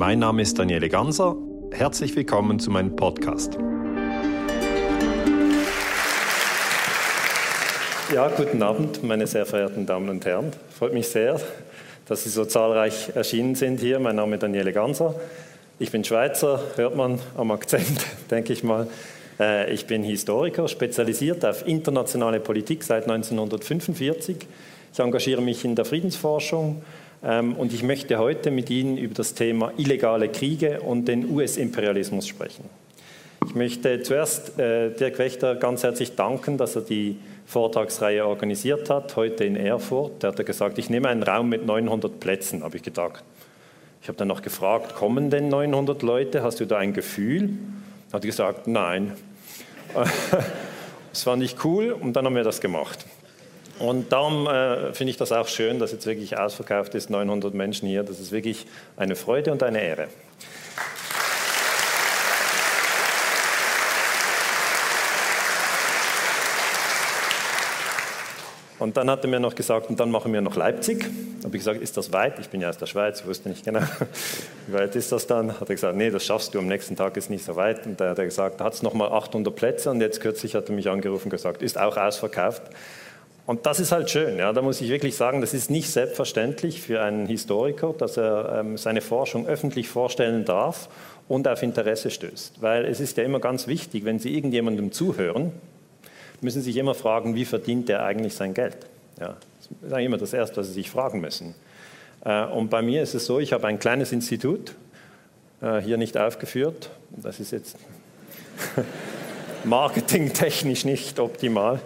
Mein Name ist Daniele Ganser. Herzlich willkommen zu meinem Podcast. Ja, guten Abend, meine sehr verehrten Damen und Herren. Freut mich sehr, dass Sie so zahlreich erschienen sind hier. Mein Name ist Daniele Ganser. Ich bin Schweizer, hört man am Akzent, denke ich mal. Äh, ich bin Historiker, spezialisiert auf internationale Politik seit 1945. Ich engagiere mich in der Friedensforschung und ich möchte heute mit Ihnen über das Thema illegale Kriege und den US-Imperialismus sprechen. Ich möchte zuerst äh, Dirk Wächter ganz herzlich danken, dass er die Vortragsreihe organisiert hat, heute in Erfurt. Er hat gesagt, ich nehme einen Raum mit 900 Plätzen, habe ich gedacht. Ich habe dann noch gefragt, kommen denn 900 Leute? Hast du da ein Gefühl? Er hat gesagt, nein. das fand ich cool und dann haben wir das gemacht. Und darum äh, finde ich das auch schön, dass jetzt wirklich ausverkauft ist, 900 Menschen hier. Das ist wirklich eine Freude und eine Ehre. Und dann hat er mir noch gesagt, und dann machen wir noch Leipzig. Habe ich gesagt, ist das weit? Ich bin ja aus der Schweiz, ich wusste nicht genau, wie weit ist das dann? Hat er gesagt, nee, das schaffst du, am nächsten Tag ist nicht so weit. Und da hat er gesagt, da hat es nochmal 800 Plätze und jetzt kürzlich hat er mich angerufen und gesagt, ist auch ausverkauft. Und das ist halt schön, ja, da muss ich wirklich sagen, das ist nicht selbstverständlich für einen Historiker, dass er ähm, seine Forschung öffentlich vorstellen darf und auf Interesse stößt. Weil es ist ja immer ganz wichtig, wenn Sie irgendjemandem zuhören, müssen sich immer fragen, wie verdient er eigentlich sein Geld? Ja, das ist eigentlich immer das Erste, was Sie sich fragen müssen. Äh, und bei mir ist es so, ich habe ein kleines Institut, äh, hier nicht aufgeführt, das ist jetzt marketingtechnisch nicht optimal.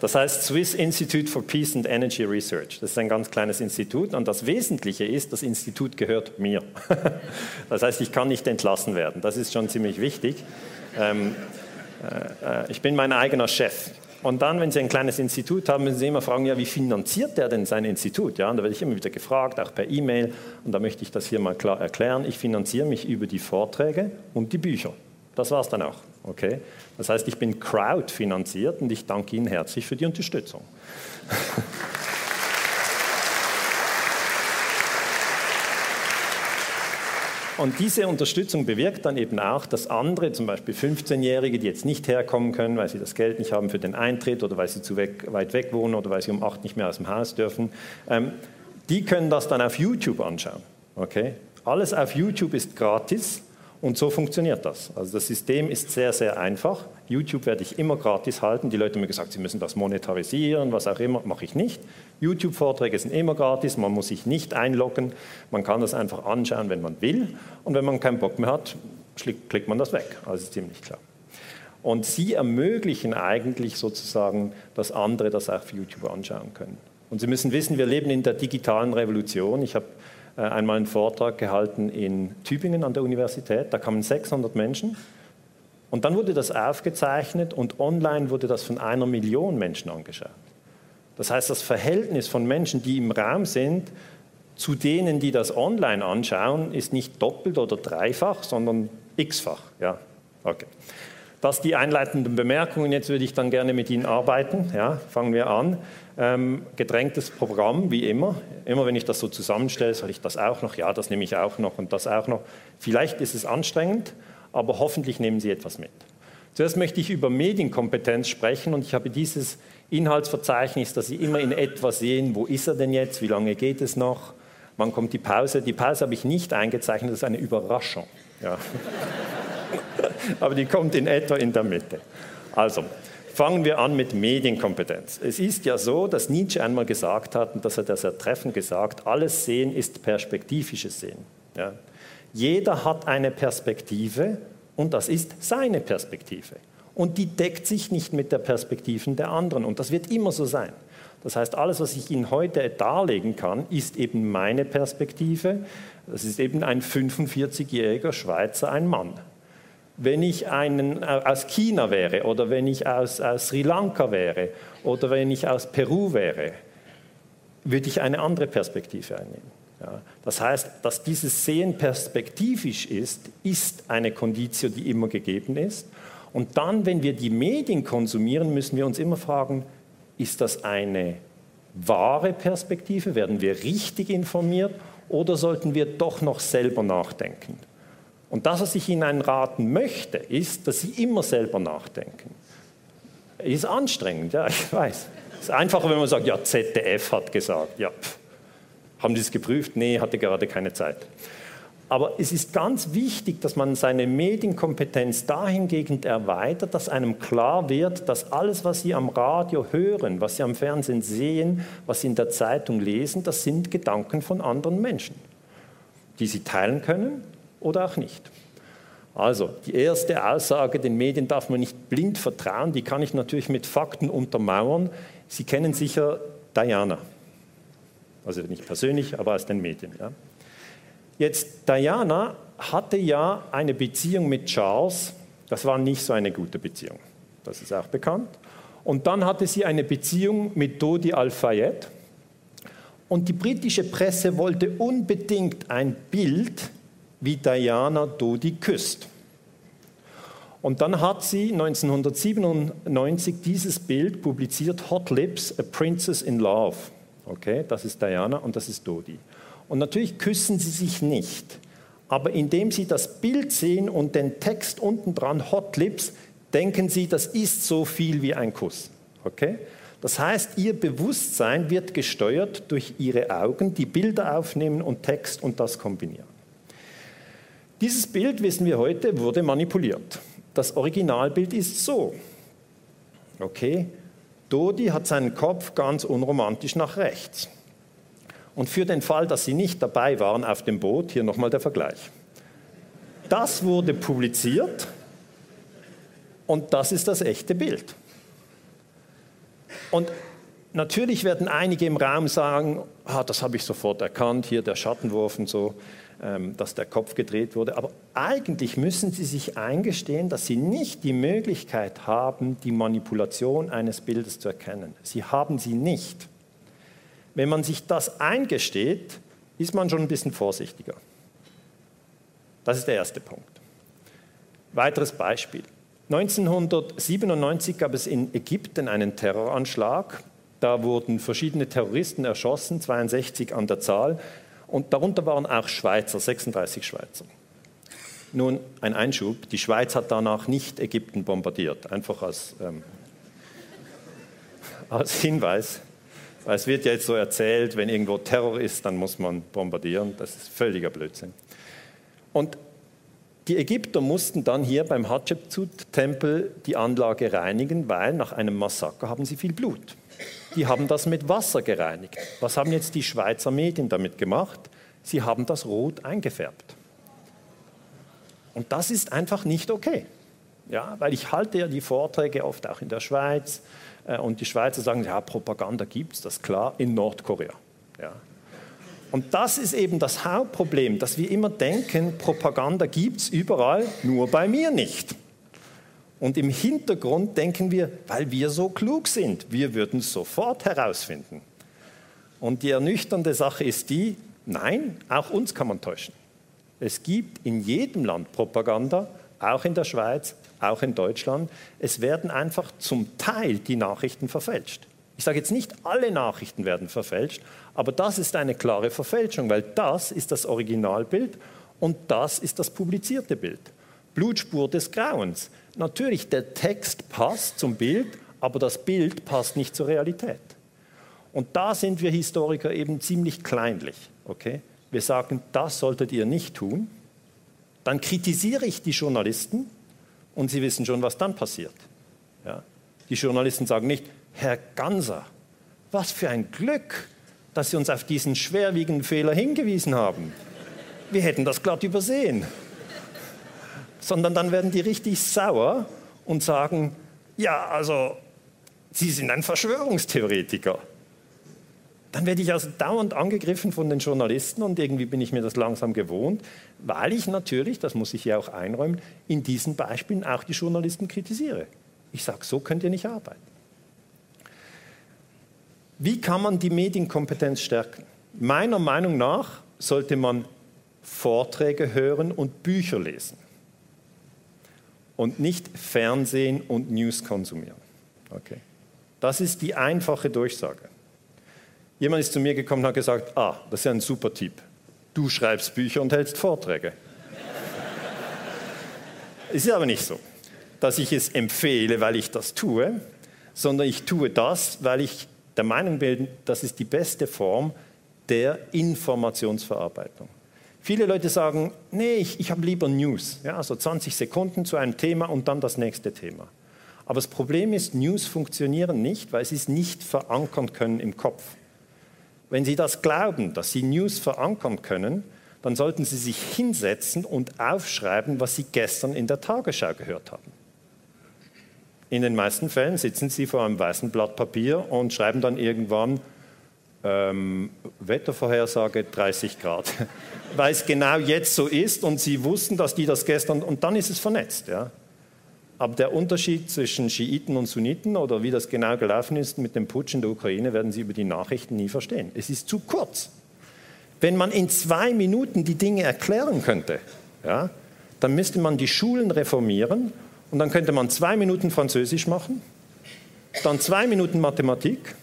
Das heißt Swiss Institute for Peace and Energy Research. Das ist ein ganz kleines Institut und das Wesentliche ist, das Institut gehört mir. Das heißt, ich kann nicht entlassen werden. Das ist schon ziemlich wichtig. Ähm, äh, äh, ich bin mein eigener Chef. Und dann, wenn Sie ein kleines Institut haben, müssen Sie immer fragen, ja, wie finanziert der denn sein Institut? Ja, und da werde ich immer wieder gefragt, auch per E-Mail. Und da möchte ich das hier mal klar erklären. Ich finanziere mich über die Vorträge und die Bücher. Das war es dann auch. Okay? Das heißt, ich bin crowdfinanziert und ich danke Ihnen herzlich für die Unterstützung. Und diese Unterstützung bewirkt dann eben auch, dass andere, zum Beispiel 15-Jährige, die jetzt nicht herkommen können, weil sie das Geld nicht haben für den Eintritt oder weil sie zu weg, weit weg wohnen oder weil sie um acht nicht mehr aus dem Haus dürfen, ähm, die können das dann auf YouTube anschauen. Okay? Alles auf YouTube ist gratis und so funktioniert das. Also das System ist sehr, sehr einfach. YouTube werde ich immer gratis halten. Die Leute haben mir gesagt, sie müssen das monetarisieren, was auch immer. Mache ich nicht. YouTube-Vorträge sind immer gratis. Man muss sich nicht einloggen. Man kann das einfach anschauen, wenn man will. Und wenn man keinen Bock mehr hat, klickt man das weg. Also ist ziemlich klar. Und sie ermöglichen eigentlich sozusagen, dass andere das auch auf YouTube anschauen können. Und Sie müssen wissen, wir leben in der digitalen Revolution. Ich habe einmal einen Vortrag gehalten in Tübingen an der Universität. Da kamen 600 Menschen. Und dann wurde das aufgezeichnet und online wurde das von einer Million Menschen angeschaut. Das heißt, das Verhältnis von Menschen, die im Raum sind, zu denen, die das online anschauen, ist nicht doppelt oder dreifach, sondern x-fach. Ja, okay. Das die einleitenden Bemerkungen. Jetzt würde ich dann gerne mit Ihnen arbeiten. Ja, fangen wir an. Ähm, gedrängtes Programm, wie immer. Immer wenn ich das so zusammenstelle, soll ich das auch noch? Ja, das nehme ich auch noch und das auch noch. Vielleicht ist es anstrengend, aber hoffentlich nehmen Sie etwas mit. Zuerst möchte ich über Medienkompetenz sprechen und ich habe dieses Inhaltsverzeichnis, dass Sie immer in etwa sehen, wo ist er denn jetzt, wie lange geht es noch, wann kommt die Pause. Die Pause habe ich nicht eingezeichnet, das ist eine Überraschung. Ja. Aber die kommt in etwa in der Mitte. Also, fangen wir an mit Medienkompetenz. Es ist ja so, dass Nietzsche einmal gesagt hat, und das hat er sehr treffend gesagt, alles Sehen ist perspektivisches Sehen. Ja. Jeder hat eine Perspektive und das ist seine Perspektive. Und die deckt sich nicht mit der Perspektiven der anderen. Und das wird immer so sein. Das heißt, alles, was ich Ihnen heute darlegen kann, ist eben meine Perspektive. Das ist eben ein 45-jähriger Schweizer, ein Mann wenn ich einen, äh, aus China wäre oder wenn ich aus, aus Sri Lanka wäre oder wenn ich aus Peru wäre, würde ich eine andere Perspektive einnehmen. Ja, das heißt, dass dieses Sehen perspektivisch ist, ist eine Konditio, die immer gegeben ist. Und dann, wenn wir die Medien konsumieren, müssen wir uns immer fragen, ist das eine wahre Perspektive? Werden wir richtig informiert oder sollten wir doch noch selber nachdenken? Und das, was ich Ihnen raten möchte, ist, dass Sie immer selber nachdenken. Ist anstrengend, ja, ich weiß. Es ist einfacher, wenn man sagt, ja, ZDF hat gesagt, ja, pff. haben die es geprüft? Nee, hatte gerade keine Zeit. Aber es ist ganz wichtig, dass man seine Medienkompetenz dahingehend erweitert, dass einem klar wird, dass alles, was Sie am Radio hören, was Sie am Fernsehen sehen, was Sie in der Zeitung lesen, das sind Gedanken von anderen Menschen, die Sie teilen können oder auch nicht. Also, die erste Aussage, den Medien darf man nicht blind vertrauen, die kann ich natürlich mit Fakten untermauern. Sie kennen sicher Diana. Also nicht persönlich, aber aus den Medien. Ja. Jetzt, Diana hatte ja eine Beziehung mit Charles. Das war nicht so eine gute Beziehung. Das ist auch bekannt. Und dann hatte sie eine Beziehung mit Dodi Al-Fayed. Und die britische Presse wollte unbedingt ein Bild, wie Diana Dodi küsst. Und dann hat sie 1997 dieses Bild publiziert, Hot Lips, A Princess in Love. Okay, das ist Diana und das ist Dodi. Und natürlich küssen sie sich nicht. Aber indem sie das Bild sehen und den Text unten dran, Hot Lips, denken sie, das ist so viel wie ein Kuss. Okay? Das heißt, ihr Bewusstsein wird gesteuert durch ihre Augen, die Bilder aufnehmen und Text und das kombinieren. Dieses Bild, wissen wir heute, wurde manipuliert. Das Originalbild ist so. Okay? Dodi hat seinen Kopf ganz unromantisch nach rechts. Und für den Fall, dass Sie nicht dabei waren auf dem Boot, hier nochmal der Vergleich. Das wurde publiziert und das ist das echte Bild. Und natürlich werden einige im Raum sagen, ah, das habe ich sofort erkannt, hier der Schattenwurf und so. Ähm, dass der Kopf gedreht wurde. Aber eigentlich müssen Sie sich eingestehen, dass Sie nicht die Möglichkeit haben, die Manipulation eines Bildes zu erkennen. Sie haben sie nicht. Wenn man sich das eingesteht, ist man schon ein bisschen vorsichtiger. Das ist der erste Punkt. Weiteres Beispiel. 1997 gab es in Ägypten einen Terroranschlag. Da wurden verschiedene Terroristen erschossen, 62 an der Zahl. Und darunter waren auch Schweizer, 36 Schweizer. Nun, ein Einschub, die Schweiz hat danach nicht Ägypten bombardiert, einfach als, ähm, als Hinweis. Weil es wird ja jetzt so erzählt, wenn irgendwo Terror ist, dann muss man bombardieren. Das ist völliger Blödsinn. Und die Ägypter mussten dann hier beim Hatschepsut-Tempel die Anlage reinigen, weil nach einem Massaker haben sie viel Blut. Die haben das mit Wasser gereinigt. Was haben jetzt die Schweizer Medien damit gemacht? Sie haben das rot eingefärbt. Und das ist einfach nicht okay. Ja, weil ich halte ja die Vorträge oft auch in der Schweiz äh, und die Schweizer sagen, ja, Propaganda gibt es, das ist klar, in Nordkorea. Ja. Und das ist eben das Hauptproblem, dass wir immer denken, Propaganda gibt es überall, nur bei mir nicht. Und im Hintergrund denken wir, weil wir so klug sind, wir würden es sofort herausfinden. Und die ernüchternde Sache ist die, nein, auch uns kann man täuschen. Es gibt in jedem Land Propaganda, auch in der Schweiz, auch in Deutschland. Es werden einfach zum Teil die Nachrichten verfälscht. Ich sage jetzt nicht, alle Nachrichten werden verfälscht, aber das ist eine klare Verfälschung, weil das ist das Originalbild und das ist das publizierte Bild. Blutspur des Grauens. Natürlich, der Text passt zum Bild, aber das Bild passt nicht zur Realität. Und da sind wir Historiker eben ziemlich kleinlich. Okay? Wir sagen, das solltet ihr nicht tun. Dann kritisiere ich die Journalisten und sie wissen schon, was dann passiert. Ja? Die Journalisten sagen nicht, Herr Ganser, was für ein Glück, dass Sie uns auf diesen schwerwiegenden Fehler hingewiesen haben. Wir hätten das glatt übersehen sondern dann werden die richtig sauer und sagen, ja, also, Sie sind ein Verschwörungstheoretiker. Dann werde ich also dauernd angegriffen von den Journalisten und irgendwie bin ich mir das langsam gewohnt, weil ich natürlich, das muss ich ja auch einräumen, in diesen Beispielen auch die Journalisten kritisiere. Ich sage, so könnt ihr nicht arbeiten. Wie kann man die Medienkompetenz stärken? Meiner Meinung nach sollte man Vorträge hören und Bücher lesen und nicht Fernsehen und News konsumieren. Okay. Das ist die einfache Durchsage. Jemand ist zu mir gekommen und hat gesagt, ah, das ist ja ein super Typ. Du schreibst Bücher und hältst Vorträge. es ist aber nicht so, dass ich es empfehle, weil ich das tue, sondern ich tue das, weil ich der Meinung bin, das ist die beste Form der Informationsverarbeitung. Viele Leute sagen, nee, ich, ich habe lieber News, ja, also 20 Sekunden zu einem Thema und dann das nächste Thema. Aber das Problem ist, News funktionieren nicht, weil sie es nicht verankern können im Kopf. Wenn Sie das glauben, dass Sie News verankern können, dann sollten Sie sich hinsetzen und aufschreiben, was Sie gestern in der Tagesschau gehört haben. In den meisten Fällen sitzen Sie vor einem weißen Blatt Papier und schreiben dann irgendwann ähm, Wettervorhersage 30 Grad, weil es genau jetzt so ist und Sie wussten, dass die das gestern und dann ist es vernetzt. Ja? Aber der Unterschied zwischen Schiiten und Sunniten oder wie das genau gelaufen ist mit dem Putsch in der Ukraine, werden Sie über die Nachrichten nie verstehen. Es ist zu kurz. Wenn man in zwei Minuten die Dinge erklären könnte, ja, dann müsste man die Schulen reformieren und dann könnte man zwei Minuten Französisch machen, dann zwei Minuten Mathematik,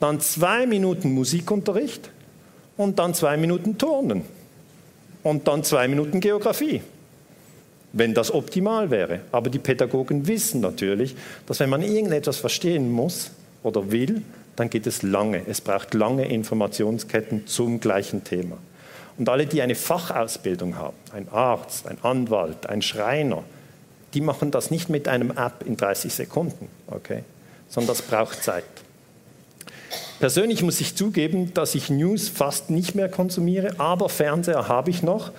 dann zwei Minuten Musikunterricht und dann zwei Minuten Turnen und dann zwei Minuten Geografie, wenn das optimal wäre. Aber die Pädagogen wissen natürlich, dass wenn man irgendetwas verstehen muss oder will, dann geht es lange. Es braucht lange Informationsketten zum gleichen Thema. Und alle, die eine Fachausbildung haben, ein Arzt, ein Anwalt, ein Schreiner, die machen das nicht mit einem App in 30 Sekunden, okay? sondern das braucht Zeit. Persönlich muss ich zugeben, dass ich News fast nicht mehr konsumiere, aber Fernseher habe ich noch,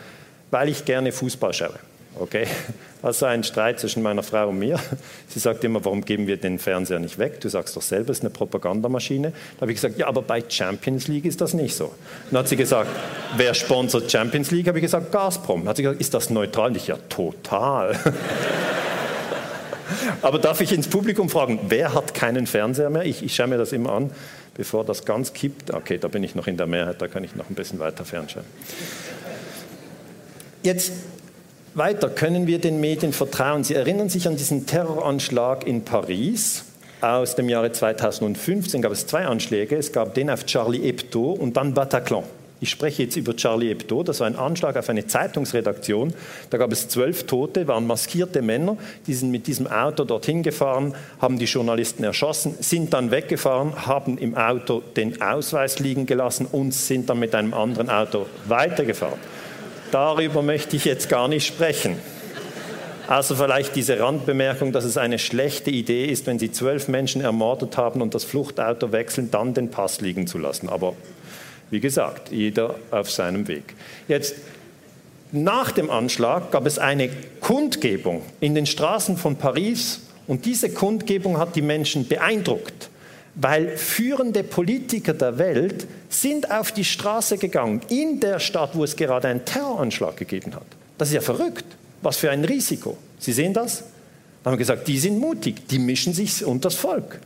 weil ich gerne Fußball schaue. Okay? Also ein Streit zwischen meiner Frau und mir. Sie sagt immer, warum geben wir den Fernseher nicht weg? Du sagst doch selber, es ist eine Propagandamaschine. Da habe ich gesagt, ja, aber bei Champions League ist das nicht so. Dann hat sie gesagt, wer sponsert Champions League? Habe ich gesagt, Gazprom. Dann hat sie gesagt, ist das neutral? Und ich, ja, total. aber darf ich ins Publikum fragen, wer hat keinen Fernseher mehr? Ich, ich schaue mir das immer an, bevor das ganz kippt. Okay, da bin ich noch in der Mehrheit, da kann ich noch ein bisschen weiter fernschauen. Jetzt weiter können wir den Medien vertrauen. Sie erinnern sich an diesen Terroranschlag in Paris aus dem Jahre 2015. Gab es zwei Anschläge. Es gab den auf Charlie Hebdo und dann Bataclan. Ich spreche jetzt über Charlie Hebdo. Das war ein Anschlag auf eine Zeitungsredaktion. Da gab es zwölf Tote, waren maskierte Männer. Die sind mit diesem Auto dorthin gefahren, haben die Journalisten erschossen, sind dann weggefahren, haben im Auto den Ausweis liegen gelassen und sind dann mit einem anderen Auto weitergefahren. Darüber möchte ich jetzt gar nicht sprechen. Also vielleicht diese Randbemerkung, dass es eine schlechte Idee ist, wenn Sie zwölf Menschen ermordet haben und das Fluchtauto wechseln, dann den Pass liegen zu lassen. Aber wie gesagt, jeder auf seinem Weg. Jetzt, nach dem Anschlag gab es eine Kundgebung in den Straßen von Paris und diese Kundgebung hat die Menschen beeindruckt weil führende Politiker der Welt sind auf die Straße gegangen, in der Stadt, wo es gerade einen Terroranschlag gegeben hat. Das ist ja verrückt. Was für ein Risiko. Sie sehen das? Da haben wir gesagt, die sind mutig, die mischen sich unter das Volk.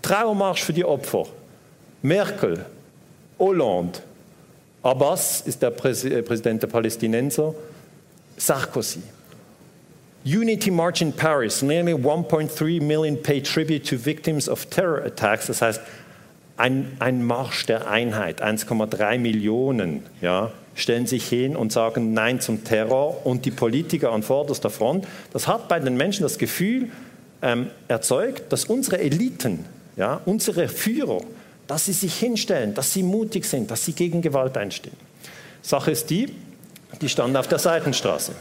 Trauermarsch für die Opfer. Merkel, Hollande, Abbas ist der Präsident der Palästinenser, Sarkozy. Unity March in Paris, nearly 1.3 million pay tribute to victims of terror attacks. Das heißt, ein, ein Marsch der Einheit, 1,3 Millionen, ja, stellen sich hin und sagen Nein zum Terror und die Politiker an vorderster Front. Das hat bei den Menschen das Gefühl ähm, erzeugt, dass unsere Eliten, ja, unsere Führer, dass sie sich hinstellen, dass sie mutig sind, dass sie gegen Gewalt einstehen. Sache ist die, die standen auf der Seitenstraße.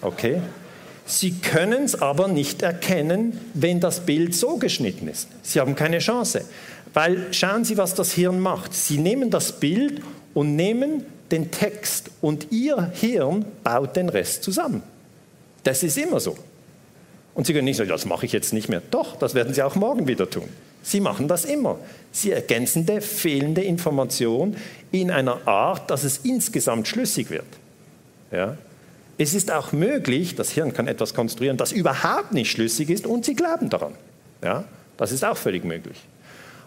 Okay? Sie können es aber nicht erkennen, wenn das Bild so geschnitten ist. Sie haben keine Chance. Weil schauen Sie, was das Hirn macht. Sie nehmen das Bild und nehmen den Text und Ihr Hirn baut den Rest zusammen. Das ist immer so. Und Sie können nicht sagen, das mache ich jetzt nicht mehr. Doch, das werden Sie auch morgen wieder tun. Sie machen das immer. Sie ergänzen die fehlende Information in einer Art, dass es insgesamt schlüssig wird. Ja? Es ist auch möglich, das Hirn kann etwas konstruieren, das überhaupt nicht schlüssig ist und Sie glauben daran. Ja, das ist auch völlig möglich.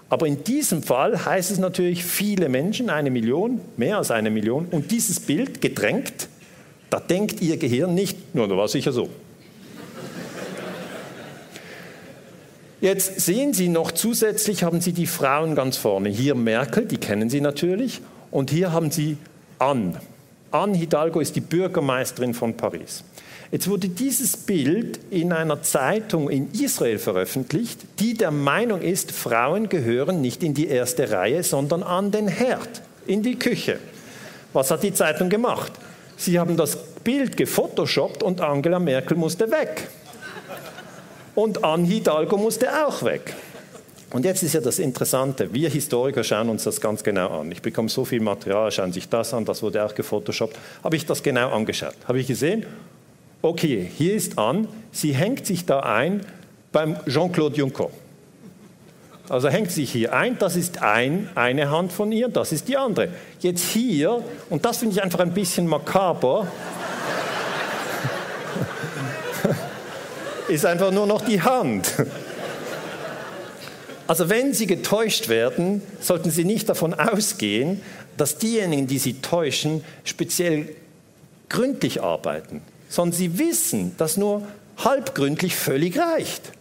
Aber in diesem Fall heißt es natürlich viele Menschen, eine Million, mehr als eine Million, und dieses Bild gedrängt, da denkt Ihr Gehirn nicht, nur, da war sicher so. Jetzt sehen Sie noch zusätzlich, haben Sie die Frauen ganz vorne. Hier Merkel, die kennen Sie natürlich, und hier haben Sie Anne. Anne Hidalgo ist die Bürgermeisterin von Paris. Jetzt wurde dieses Bild in einer Zeitung in Israel veröffentlicht, die der Meinung ist, Frauen gehören nicht in die erste Reihe, sondern an den Herd, in die Küche. Was hat die Zeitung gemacht? Sie haben das Bild gefotoshoppt und Angela Merkel musste weg. Und Anne Hidalgo musste auch weg. Und jetzt ist ja das Interessante, wir Historiker schauen uns das ganz genau an. Ich bekomme so viel Material, schauen sich das an, das wurde auch gefotoshoppt. Habe ich das genau angeschaut? Habe ich gesehen, okay, hier ist an, sie hängt sich da ein beim Jean-Claude Juncker. Also hängt sich hier ein, das ist ein, eine Hand von ihr, das ist die andere. Jetzt hier, und das finde ich einfach ein bisschen makaber, ist einfach nur noch die Hand. Also wenn Sie getäuscht werden, sollten Sie nicht davon ausgehen, dass diejenigen, die Sie täuschen, speziell gründlich arbeiten, sondern Sie wissen, dass nur halbgründlich völlig reicht.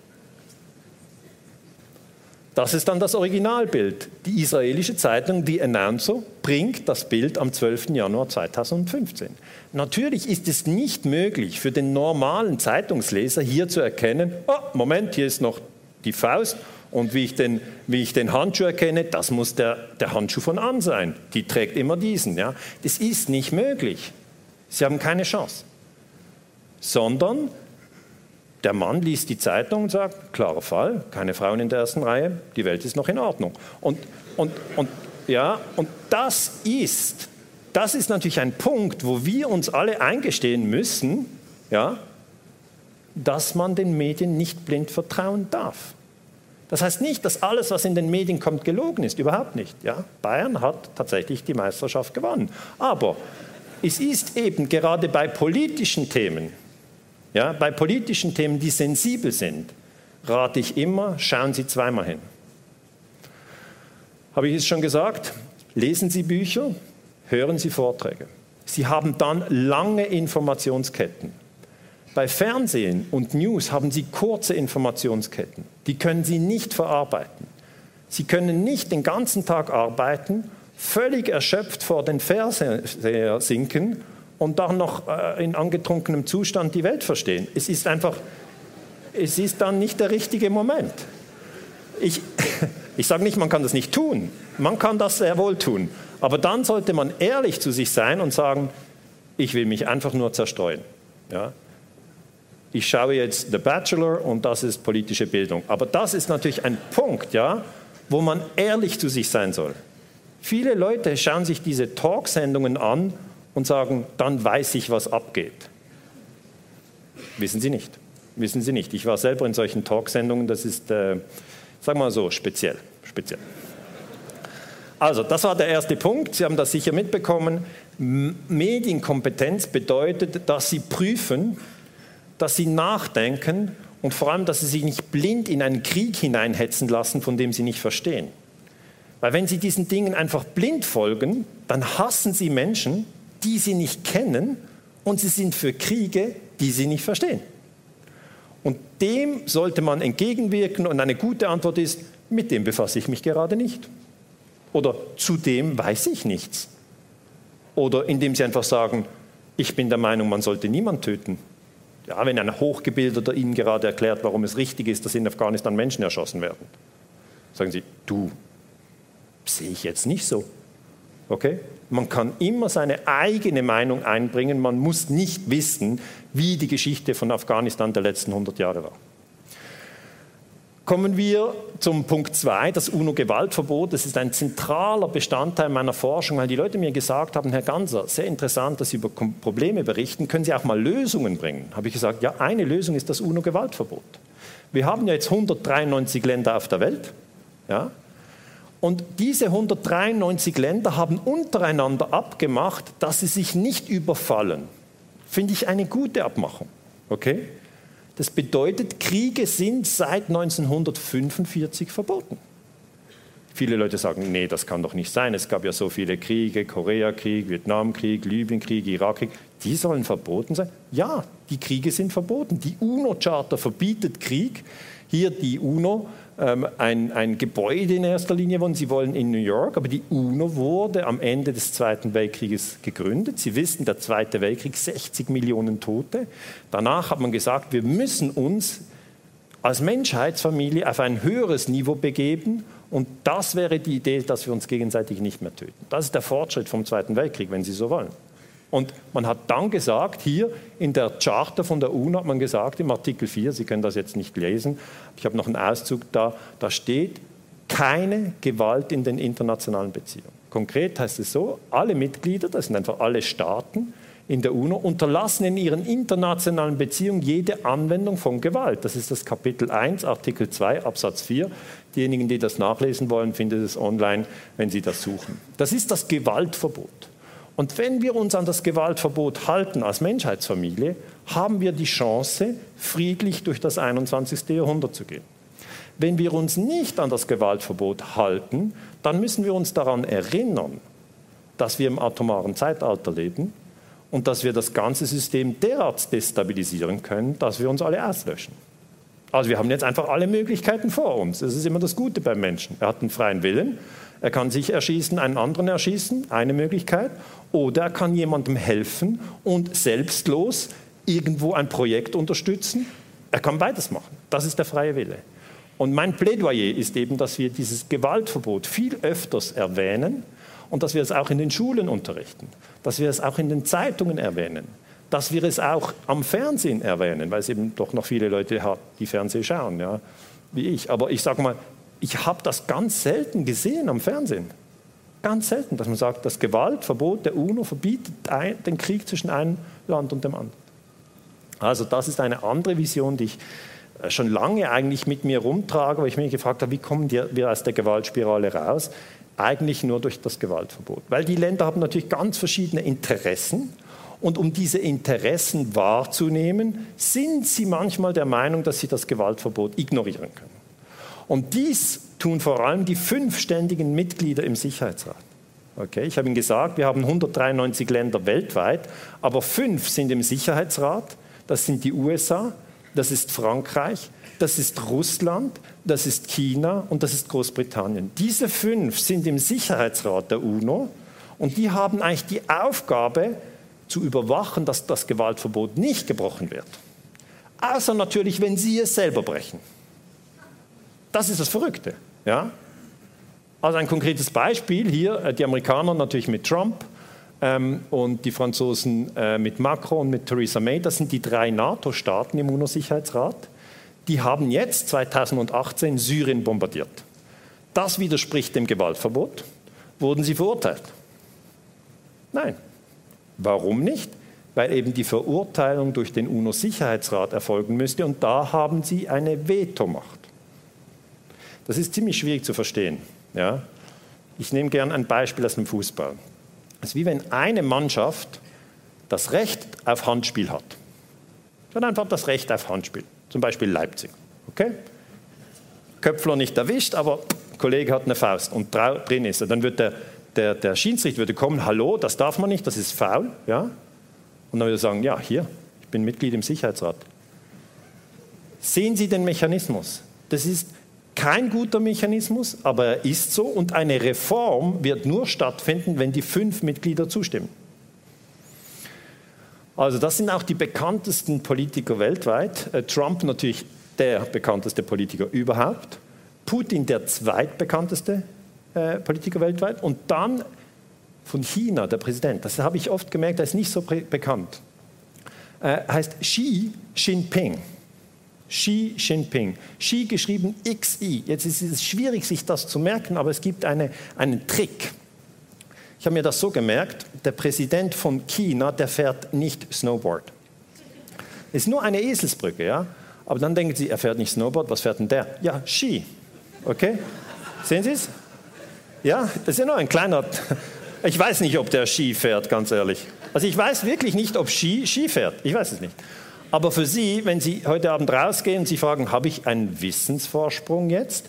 Das ist dann das Originalbild. Die israelische Zeitung The Announcer bringt das Bild am 12. Januar 2015. Natürlich ist es nicht möglich für den normalen Zeitungsleser hier zu erkennen, oh, Moment, hier ist noch die Faust und wie ich den, wie ich den Handschuh erkenne, das muss der, der Handschuh von An sein. Die trägt immer diesen. Ja? Das ist nicht möglich. Sie haben keine Chance. Sondern der Mann liest die Zeitung und sagt, klarer Fall, keine Frauen in der ersten Reihe, die Welt ist noch in Ordnung. Und, und, und, ja, und das ist, das ist natürlich ein Punkt, wo wir uns alle eingestehen müssen, ja, dass man den Medien nicht blind vertrauen darf. Das heißt nicht, dass alles, was in den Medien kommt, gelogen ist. Überhaupt nicht. Ja? Bayern hat tatsächlich die Meisterschaft gewonnen. Aber es ist eben gerade bei politischen Themen, ja, bei politischen Themen, die sensibel sind, rate ich immer, schauen Sie zweimal hin. Habe ich es schon gesagt? Lesen Sie Bücher, hören Sie Vorträge. Sie haben dann lange Informationsketten. Bei Fernsehen und News haben Sie kurze Informationsketten. Die können Sie nicht verarbeiten. Sie können nicht den ganzen Tag arbeiten, völlig erschöpft vor den Fernseher sinken und dann noch äh, in angetrunkenem Zustand die Welt verstehen. Es ist einfach, es ist dann nicht der richtige Moment. Ich, ich sage nicht, man kann das nicht tun. Man kann das sehr wohl tun. Aber dann sollte man ehrlich zu sich sein und sagen, ich will mich einfach nur zerstreuen. Ja? ich schaue jetzt The Bachelor und das ist politische Bildung. Aber das ist natürlich ein Punkt, ja, wo man ehrlich zu sich sein soll. Viele Leute schauen sich diese Talksendungen an und sagen, dann weiß ich, was abgeht. Wissen Sie nicht. Wissen Sie nicht. Ich war selber in solchen Talksendungen, das ist, äh, sagen wir mal so, speziell. speziell. Also, das war der erste Punkt. Sie haben das sicher mitbekommen. Medienkompetenz bedeutet, dass Sie prüfen, dass sie nachdenken und vor allem, dass sie sich nicht blind in einen Krieg hineinhetzen lassen, von dem sie nicht verstehen. Weil wenn sie diesen Dingen einfach blind folgen, dann hassen sie Menschen, die sie nicht kennen und sie sind für Kriege, die sie nicht verstehen. Und dem sollte man entgegenwirken und eine gute Antwort ist, mit dem befasse ich mich gerade nicht. Oder zu dem weiß ich nichts. Oder indem sie einfach sagen, ich bin der Meinung, man sollte niemand töten. Ja, wenn ein Hochgebildeter Ihnen gerade erklärt, warum es richtig ist, dass in Afghanistan Menschen erschossen werden, sagen Sie, du, sehe ich jetzt nicht so. Okay? Man kann immer seine eigene Meinung einbringen, man muss nicht wissen, wie die Geschichte von Afghanistan der letzten 100 Jahre war. Kommen wir zum Punkt 2, das UNO-Gewaltverbot. Das ist ein zentraler Bestandteil meiner Forschung, weil die Leute mir gesagt haben, Herr Ganser, sehr interessant, dass Sie über Probleme berichten, können Sie auch mal Lösungen bringen? Habe ich gesagt, ja, eine Lösung ist das UNO-Gewaltverbot. Wir haben ja jetzt 193 Länder auf der Welt, ja, und diese 193 Länder haben untereinander abgemacht, dass sie sich nicht überfallen. Finde ich eine gute Abmachung. Okay? Das bedeutet, Kriege sind seit 1945 verboten. Viele Leute sagen, nee, das kann doch nicht sein. Es gab ja so viele Kriege, Koreakrieg, Vietnamkrieg, Libyenkrieg, Irakkrieg. Die sollen verboten sein? Ja, die Kriege sind verboten. Die UNO-Charta verbietet Krieg. Hier die UNO ein, ein Gebäude in erster Linie wollen. Sie wollen in New York, aber die UNO wurde am Ende des Zweiten Weltkrieges gegründet. Sie wissen, der Zweite Weltkrieg, 60 Millionen Tote. Danach hat man gesagt, wir müssen uns als Menschheitsfamilie auf ein höheres Niveau begeben und das wäre die Idee, dass wir uns gegenseitig nicht mehr töten. Das ist der Fortschritt vom Zweiten Weltkrieg, wenn Sie so wollen. Und man hat dann gesagt, hier in der Charta von der UNO hat man gesagt, im Artikel 4, Sie können das jetzt nicht lesen, ich habe noch einen Auszug da, da steht, keine Gewalt in den internationalen Beziehungen. Konkret heißt es so, alle Mitglieder, das sind einfach alle Staaten in der UNO, unterlassen in ihren internationalen Beziehungen jede Anwendung von Gewalt. Das ist das Kapitel 1, Artikel 2, Absatz 4. Diejenigen, die das nachlesen wollen, finden es online, wenn sie das suchen. Das ist das Gewaltverbot. Und wenn wir uns an das Gewaltverbot halten als Menschheitsfamilie, haben wir die Chance, friedlich durch das 21. Jahrhundert zu gehen. Wenn wir uns nicht an das Gewaltverbot halten, dann müssen wir uns daran erinnern, dass wir im atomaren Zeitalter leben und dass wir das ganze System derart destabilisieren können, dass wir uns alle auslöschen. Also wir haben jetzt einfach alle Möglichkeiten vor uns. Das ist immer das Gute beim Menschen. Er hat einen freien Willen er kann sich erschießen, einen anderen erschießen, eine Möglichkeit. Oder er kann jemandem helfen und selbstlos irgendwo ein Projekt unterstützen. Er kann beides machen. Das ist der freie Wille. Und mein Plädoyer ist eben, dass wir dieses Gewaltverbot viel öfters erwähnen und dass wir es auch in den Schulen unterrichten, dass wir es auch in den Zeitungen erwähnen, dass wir es auch am Fernsehen erwähnen, weil es eben doch noch viele Leute hat, die Fernsehen schauen, ja, wie ich. Aber ich sage mal, ich habe das ganz selten gesehen am Fernsehen. Ganz selten, dass man sagt, das Gewaltverbot der UNO verbietet den Krieg zwischen einem Land und dem anderen. Also das ist eine andere Vision, die ich äh, schon lange eigentlich mit mir rumtrage, weil ich mich gefragt habe, wie kommen wir aus der Gewaltspirale raus? Eigentlich nur durch das Gewaltverbot. Weil die Länder haben natürlich ganz verschiedene Interessen und um diese Interessen wahrzunehmen, sind sie manchmal der Meinung, dass sie das Gewaltverbot ignorieren können. Und dies tun vor allem die fünf ständigen Mitglieder im Sicherheitsrat. Okay, ich habe Ihnen gesagt, wir haben 193 Länder weltweit, aber fünf sind im Sicherheitsrat. Das sind die USA, das ist Frankreich, das ist Russland, das ist China und das ist Großbritannien. Diese fünf sind im Sicherheitsrat der UNO und die haben eigentlich die Aufgabe zu überwachen, dass das Gewaltverbot nicht gebrochen wird. Außer natürlich, wenn sie es selber brechen. Das ist das Verrückte. Ja? Also ein konkretes Beispiel hier, äh, die Amerikaner natürlich mit Trump ähm, und die Franzosen äh, mit Macron und mit Theresa May, das sind die drei NATO-Staaten im UNO-Sicherheitsrat. Die haben jetzt 2018 Syrien bombardiert. Das widerspricht dem Gewaltverbot. Wurden sie verurteilt? Nein. Warum nicht? Weil eben die Verurteilung durch den UNO-Sicherheitsrat erfolgen müsste und da haben sie eine Vetomacht. Das ist ziemlich schwierig zu verstehen. Ja? Ich nehme gerne ein Beispiel aus dem Fußball. Es ist wie wenn eine Mannschaft das Recht auf Handspiel hat. Sie hat einfach das Recht auf Handspiel. Zum Beispiel Leipzig. Okay? Köpfler nicht erwischt, aber Kollege hat eine Faust und drin ist er. Dann wird der, der, der Schiedsrichter würde kommen, hallo, das darf man nicht, das ist faul. Ja? Und dann würde er sagen, ja, hier, ich bin Mitglied im Sicherheitsrat. Sehen Sie den Mechanismus? Das ist kein guter Mechanismus, aber er ist so und eine Reform wird nur stattfinden, wenn die fünf Mitglieder zustimmen. Also das sind auch die bekanntesten Politiker weltweit. Äh, Trump natürlich der bekannteste Politiker überhaupt, Putin der zweitbekannteste äh, Politiker weltweit und dann von China der Präsident. Das habe ich oft gemerkt, er ist nicht so bekannt. Äh, heißt Xi Jinping. Xi Jinping. Xi geschrieben XI. Jetzt ist es schwierig, sich das zu merken, aber es gibt eine, einen Trick. Ich habe mir das so gemerkt, der Präsident von China, der fährt nicht Snowboard. Ist nur eine Eselsbrücke, ja? Aber dann denken Sie, er fährt nicht Snowboard, was fährt denn der? Ja, Ski. Okay? Sehen Sie es? Ja, das ist ja nur ein kleiner. Ich weiß nicht, ob der Ski fährt, ganz ehrlich. Also ich weiß wirklich nicht, ob Ski Ski fährt. Ich weiß es nicht. Aber für Sie, wenn Sie heute Abend rausgehen und Sie fragen, habe ich einen Wissensvorsprung jetzt?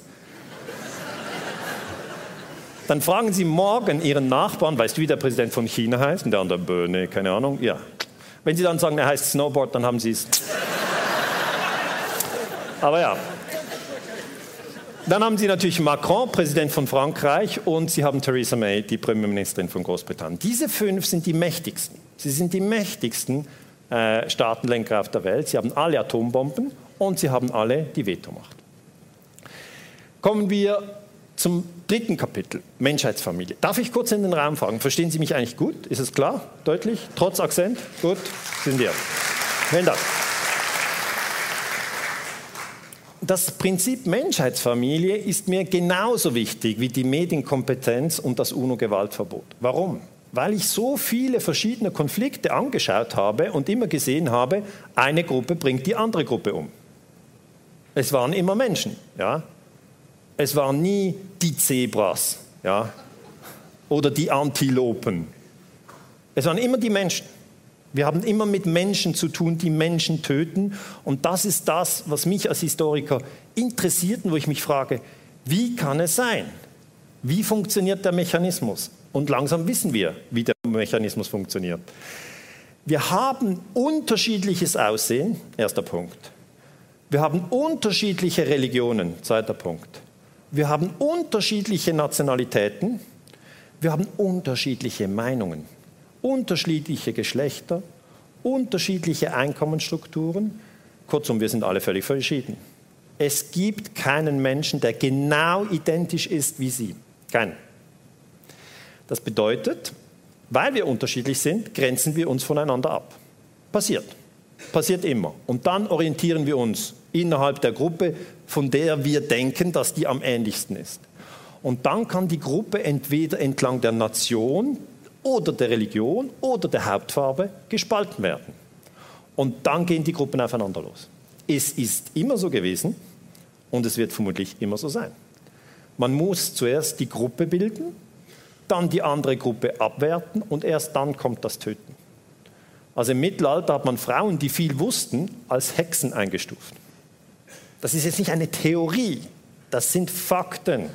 Dann fragen Sie morgen Ihren Nachbarn, weißt du, wie der Präsident von China heißt? Und der andere, Böhne, keine Ahnung. Ja. Wenn Sie dann sagen, er heißt Snowboard, dann haben Sie es. Aber ja. Dann haben Sie natürlich Macron, Präsident von Frankreich, und Sie haben Theresa May, die Premierministerin von Großbritannien. Diese fünf sind die mächtigsten. Sie sind die mächtigsten äh, Staatenlenker auf der Welt. Sie haben alle Atombomben und sie haben alle die Vetomacht. Kommen wir zum dritten Kapitel, Menschheitsfamilie. Darf ich kurz in den Raum fragen, verstehen Sie mich eigentlich gut? Ist es klar, deutlich, trotz Akzent? Gut, sind wir. Vielen Dank. Das Prinzip Menschheitsfamilie ist mir genauso wichtig wie die Medienkompetenz und das UNO-Gewaltverbot. Warum? Weil ich so viele verschiedene Konflikte angeschaut habe und immer gesehen habe, eine Gruppe bringt die andere Gruppe um. Es waren immer Menschen, ja. Es waren nie die Zebras, ja, oder die Antilopen. Es waren immer die Menschen. Wir haben immer mit Menschen zu tun, die Menschen töten. Und das ist das, was mich als Historiker interessiert und wo ich mich frage, wie kann es sein? Wie funktioniert der Mechanismus? Und langsam wissen wir, wie der Mechanismus funktioniert. Wir haben unterschiedliches Aussehen, erster Punkt. Wir haben unterschiedliche Religionen, zweiter Punkt. Wir haben unterschiedliche Nationalitäten. Wir haben unterschiedliche Meinungen unterschiedliche Geschlechter, unterschiedliche Einkommensstrukturen. Kurzum, wir sind alle völlig verschieden. Es gibt keinen Menschen, der genau identisch ist wie Sie. Keinen. Das bedeutet, weil wir unterschiedlich sind, grenzen wir uns voneinander ab. Passiert. Passiert immer. Und dann orientieren wir uns innerhalb der Gruppe, von der wir denken, dass die am ähnlichsten ist. Und dann kann die Gruppe entweder entlang der Nation, oder der Religion oder der Hauptfarbe gespalten werden. Und dann gehen die Gruppen aufeinander los. Es ist immer so gewesen und es wird vermutlich immer so sein. Man muss zuerst die Gruppe bilden, dann die andere Gruppe abwerten und erst dann kommt das Töten. Also im Mittelalter hat man Frauen, die viel wussten, als Hexen eingestuft. Das ist jetzt nicht eine Theorie, das sind Fakten.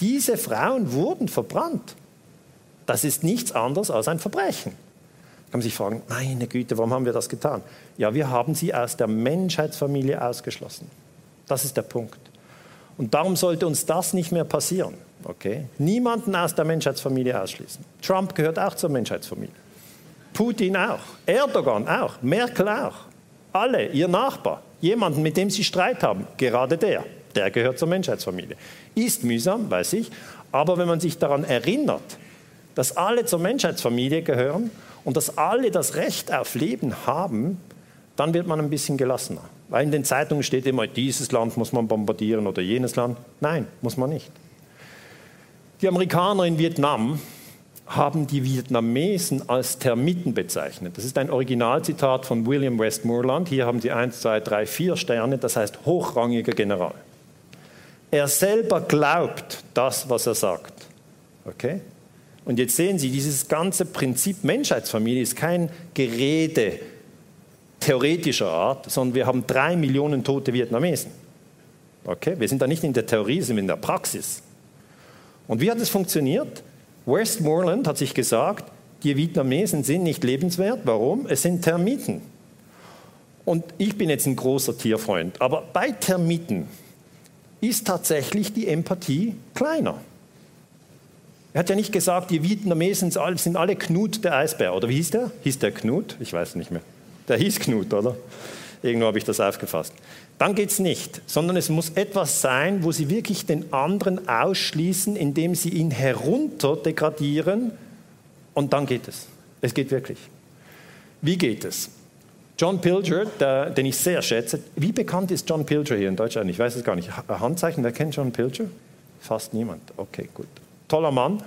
Diese Frauen wurden verbrannt. Das ist nichts anderes als ein Verbrechen. Da kann man sich fragen, meine Güte, warum haben wir das getan? Ja, wir haben sie aus der Menschheitsfamilie ausgeschlossen. Das ist der Punkt. Und darum sollte uns das nicht mehr passieren. Okay? Niemanden aus der Menschheitsfamilie ausschließen. Trump gehört auch zur Menschheitsfamilie. Putin auch. Erdogan auch. Merkel auch. Alle, ihr Nachbar. Jemanden, mit dem sie Streit haben. Gerade der. Der gehört zur Menschheitsfamilie. Ist mühsam, weiß ich. Aber wenn man sich daran erinnert, dass alle zur Menschheitsfamilie gehören und dass alle das Recht auf Leben haben, dann wird man ein bisschen gelassener. Weil in den Zeitungen steht immer, dieses Land muss man bombardieren oder jenes Land. Nein, muss man nicht. Die Amerikaner in Vietnam haben die Vietnamesen als Termiten bezeichnet. Das ist ein Originalzitat von William Westmoreland. Hier haben Sie 1, 2, 3, 4 Sterne, das heißt hochrangiger General. Er selber glaubt das, was er sagt. Okay? Und jetzt sehen Sie, dieses ganze Prinzip Menschheitsfamilie ist kein Gerede theoretischer Art, sondern wir haben drei Millionen tote Vietnamesen. Okay? Wir sind da nicht in der Theorie, sondern in der Praxis. Und wie hat es funktioniert? Westmoreland hat sich gesagt, die Vietnamesen sind nicht lebenswert. Warum? Es sind Termiten. Und ich bin jetzt ein großer Tierfreund, aber bei Termiten ist tatsächlich die Empathie kleiner. Er hat ja nicht gesagt, die Vietnamesen sind alle Knut der Eisbär. Oder wie hieß der? Hieß der Knut? Ich weiß nicht mehr. Der hieß Knut, oder? Irgendwo habe ich das aufgefasst. Dann geht es nicht, sondern es muss etwas sein, wo sie wirklich den anderen ausschließen, indem sie ihn herunter degradieren. Und dann geht es. Es geht wirklich. Wie geht es? John Pilger, der, den ich sehr schätze. Wie bekannt ist John Pilger hier in Deutschland? Ich weiß es gar nicht. Handzeichen, wer kennt John Pilger? Fast niemand. Okay, gut toller Mann,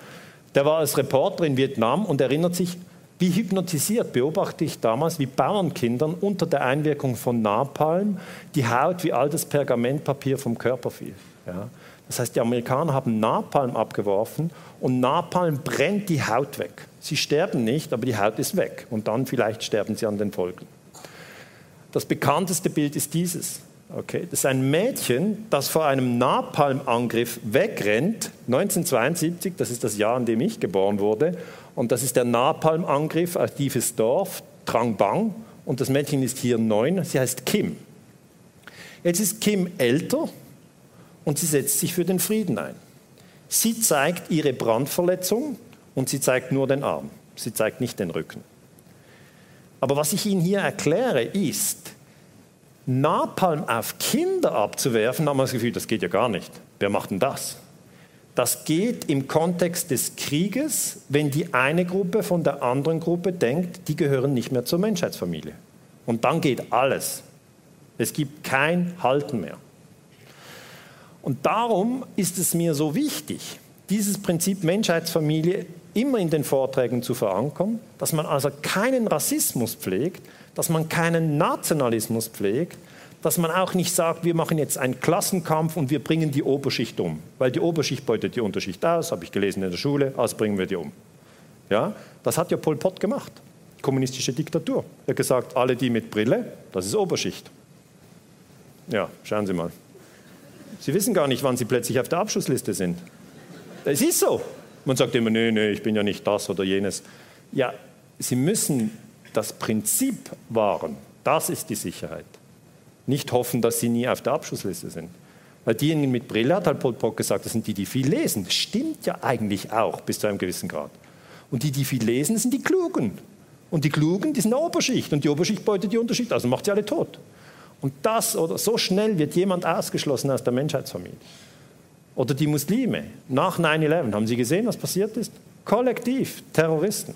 der war als Reporter in Vietnam und erinnert sich, wie hypnotisiert beobachte ich damals, wie Bauernkindern unter der Einwirkung von Napalm die Haut wie altes Pergamentpapier vom Körper fiel. Ja. Das heißt, die Amerikaner haben Napalm abgeworfen und Napalm brennt die Haut weg. Sie sterben nicht, aber die Haut ist weg und dann vielleicht sterben sie an den Folgen. Das bekannteste Bild ist dieses. Okay, das ist ein Mädchen, das vor einem Napalmangriff wegrennt, 1972, das ist das Jahr, in dem ich geboren wurde, und das ist der Napalmangriff auf dieses Dorf, Trang Bang, und das Mädchen ist hier neun, sie heißt Kim. Jetzt ist Kim älter und sie setzt sich für den Frieden ein. Sie zeigt ihre Brandverletzung und sie zeigt nur den Arm. Sie zeigt nicht den Rücken. Aber was ich Ihnen hier erkläre, ist, Napalm auf Kinder abzuwerfen, haben wir das Gefühl, das geht ja gar nicht. Wer macht denn das? Das geht im Kontext des Krieges, wenn die eine Gruppe von der anderen Gruppe denkt, die gehören nicht mehr zur Menschheitsfamilie. Und dann geht alles. Es gibt kein Halten mehr. Und darum ist es mir so wichtig, dieses Prinzip Menschheitsfamilie immer in den Vorträgen zu verankern, dass man also keinen Rassismus pflegt, dass man keinen Nationalismus pflegt, dass man auch nicht sagt, wir machen jetzt einen Klassenkampf und wir bringen die Oberschicht um, weil die Oberschicht beutet die Unterschicht aus, habe ich gelesen in der Schule, also bringen wir die um. Ja, das hat ja Pol Pot gemacht, kommunistische Diktatur. Er hat gesagt, alle die mit Brille, das ist Oberschicht. Ja, schauen Sie mal. Sie wissen gar nicht, wann Sie plötzlich auf der Abschlussliste sind. Es ist so. Man sagt immer, nee, nee, ich bin ja nicht das oder jenes. Ja, Sie müssen das Prinzip wahren. Das ist die Sicherheit. Nicht hoffen, dass Sie nie auf der Abschlussliste sind. Weil diejenigen mit Brille, hat halt Pol Pot gesagt, das sind die, die viel lesen. Das stimmt ja eigentlich auch bis zu einem gewissen Grad. Und die, die viel lesen, sind die Klugen. Und die Klugen, die sind der Oberschicht. Und die Oberschicht beutet die Unterschicht, also macht sie alle tot. Und das oder so schnell wird jemand ausgeschlossen aus der Menschheitsfamilie. Oder die Muslime. Nach 9-11, haben Sie gesehen, was passiert ist? Kollektiv, Terroristen.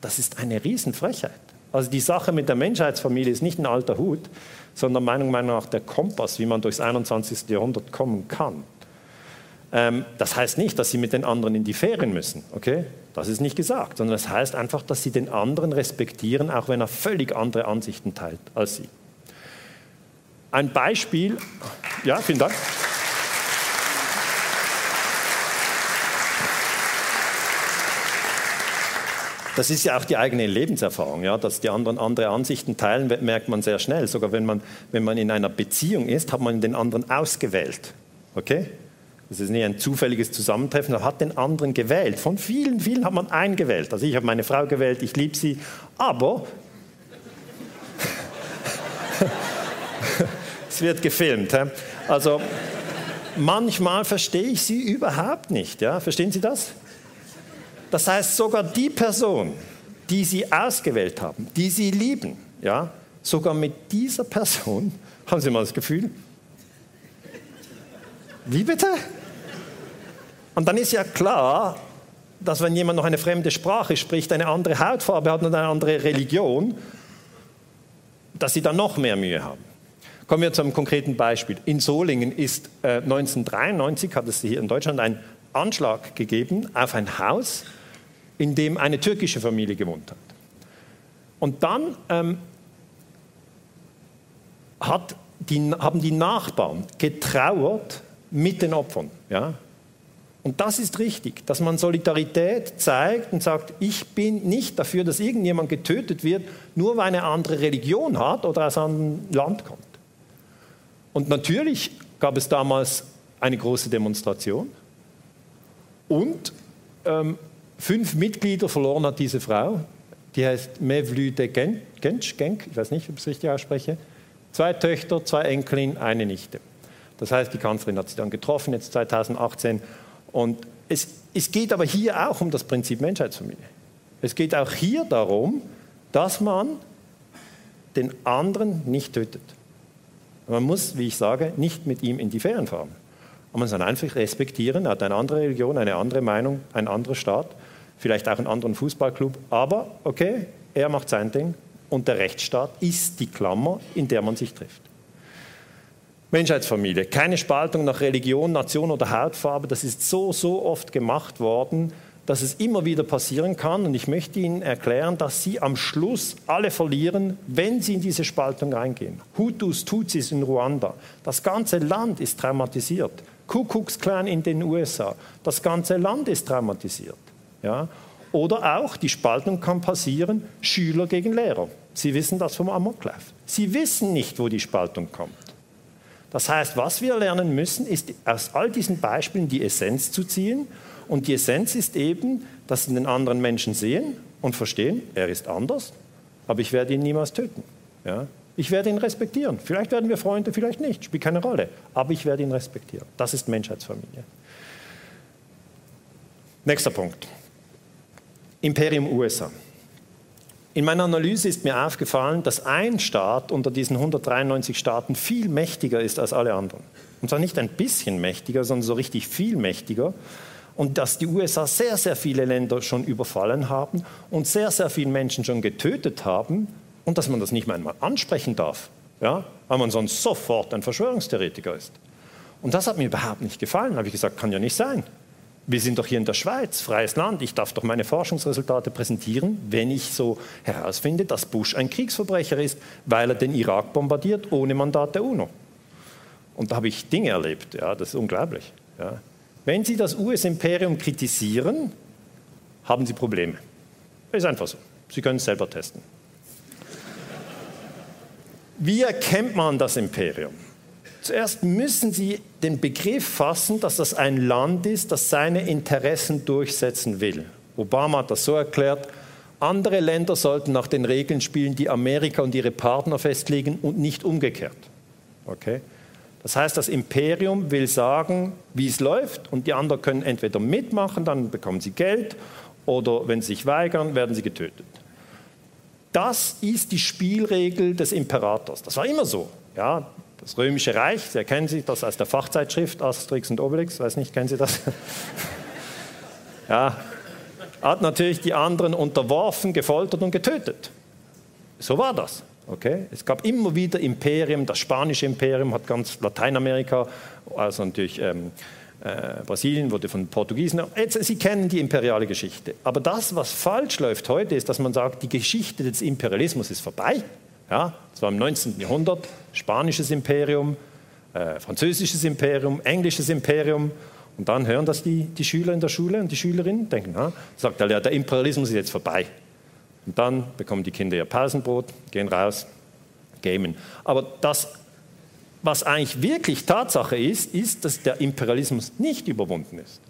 Das ist eine Riesenfrechheit. Also die Sache mit der Menschheitsfamilie ist nicht ein alter Hut, sondern meiner Meinung nach der Kompass, wie man durchs 21. Jahrhundert kommen kann. Ähm, das heißt nicht, dass Sie mit den anderen in die Ferien müssen, okay? Das ist nicht gesagt, sondern das heißt einfach, dass Sie den anderen respektieren, auch wenn er völlig andere Ansichten teilt als Sie. Ein Beispiel, ja, vielen Dank. Das ist ja auch die eigene Lebenserfahrung, ja, dass die anderen andere Ansichten teilen, merkt man sehr schnell. Sogar wenn man, wenn man in einer Beziehung ist, hat man den anderen ausgewählt. Okay? Das ist nicht ein zufälliges Zusammentreffen, man hat den anderen gewählt. Von vielen, vielen hat man einen gewählt. Also ich habe meine Frau gewählt, ich liebe sie, aber es wird gefilmt. He? Also manchmal verstehe ich sie überhaupt nicht. Ja? Verstehen Sie das? Das heißt, sogar die Person, die Sie ausgewählt haben, die Sie lieben, ja, sogar mit dieser Person, haben Sie mal das Gefühl? Wie bitte? Und dann ist ja klar, dass wenn jemand noch eine fremde Sprache spricht, eine andere Hautfarbe hat und eine andere Religion, dass sie dann noch mehr Mühe haben. Kommen wir zu einem konkreten Beispiel. In Solingen ist äh, 1993, hat es hier in Deutschland einen Anschlag gegeben auf ein Haus, in dem eine türkische Familie gewohnt hat. Und dann ähm, hat die, haben die Nachbarn getrauert mit den Opfern. Ja? Und das ist richtig, dass man Solidarität zeigt und sagt, ich bin nicht dafür, dass irgendjemand getötet wird, nur weil er eine andere Religion hat oder aus einem Land kommt. Und natürlich gab es damals eine große Demonstration und ähm, Fünf Mitglieder verloren hat diese Frau. Die heißt Mevlü de Genç, Genk, ich weiß nicht, ob ich es richtig ausspreche. Zwei Töchter, zwei Enkelin, eine Nichte. Das heißt, die Kanzlerin hat sie dann getroffen, jetzt 2018. Und es, es geht aber hier auch um das Prinzip Menschheitsfamilie. Es geht auch hier darum, dass man den anderen nicht tötet. Man muss, wie ich sage, nicht mit ihm in die Ferien fahren. Man soll einfach respektieren, er hat eine andere Religion, eine andere Meinung, ein anderer Staat vielleicht auch einen anderen Fußballclub, aber okay, er macht sein Ding und der Rechtsstaat ist die Klammer, in der man sich trifft. Menschheitsfamilie, keine Spaltung nach Religion, Nation oder Hautfarbe, das ist so, so oft gemacht worden, dass es immer wieder passieren kann. Und ich möchte Ihnen erklären, dass Sie am Schluss alle verlieren, wenn Sie in diese Spaltung reingehen. Hutus, Tutsis in Ruanda. Das ganze Land ist traumatisiert. Kuckucksklan in den USA. Das ganze Land ist traumatisiert. Ja? Oder auch, die Spaltung kann passieren, Schüler gegen Lehrer. Sie wissen das vom Amoklauf. Sie wissen nicht, wo die Spaltung kommt. Das heißt, was wir lernen müssen, ist aus all diesen Beispielen die Essenz zu ziehen. Und die Essenz ist eben, dass sie den anderen Menschen sehen und verstehen, er ist anders, aber ich werde ihn niemals töten. Ja? Ich werde ihn respektieren. Vielleicht werden wir Freunde, vielleicht nicht, spielt keine Rolle. Aber ich werde ihn respektieren. Das ist Menschheitsfamilie. Nächster Punkt. Imperium USA. In meiner Analyse ist mir aufgefallen, dass ein Staat unter diesen 193 Staaten viel mächtiger ist als alle anderen. Und zwar nicht ein bisschen mächtiger, sondern so richtig viel mächtiger. Und dass die USA sehr, sehr viele Länder schon überfallen haben und sehr, sehr viele Menschen schon getötet haben und dass man das nicht mal einmal ansprechen darf, ja? weil man sonst sofort ein Verschwörungstheoretiker ist. Und das hat mir überhaupt nicht gefallen. Da habe ich gesagt, kann ja nicht sein. Wir sind doch hier in der Schweiz, freies Land. Ich darf doch meine Forschungsresultate präsentieren, wenn ich so herausfinde, dass Bush ein Kriegsverbrecher ist, weil er den Irak bombardiert ohne Mandat der UNO. Und da habe ich Dinge erlebt, ja, das ist unglaublich. Ja. Wenn Sie das US-Imperium kritisieren, haben Sie Probleme. Ist einfach so. Sie können es selber testen. Wie erkennt man das Imperium? Zuerst müssen Sie den Begriff fassen, dass das ein Land ist, das seine Interessen durchsetzen will. Obama hat das so erklärt, andere Länder sollten nach den Regeln spielen, die Amerika und ihre Partner festlegen und nicht umgekehrt. Okay? Das heißt, das Imperium will sagen, wie es läuft und die anderen können entweder mitmachen, dann bekommen sie Geld oder wenn sie sich weigern, werden sie getötet. Das ist die Spielregel des Imperators. Das war immer so. Ja, das Römische Reich, Sie erkennen sich das aus der Fachzeitschrift Asterix und Obelix, weiß nicht, kennen Sie das? ja, hat natürlich die anderen unterworfen, gefoltert und getötet. So war das. Okay? Es gab immer wieder Imperien, das spanische Imperium hat ganz Lateinamerika, also natürlich ähm, äh, Brasilien wurde von Portugiesen. Sie kennen die imperiale Geschichte. Aber das, was falsch läuft heute, ist, dass man sagt, die Geschichte des Imperialismus ist vorbei. Ja, das war im 19. Jahrhundert, spanisches Imperium, äh, französisches Imperium, englisches Imperium. Und dann hören das die, die Schüler in der Schule und die Schülerinnen, denken, na, sagt der Lehrer, der Imperialismus ist jetzt vorbei. Und dann bekommen die Kinder ihr Pausenbrot, gehen raus, gamen. Aber das, was eigentlich wirklich Tatsache ist, ist, dass der Imperialismus nicht überwunden ist.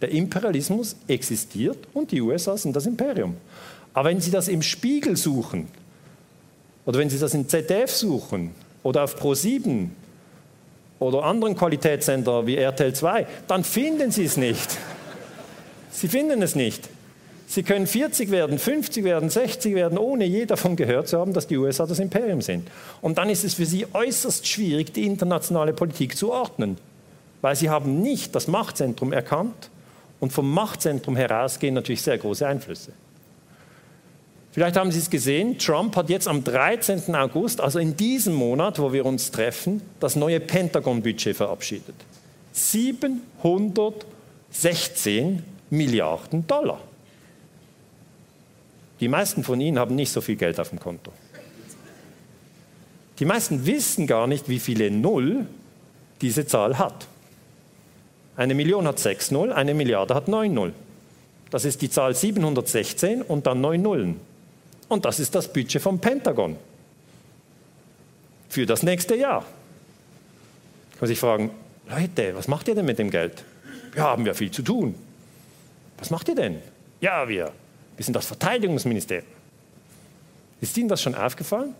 Der Imperialismus existiert und die USA sind das Imperium. Aber wenn Sie das im Spiegel suchen, oder wenn Sie das in ZDF suchen oder auf Pro7 oder anderen Qualitätssender wie RTL 2, dann finden Sie es nicht. Sie finden es nicht. Sie können 40 werden, 50 werden, 60 werden, ohne je davon gehört zu haben, dass die USA das Imperium sind. Und dann ist es für Sie äußerst schwierig, die internationale Politik zu ordnen, weil Sie haben nicht das Machtzentrum erkannt und vom Machtzentrum heraus gehen natürlich sehr große Einflüsse. Vielleicht haben Sie es gesehen, Trump hat jetzt am 13. August, also in diesem Monat, wo wir uns treffen, das neue Pentagon-Budget verabschiedet. 716 Milliarden Dollar. Die meisten von Ihnen haben nicht so viel Geld auf dem Konto. Die meisten wissen gar nicht, wie viele Null diese Zahl hat. Eine Million hat 6 Null, eine Milliarde hat 9 Null. Das ist die Zahl 716 und dann 9 Nullen. Und das ist das Budget vom Pentagon für das nächste Jahr. Kann man sich fragen, Leute, was macht ihr denn mit dem Geld? Wir haben ja viel zu tun. Was macht ihr denn? Ja, wir. Wir sind das Verteidigungsministerium. Ist Ihnen das schon aufgefallen?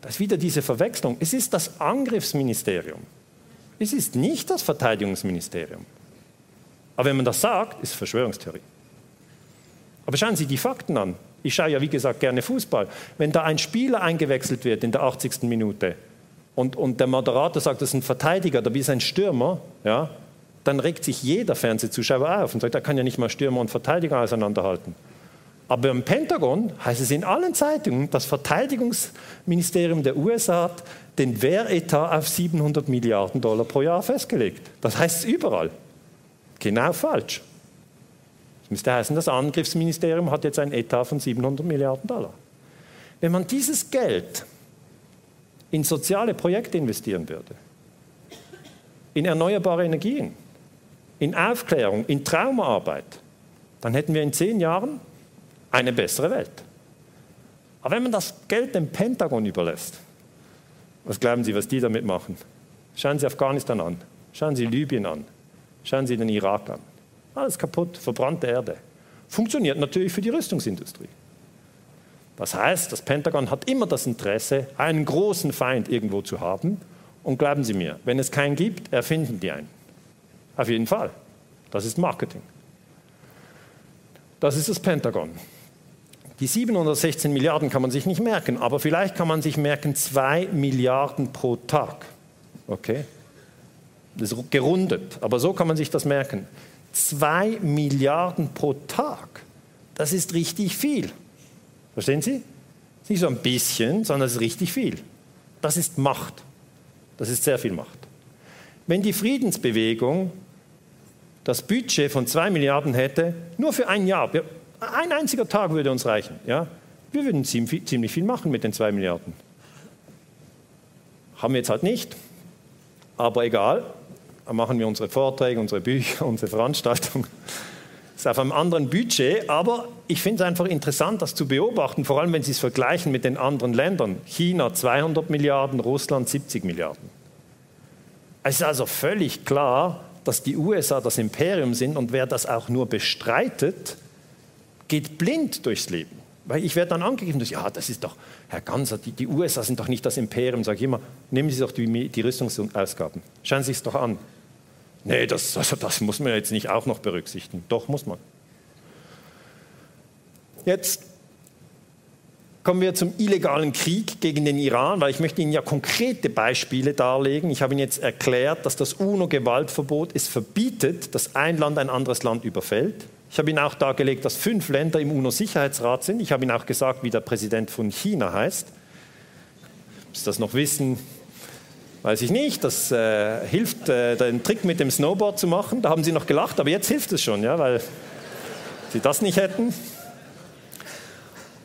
Da ist wieder diese Verwechslung. Es ist das Angriffsministerium. Es ist nicht das Verteidigungsministerium. Aber wenn man das sagt, ist Verschwörungstheorie. Aber schauen Sie die Fakten an. Ich schaue ja, wie gesagt, gerne Fußball. Wenn da ein Spieler eingewechselt wird in der 80. Minute und, und der Moderator sagt, das ist ein Verteidiger, da ist ein Stürmer, ja, dann regt sich jeder Fernsehzuschauer auf und sagt, da kann ja nicht mal Stürmer und Verteidiger auseinanderhalten. Aber im Pentagon heißt es in allen Zeitungen, das Verteidigungsministerium der USA hat den Wehretat auf 700 Milliarden Dollar pro Jahr festgelegt. Das heißt es überall. Genau falsch. Das müsste heißen, das Angriffsministerium hat jetzt ein Etat von 700 Milliarden Dollar. Wenn man dieses Geld in soziale Projekte investieren würde, in erneuerbare Energien, in Aufklärung, in Traumaarbeit, dann hätten wir in zehn Jahren eine bessere Welt. Aber wenn man das Geld dem Pentagon überlässt, was glauben Sie, was die damit machen? Schauen Sie Afghanistan an, schauen Sie Libyen an, schauen Sie den Irak an. Alles kaputt, verbrannte Erde. Funktioniert natürlich für die Rüstungsindustrie. Das heißt, das Pentagon hat immer das Interesse, einen großen Feind irgendwo zu haben. Und glauben Sie mir, wenn es keinen gibt, erfinden die einen. Auf jeden Fall. Das ist Marketing. Das ist das Pentagon. Die 716 Milliarden kann man sich nicht merken, aber vielleicht kann man sich merken 2 Milliarden pro Tag. Okay? Das ist gerundet, aber so kann man sich das merken. 2 Milliarden pro Tag. Das ist richtig viel. Verstehen Sie? Nicht so ein bisschen, sondern es ist richtig viel. Das ist Macht. Das ist sehr viel Macht. Wenn die Friedensbewegung das Budget von 2 Milliarden hätte, nur für ein Jahr, ein einziger Tag würde uns reichen. Ja? Wir würden ziemlich viel machen mit den 2 Milliarden. Haben wir jetzt halt nicht, aber egal, dann machen wir unsere Vorträge, unsere Bücher, unsere Veranstaltungen. Das ist auf einem anderen Budget, aber ich finde es einfach interessant, das zu beobachten, vor allem wenn Sie es vergleichen mit den anderen Ländern. China 200 Milliarden, Russland 70 Milliarden. Es ist also völlig klar, dass die USA das Imperium sind und wer das auch nur bestreitet, geht blind durchs Leben. Weil ich werde dann angegriffen, dass, ja, das ist doch, Herr Ganser, die, die USA sind doch nicht das Imperium. Sage ich immer, nehmen Sie doch die, die Rüstungsausgaben. Schauen Sie es doch an. Nee, das, also das muss man jetzt nicht auch noch berücksichtigen. Doch, muss man. Jetzt kommen wir zum illegalen Krieg gegen den Iran, weil ich möchte Ihnen ja konkrete Beispiele darlegen. Ich habe Ihnen jetzt erklärt, dass das UNO-Gewaltverbot es verbietet, dass ein Land ein anderes Land überfällt. Ich habe Ihnen auch dargelegt, dass fünf Länder im UNO-Sicherheitsrat sind. Ich habe Ihnen auch gesagt, wie der Präsident von China heißt. Sie das noch wissen, weiß ich nicht. Das äh, hilft, äh, den Trick mit dem Snowboard zu machen. Da haben Sie noch gelacht, aber jetzt hilft es schon, ja, weil Sie das nicht hätten.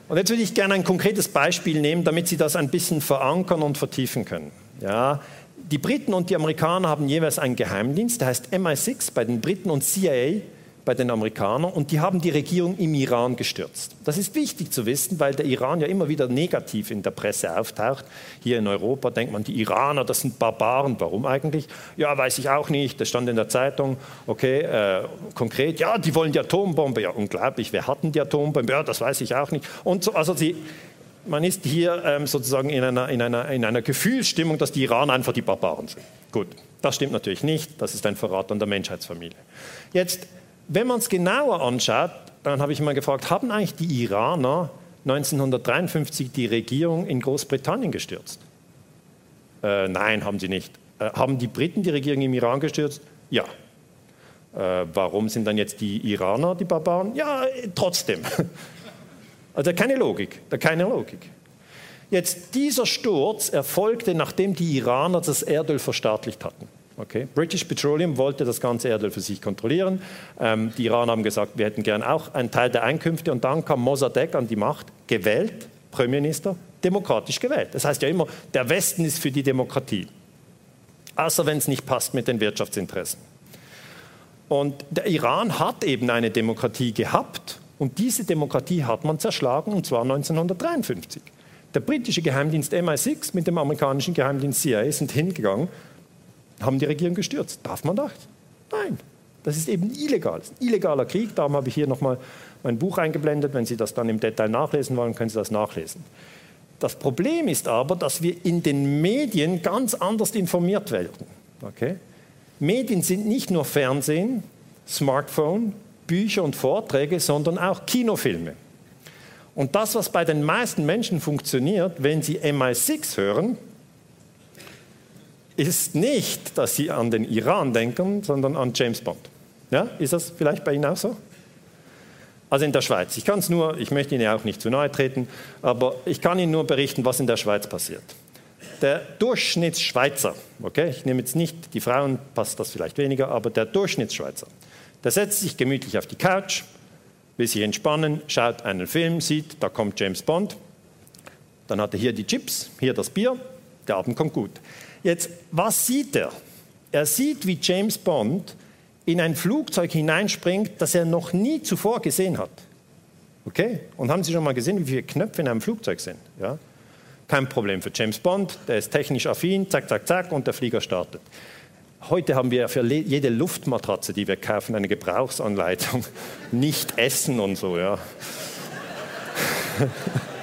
Und jetzt würde ich gerne ein konkretes Beispiel nehmen, damit Sie das ein bisschen verankern und vertiefen können. Ja, die Briten und die Amerikaner haben jeweils einen Geheimdienst, der heißt MI6 bei den Briten und CIA bei den Amerikanern und die haben die Regierung im Iran gestürzt. Das ist wichtig zu wissen, weil der Iran ja immer wieder negativ in der Presse auftaucht. Hier in Europa denkt man, die Iraner, das sind Barbaren. Warum eigentlich? Ja, weiß ich auch nicht. Das stand in der Zeitung. Okay, äh, konkret, ja, die wollen die Atombombe. Ja, unglaublich. Wer hatten die Atombombe? Ja, das weiß ich auch nicht. Und so, also sie, man ist hier ähm, sozusagen in einer, in, einer, in einer Gefühlsstimmung, dass die Iraner einfach die Barbaren sind. Gut, das stimmt natürlich nicht. Das ist ein Verrat an der Menschheitsfamilie. Jetzt wenn man es genauer anschaut, dann habe ich mal gefragt, haben eigentlich die Iraner 1953 die Regierung in Großbritannien gestürzt? Äh, nein, haben sie nicht. Äh, haben die Briten die Regierung im Iran gestürzt? Ja. Äh, warum sind dann jetzt die Iraner die Barbaren? Ja, trotzdem. Also keine Logik, da keine Logik. Jetzt, dieser Sturz erfolgte, nachdem die Iraner das Erdöl verstaatlicht hatten. Okay. British Petroleum wollte das ganze Erdöl für sich kontrollieren. Ähm, die Iraner haben gesagt, wir hätten gern auch einen Teil der Einkünfte. Und dann kam Mossadegh an die Macht, gewählt, Premierminister, demokratisch gewählt. Das heißt ja immer, der Westen ist für die Demokratie. Außer wenn es nicht passt mit den Wirtschaftsinteressen. Und der Iran hat eben eine Demokratie gehabt. Und diese Demokratie hat man zerschlagen, und zwar 1953. Der britische Geheimdienst MI6 mit dem amerikanischen Geheimdienst CIA sind hingegangen haben die Regierung gestürzt. Darf man das? Nein. Das ist eben illegal. Das ist ein illegaler Krieg. Darum habe ich hier nochmal mein Buch eingeblendet. Wenn Sie das dann im Detail nachlesen wollen, können Sie das nachlesen. Das Problem ist aber, dass wir in den Medien ganz anders informiert werden. Okay? Medien sind nicht nur Fernsehen, Smartphone, Bücher und Vorträge, sondern auch Kinofilme. Und das, was bei den meisten Menschen funktioniert, wenn sie MI6 hören, ist nicht, dass sie an den Iran denken, sondern an James Bond. Ja, ist das vielleicht bei Ihnen auch so? Also in der Schweiz. Ich kann es nur, ich möchte Ihnen auch nicht zu nahe treten, aber ich kann Ihnen nur berichten, was in der Schweiz passiert. Der Durchschnittsschweizer, okay, ich nehme jetzt nicht die Frauen, passt das vielleicht weniger, aber der Durchschnittsschweizer, der setzt sich gemütlich auf die Couch, will sich entspannen, schaut einen Film, sieht, da kommt James Bond, dann hat er hier die Chips, hier das Bier, der Abend kommt gut. Jetzt, was sieht er? Er sieht, wie James Bond in ein Flugzeug hineinspringt, das er noch nie zuvor gesehen hat. Okay? Und haben Sie schon mal gesehen, wie viele Knöpfe in einem Flugzeug sind? Ja? Kein Problem für James Bond, der ist technisch affin, zack, zack, zack, und der Flieger startet. Heute haben wir für jede Luftmatratze, die wir kaufen, eine Gebrauchsanleitung. Nicht essen und so, ja.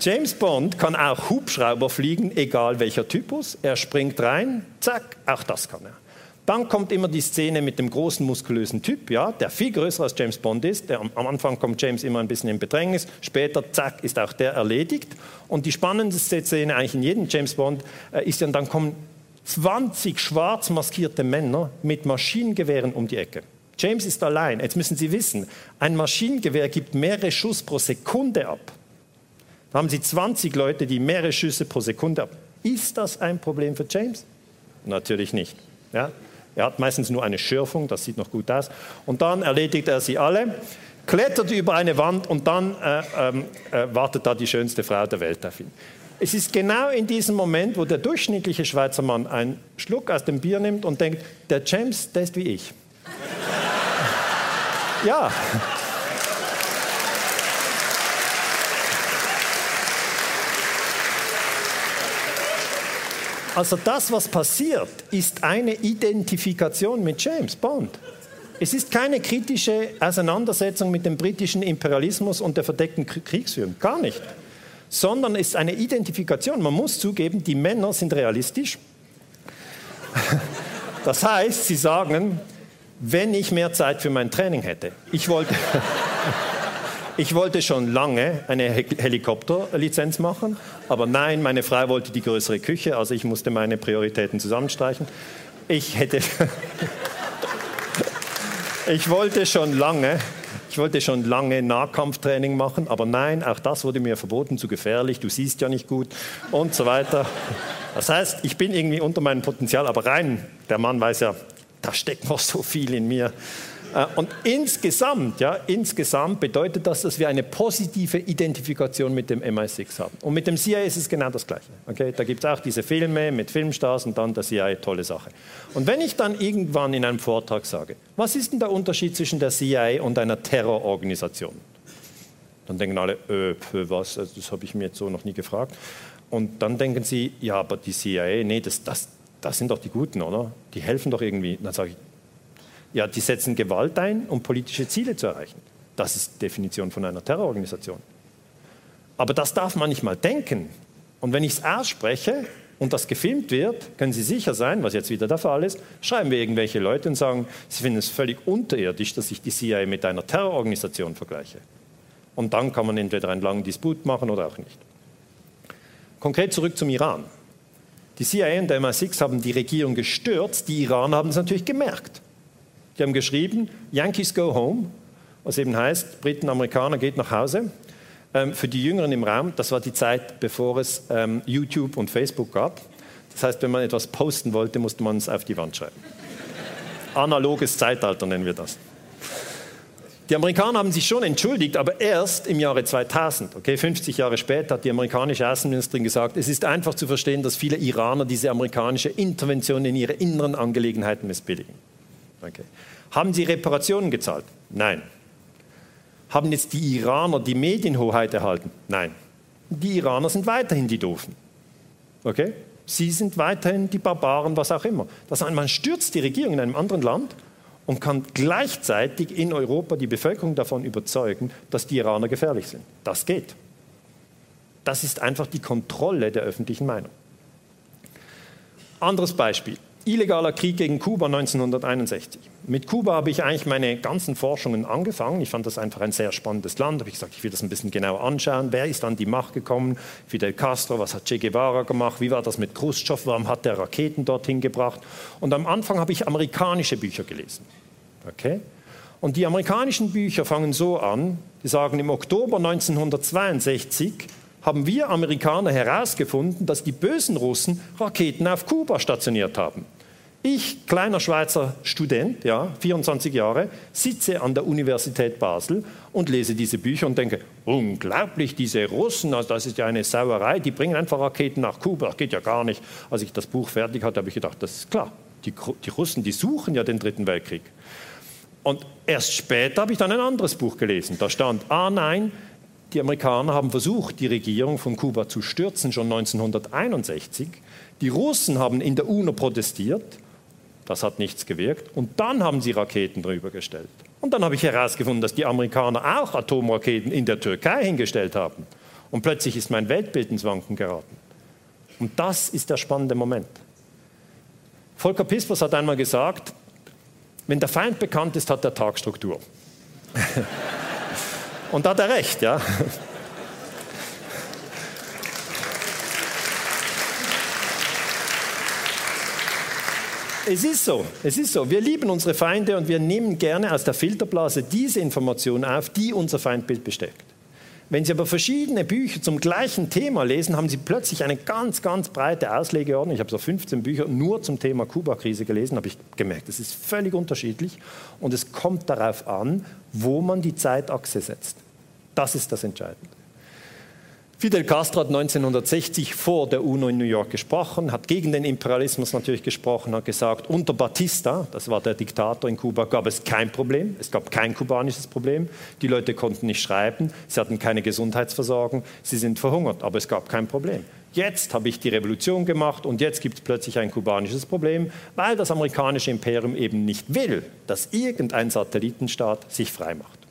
James Bond kann auch Hubschrauber fliegen, egal welcher Typus. Er springt rein, zack, auch das kann er. Dann kommt immer die Szene mit dem großen muskulösen Typ, ja, der viel größer als James Bond ist. Der, am Anfang kommt James immer ein bisschen in Bedrängnis, später, zack, ist auch der erledigt. Und die spannendste Szene eigentlich in jedem James Bond äh, ist ja, dann kommen 20 schwarz maskierte Männer mit Maschinengewehren um die Ecke. James ist allein. Jetzt müssen Sie wissen, ein Maschinengewehr gibt mehrere Schuss pro Sekunde ab. Da haben Sie 20 Leute, die mehrere Schüsse pro Sekunde ab. Ist das ein Problem für James? Natürlich nicht. Ja? Er hat meistens nur eine Schürfung, das sieht noch gut aus. Und dann erledigt er sie alle, klettert über eine Wand und dann äh, ähm, äh, wartet da die schönste Frau der Welt auf ihn. Es ist genau in diesem Moment, wo der durchschnittliche Schweizer Mann einen Schluck aus dem Bier nimmt und denkt, der James, der ist wie ich. ja. Also das, was passiert, ist eine Identifikation mit James Bond. Es ist keine kritische Auseinandersetzung mit dem britischen Imperialismus und der verdeckten Kriegsführung, gar nicht. Sondern es ist eine Identifikation. Man muss zugeben, die Männer sind realistisch. Das heißt, sie sagen, wenn ich mehr Zeit für mein Training hätte, ich wollte... Ich wollte schon lange eine Helikopterlizenz machen, aber nein, meine Frau wollte die größere Küche, also ich musste meine Prioritäten zusammenstreichen. Ich hätte. ich wollte schon lange. Ich wollte schon lange Nahkampftraining machen, aber nein, auch das wurde mir verboten, zu gefährlich, du siehst ja nicht gut und so weiter. Das heißt, ich bin irgendwie unter meinem Potenzial, aber rein, der Mann weiß ja, da steckt noch so viel in mir. Äh, und insgesamt, ja, insgesamt bedeutet das, dass wir eine positive Identifikation mit dem MI6 haben. Und mit dem CIA ist es genau das Gleiche. Okay? Da gibt es auch diese Filme mit Filmstars und dann der CIA, tolle Sache. Und wenn ich dann irgendwann in einem Vortrag sage, was ist denn der Unterschied zwischen der CIA und einer Terrororganisation? Dann denken alle, äh, was, also das habe ich mir jetzt so noch nie gefragt. Und dann denken sie, ja, aber die CIA, nee, das, das, das sind doch die Guten, oder? Die helfen doch irgendwie. Dann sage ich, ja, die setzen Gewalt ein, um politische Ziele zu erreichen. Das ist die Definition von einer Terrororganisation. Aber das darf man nicht mal denken. Und wenn ich es ausspreche und das gefilmt wird, können Sie sicher sein, was jetzt wieder der Fall ist, schreiben wir irgendwelche Leute und sagen, sie finden es völlig unterirdisch, dass ich die CIA mit einer Terrororganisation vergleiche. Und dann kann man entweder einen langen Disput machen oder auch nicht. Konkret zurück zum Iran. Die CIA und der MI6 haben die Regierung gestürzt, die Iraner haben es natürlich gemerkt. Die haben geschrieben, Yankees go home, was eben heißt, Briten, Amerikaner geht nach Hause. Ähm, für die Jüngeren im Raum, das war die Zeit, bevor es ähm, YouTube und Facebook gab. Das heißt, wenn man etwas posten wollte, musste man es auf die Wand schreiben. Analoges Zeitalter nennen wir das. Die Amerikaner haben sich schon entschuldigt, aber erst im Jahre 2000, okay, 50 Jahre später, hat die amerikanische Außenministerin gesagt, es ist einfach zu verstehen, dass viele Iraner diese amerikanische Intervention in ihre inneren Angelegenheiten missbilligen. Okay. Haben sie Reparationen gezahlt? Nein. Haben jetzt die Iraner die Medienhoheit erhalten? Nein. Die Iraner sind weiterhin die Doofen. Okay? Sie sind weiterhin die Barbaren, was auch immer. Das heißt, man stürzt die Regierung in einem anderen Land und kann gleichzeitig in Europa die Bevölkerung davon überzeugen, dass die Iraner gefährlich sind. Das geht. Das ist einfach die Kontrolle der öffentlichen Meinung. Anderes Beispiel illegaler Krieg gegen Kuba 1961. Mit Kuba habe ich eigentlich meine ganzen Forschungen angefangen. Ich fand das einfach ein sehr spannendes Land. Habe ich gesagt, ich will das ein bisschen genauer anschauen. Wer ist an die Macht gekommen? Fidel Castro, was hat Che Guevara gemacht? Wie war das mit Khrushchev? Warum hat der Raketen dorthin gebracht? Und am Anfang habe ich amerikanische Bücher gelesen. Okay? Und die amerikanischen Bücher fangen so an, die sagen, im Oktober 1962 haben wir Amerikaner herausgefunden, dass die bösen Russen Raketen auf Kuba stationiert haben. Ich, kleiner Schweizer Student, ja, 24 Jahre, sitze an der Universität Basel und lese diese Bücher und denke, unglaublich, diese Russen, also das ist ja eine Sauerei, die bringen einfach Raketen nach Kuba, das geht ja gar nicht. Als ich das Buch fertig hatte, habe ich gedacht, das ist klar, die, die Russen, die suchen ja den Dritten Weltkrieg. Und erst später habe ich dann ein anderes Buch gelesen. Da stand, ah nein, die Amerikaner haben versucht, die Regierung von Kuba zu stürzen, schon 1961. Die Russen haben in der UNO protestiert das hat nichts gewirkt. Und dann haben sie Raketen drüber gestellt. Und dann habe ich herausgefunden, dass die Amerikaner auch Atomraketen in der Türkei hingestellt haben. Und plötzlich ist mein Weltbild ins Wanken geraten. Und das ist der spannende Moment. Volker Pispers hat einmal gesagt, wenn der Feind bekannt ist, hat der Tag Struktur. Und da hat er recht, ja. Es ist so, es ist so. Wir lieben unsere Feinde und wir nehmen gerne aus der Filterblase diese Informationen auf, die unser Feindbild besteckt. Wenn Sie aber verschiedene Bücher zum gleichen Thema lesen, haben Sie plötzlich eine ganz, ganz breite Auslegeordnung. Ich habe so 15 Bücher nur zum Thema Kuba-Krise gelesen, habe ich gemerkt, es ist völlig unterschiedlich und es kommt darauf an, wo man die Zeitachse setzt. Das ist das Entscheidende. Fidel Castro hat 1960 vor der UNO in New York gesprochen, hat gegen den Imperialismus natürlich gesprochen, hat gesagt, unter Batista, das war der Diktator in Kuba, gab es kein Problem, es gab kein kubanisches Problem. Die Leute konnten nicht schreiben, sie hatten keine Gesundheitsversorgung, sie sind verhungert, aber es gab kein Problem. Jetzt habe ich die Revolution gemacht und jetzt gibt es plötzlich ein kubanisches Problem, weil das amerikanische Imperium eben nicht will, dass irgendein Satellitenstaat sich freimacht.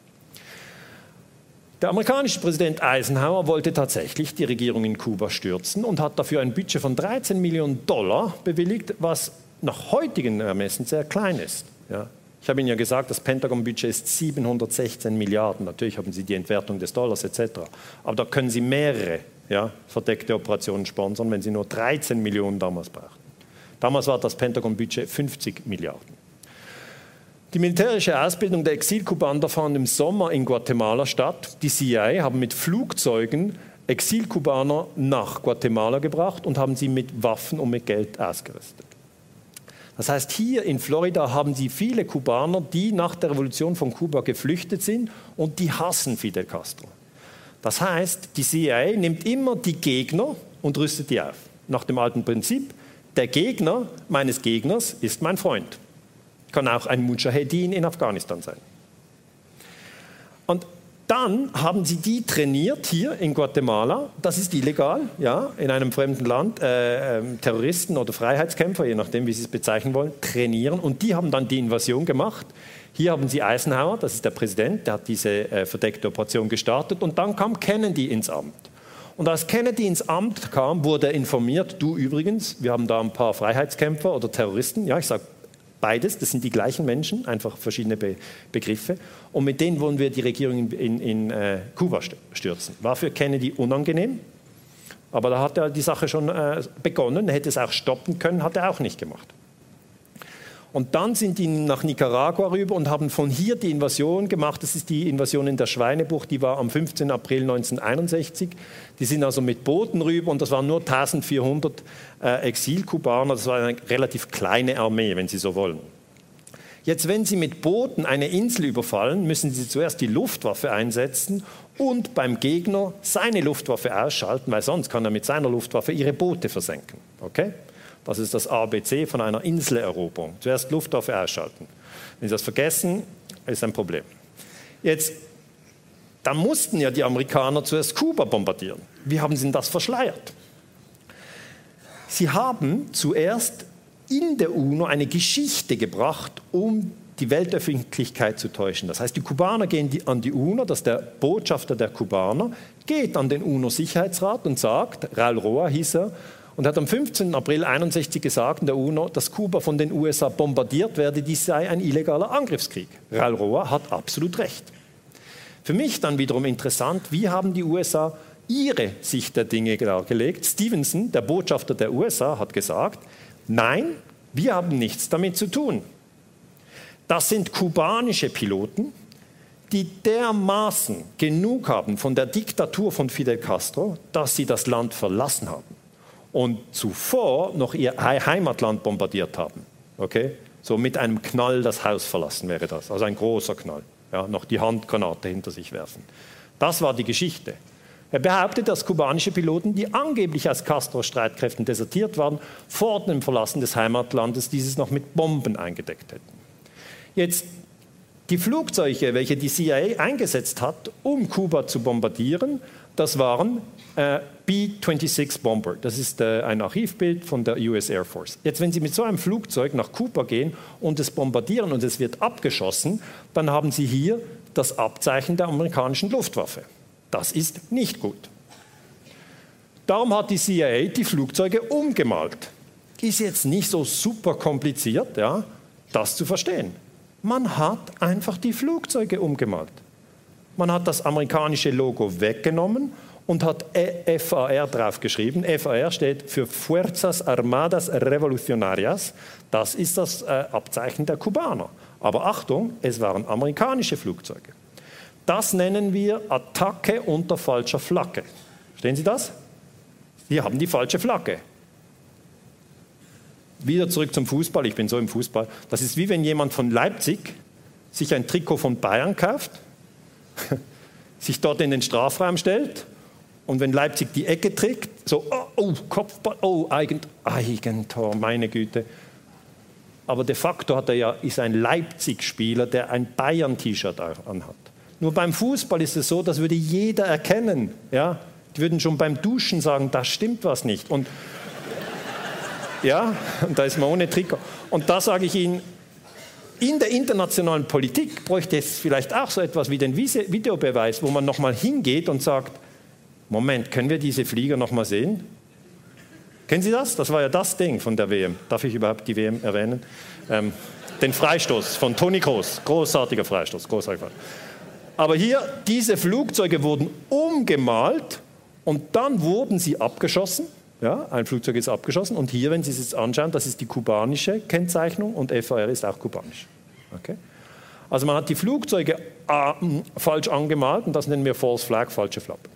Der amerikanische Präsident Eisenhower wollte tatsächlich die Regierung in Kuba stürzen und hat dafür ein Budget von 13 Millionen Dollar bewilligt, was nach heutigen Ermessen sehr klein ist. Ja. Ich habe Ihnen ja gesagt, das Pentagon-Budget ist 716 Milliarden. Natürlich haben Sie die Entwertung des Dollars etc. Aber da können Sie mehrere ja, verdeckte Operationen sponsern, wenn Sie nur 13 Millionen damals brauchten. Damals war das Pentagon-Budget 50 Milliarden. Die militärische Ausbildung der Exilkubaner fand im Sommer in Guatemala statt. Die CIA haben mit Flugzeugen Exilkubaner nach Guatemala gebracht und haben sie mit Waffen und mit Geld ausgerüstet. Das heißt, hier in Florida haben sie viele Kubaner, die nach der Revolution von Kuba geflüchtet sind und die hassen Fidel Castro. Das heißt, die CIA nimmt immer die Gegner und rüstet die auf. Nach dem alten Prinzip, der Gegner meines Gegners ist mein Freund kann auch ein Mujahedin in Afghanistan sein. Und dann haben sie die trainiert hier in Guatemala. Das ist illegal, ja, in einem fremden Land. Äh, äh, Terroristen oder Freiheitskämpfer, je nachdem, wie sie es bezeichnen wollen, trainieren. Und die haben dann die Invasion gemacht. Hier haben sie Eisenhower, das ist der Präsident, der hat diese äh, verdeckte Operation gestartet. Und dann kam Kennedy ins Amt. Und als Kennedy ins Amt kam, wurde er informiert, du übrigens, wir haben da ein paar Freiheitskämpfer oder Terroristen, ja, ich sage Beides, das sind die gleichen Menschen, einfach verschiedene Be Begriffe. Und mit denen wollen wir die Regierung in, in, äh, Kuba stürzen. War für Kennedy unangenehm, aber da hat er die Sache schon äh, begonnen, hätte es auch stoppen können, hat er auch nicht gemacht. Und dann sind die nach Nicaragua rüber und haben von hier die Invasion gemacht. Das ist die Invasion in der Schweinebucht, die war am 15. April 1961. Die sind also mit Booten rüber und das waren nur 1400 äh, Exilkubaner. Das war eine relativ kleine Armee, wenn Sie so wollen. Jetzt, wenn Sie mit Booten eine Insel überfallen, müssen Sie zuerst die Luftwaffe einsetzen und beim Gegner seine Luftwaffe ausschalten, weil sonst kann er mit seiner Luftwaffe Ihre Boote versenken. Okay? Das ist das ABC von einer Inseleroberung. Zuerst Luftwaffe ausschalten. Wenn Sie das vergessen, ist ein Problem. Jetzt, da mussten ja die Amerikaner zuerst Kuba bombardieren. Wie haben sie denn das verschleiert? Sie haben zuerst in der UNO eine Geschichte gebracht, um die Weltöffentlichkeit zu täuschen. Das heißt, die Kubaner gehen an die UNO, dass der Botschafter der Kubaner geht an den UNO-Sicherheitsrat und sagt, Raul Roa hieß er, und hat am 15. April 1961 gesagt in der UNO, dass Kuba von den USA bombardiert werde, dies sei ein illegaler Angriffskrieg. Raul Roa hat absolut recht. Für mich dann wiederum interessant, wie haben die USA ihre Sicht der Dinge dargelegt? Stevenson, der Botschafter der USA, hat gesagt, nein, wir haben nichts damit zu tun. Das sind kubanische Piloten, die dermaßen genug haben von der Diktatur von Fidel Castro, dass sie das Land verlassen haben und zuvor noch ihr Heimatland bombardiert haben. Okay? So mit einem Knall das Haus verlassen wäre das, also ein großer Knall. Ja, noch die Handgranate hinter sich werfen. Das war die Geschichte. Er behauptet, dass kubanische Piloten, die angeblich aus Castro-Streitkräften desertiert waren, vor dem Verlassen des Heimatlandes dieses noch mit Bomben eingedeckt hätten. Jetzt die Flugzeuge, welche die CIA eingesetzt hat, um Kuba zu bombardieren, das waren äh, B-26 Bomber. Das ist äh, ein Archivbild von der US Air Force. Jetzt, wenn Sie mit so einem Flugzeug nach Kuba gehen und es bombardieren und es wird abgeschossen, dann haben Sie hier das Abzeichen der amerikanischen Luftwaffe. Das ist nicht gut. Darum hat die CIA die Flugzeuge umgemalt. Ist jetzt nicht so super kompliziert, ja, das zu verstehen. Man hat einfach die Flugzeuge umgemalt. Man hat das amerikanische Logo weggenommen und hat FAR draufgeschrieben. FAR steht für Fuerzas Armadas Revolucionarias. Das ist das äh, Abzeichen der Kubaner. Aber Achtung, es waren amerikanische Flugzeuge. Das nennen wir Attacke unter falscher Flagge. Verstehen Sie das? Sie haben die falsche Flagge. Wieder zurück zum Fußball. Ich bin so im Fußball. Das ist wie wenn jemand von Leipzig sich ein Trikot von Bayern kauft, sich dort in den Strafraum stellt und wenn Leipzig die Ecke trägt, so, oh, oh Kopfball, oh, Eigent, Eigentor, meine Güte. Aber de facto hat er ja, ist ein Leipzig-Spieler, der ein Bayern-T-Shirt anhat. Nur beim Fußball ist es so, das würde jeder erkennen. Ja? Die würden schon beim Duschen sagen, da stimmt was nicht. Und ja, und da ist man ohne Trikot. Und da sage ich Ihnen, in der internationalen Politik bräuchte es vielleicht auch so etwas wie den Videobeweis, wo man nochmal hingeht und sagt, Moment, können wir diese Flieger nochmal sehen? Kennen Sie das? Das war ja das Ding von der WM. Darf ich überhaupt die WM erwähnen? Ähm, den Freistoß von Toni Kroos. Großartiger Freistoß. Großartiger. Aber hier, diese Flugzeuge wurden umgemalt und dann wurden sie abgeschossen. Ja, ein Flugzeug ist abgeschossen. Und hier, wenn Sie es jetzt anschauen, das ist die kubanische Kennzeichnung und FAR ist auch kubanisch. Okay? Also man hat die Flugzeuge äh, falsch angemalt und das nennen wir False Flag, falsche Flappe.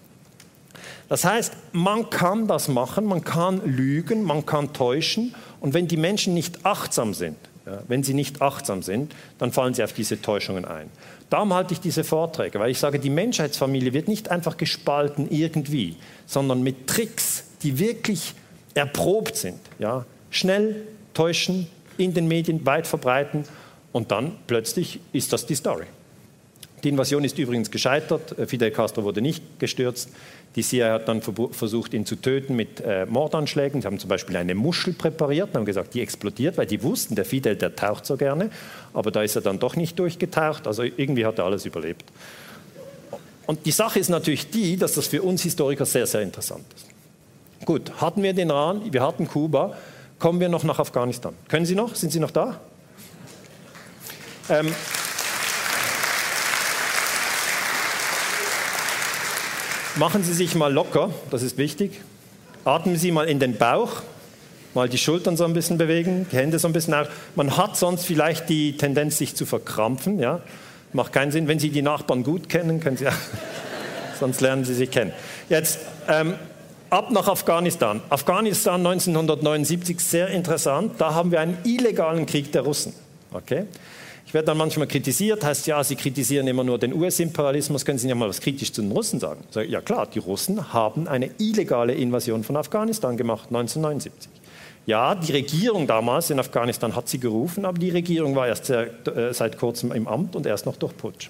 Das heißt, man kann das machen, man kann lügen, man kann täuschen und wenn die Menschen nicht achtsam sind, ja, wenn sie nicht achtsam sind, dann fallen sie auf diese Täuschungen ein. Darum halte ich diese Vorträge, weil ich sage, die Menschheitsfamilie wird nicht einfach gespalten irgendwie, sondern mit Tricks, die wirklich erprobt sind. Ja? Schnell täuschen, in den Medien weit verbreiten und dann plötzlich ist das die Story. Die Invasion ist übrigens gescheitert. Fidel Castro wurde nicht gestürzt. Die CIA hat dann versucht, ihn zu töten mit äh, Mordanschlägen. Sie haben zum Beispiel eine Muschel präpariert und haben gesagt, die explodiert, weil die wussten, der Fidel, der taucht so gerne. Aber da ist er dann doch nicht durchgetaucht. Also irgendwie hat er alles überlebt. Und die Sache ist natürlich die, dass das für uns Historiker sehr, sehr interessant ist. Gut, hatten wir den Iran, wir hatten Kuba, kommen wir noch nach Afghanistan. Können Sie noch? Sind Sie noch da? Ähm, Machen Sie sich mal locker, das ist wichtig. Atmen Sie mal in den Bauch, mal die Schultern so ein bisschen bewegen, die Hände so ein bisschen auf. Man hat sonst vielleicht die Tendenz, sich zu verkrampfen. Ja? Macht keinen Sinn. Wenn Sie die Nachbarn gut kennen, können Sie auch, sonst lernen Sie sich kennen. Jetzt ähm, ab nach Afghanistan. Afghanistan 1979, sehr interessant. Da haben wir einen illegalen Krieg der Russen. Okay? Ich werde dann manchmal kritisiert, heißt ja, Sie kritisieren immer nur den US-Imperialismus, können Sie ja mal was kritisch zu den Russen sagen? Sage, ja klar, die Russen haben eine illegale Invasion von Afghanistan gemacht, 1979. Ja, die Regierung damals in Afghanistan hat sie gerufen, aber die Regierung war erst sehr, äh, seit kurzem im Amt und erst noch durch Putsch.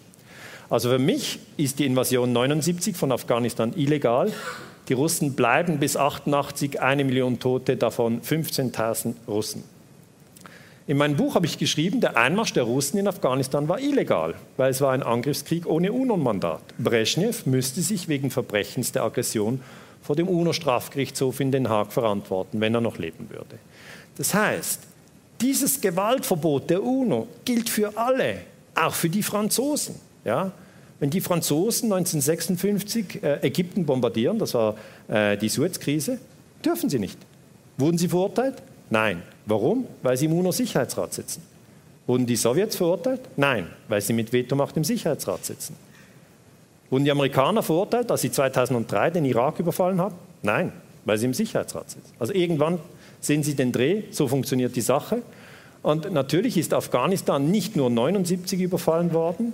Also für mich ist die Invasion 79 von Afghanistan illegal. Die Russen bleiben bis 88 eine Million Tote, davon 15.000 Russen. In meinem Buch habe ich geschrieben, der Einmarsch der Russen in Afghanistan war illegal, weil es war ein Angriffskrieg ohne UNO-Mandat. Brezhnev müsste sich wegen Verbrechens der Aggression vor dem UNO-Strafgerichtshof in Den Haag verantworten, wenn er noch leben würde. Das heißt, dieses Gewaltverbot der UNO gilt für alle, auch für die Franzosen. Ja? Wenn die Franzosen 1956 äh, Ägypten bombardieren, das war äh, die Suez-Krise, dürfen sie nicht. Wurden sie verurteilt? Nein. Warum? Weil sie im UNO-Sicherheitsrat sitzen. Wurden die Sowjets verurteilt? Nein, weil sie mit Vetomacht im Sicherheitsrat sitzen. Wurden die Amerikaner verurteilt, als sie 2003 den Irak überfallen haben? Nein, weil sie im Sicherheitsrat sitzen. Also irgendwann sehen Sie den Dreh, so funktioniert die Sache. Und natürlich ist Afghanistan nicht nur 79 überfallen worden.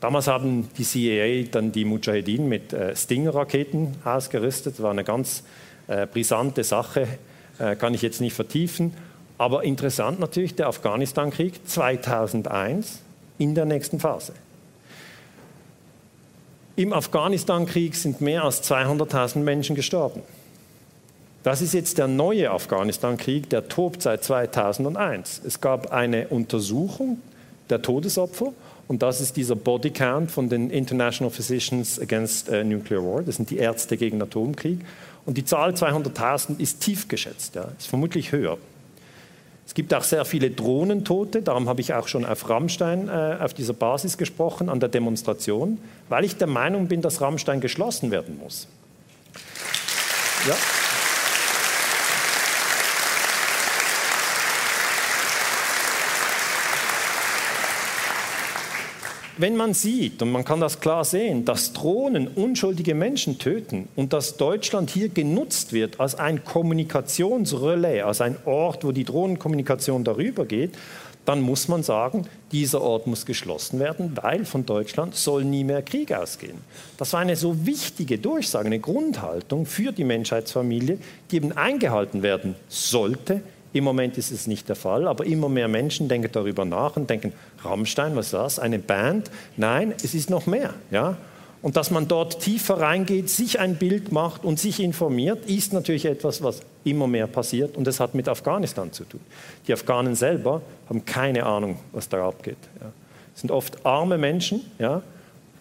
Damals haben die CIA dann die Mujahedin mit äh, Stinger-Raketen ausgerüstet. Das war eine ganz äh, brisante Sache, äh, kann ich jetzt nicht vertiefen. Aber interessant natürlich der Afghanistan-Krieg 2001 in der nächsten Phase. Im Afghanistan-Krieg sind mehr als 200.000 Menschen gestorben. Das ist jetzt der neue Afghanistan-Krieg, der tobt seit 2001. Es gab eine Untersuchung der Todesopfer Und das ist dieser Body Count von den International Physicians Against uh, Nuclear War. Das sind die Ärzte gegen Atomkrieg. Und die Zahl 200.000 ist tief geschätzt, ja, ist vermutlich höher. Es gibt auch sehr viele Drohnentote, darum habe ich auch schon auf Rammstein äh, auf dieser Basis gesprochen, an der Demonstration, weil ich der Meinung bin, dass Rammstein geschlossen werden muss. Ja. Wenn man sieht, und man kann das klar sehen, dass Drohnen unschuldige Menschen töten und dass Deutschland hier genutzt wird als ein Kommunikationsrelais, als ein Ort, wo die Drohnenkommunikation darüber geht, dann muss man sagen, dieser Ort muss geschlossen werden, weil von Deutschland soll nie mehr Krieg ausgehen. Das war eine so wichtige Durchsage, eine Grundhaltung für die Menschheitsfamilie, die eben eingehalten werden sollte, im Moment ist es nicht der Fall, aber immer mehr Menschen denken darüber nach und denken, Rammstein, was ist das? Eine Band? Nein, es ist noch mehr. Ja? Und dass man dort tiefer reingeht, sich ein Bild macht und sich informiert, ist natürlich etwas, was immer mehr passiert und es hat mit Afghanistan zu tun. Die Afghanen selber haben keine Ahnung, was da abgeht. Ja. Es sind oft arme Menschen, ja,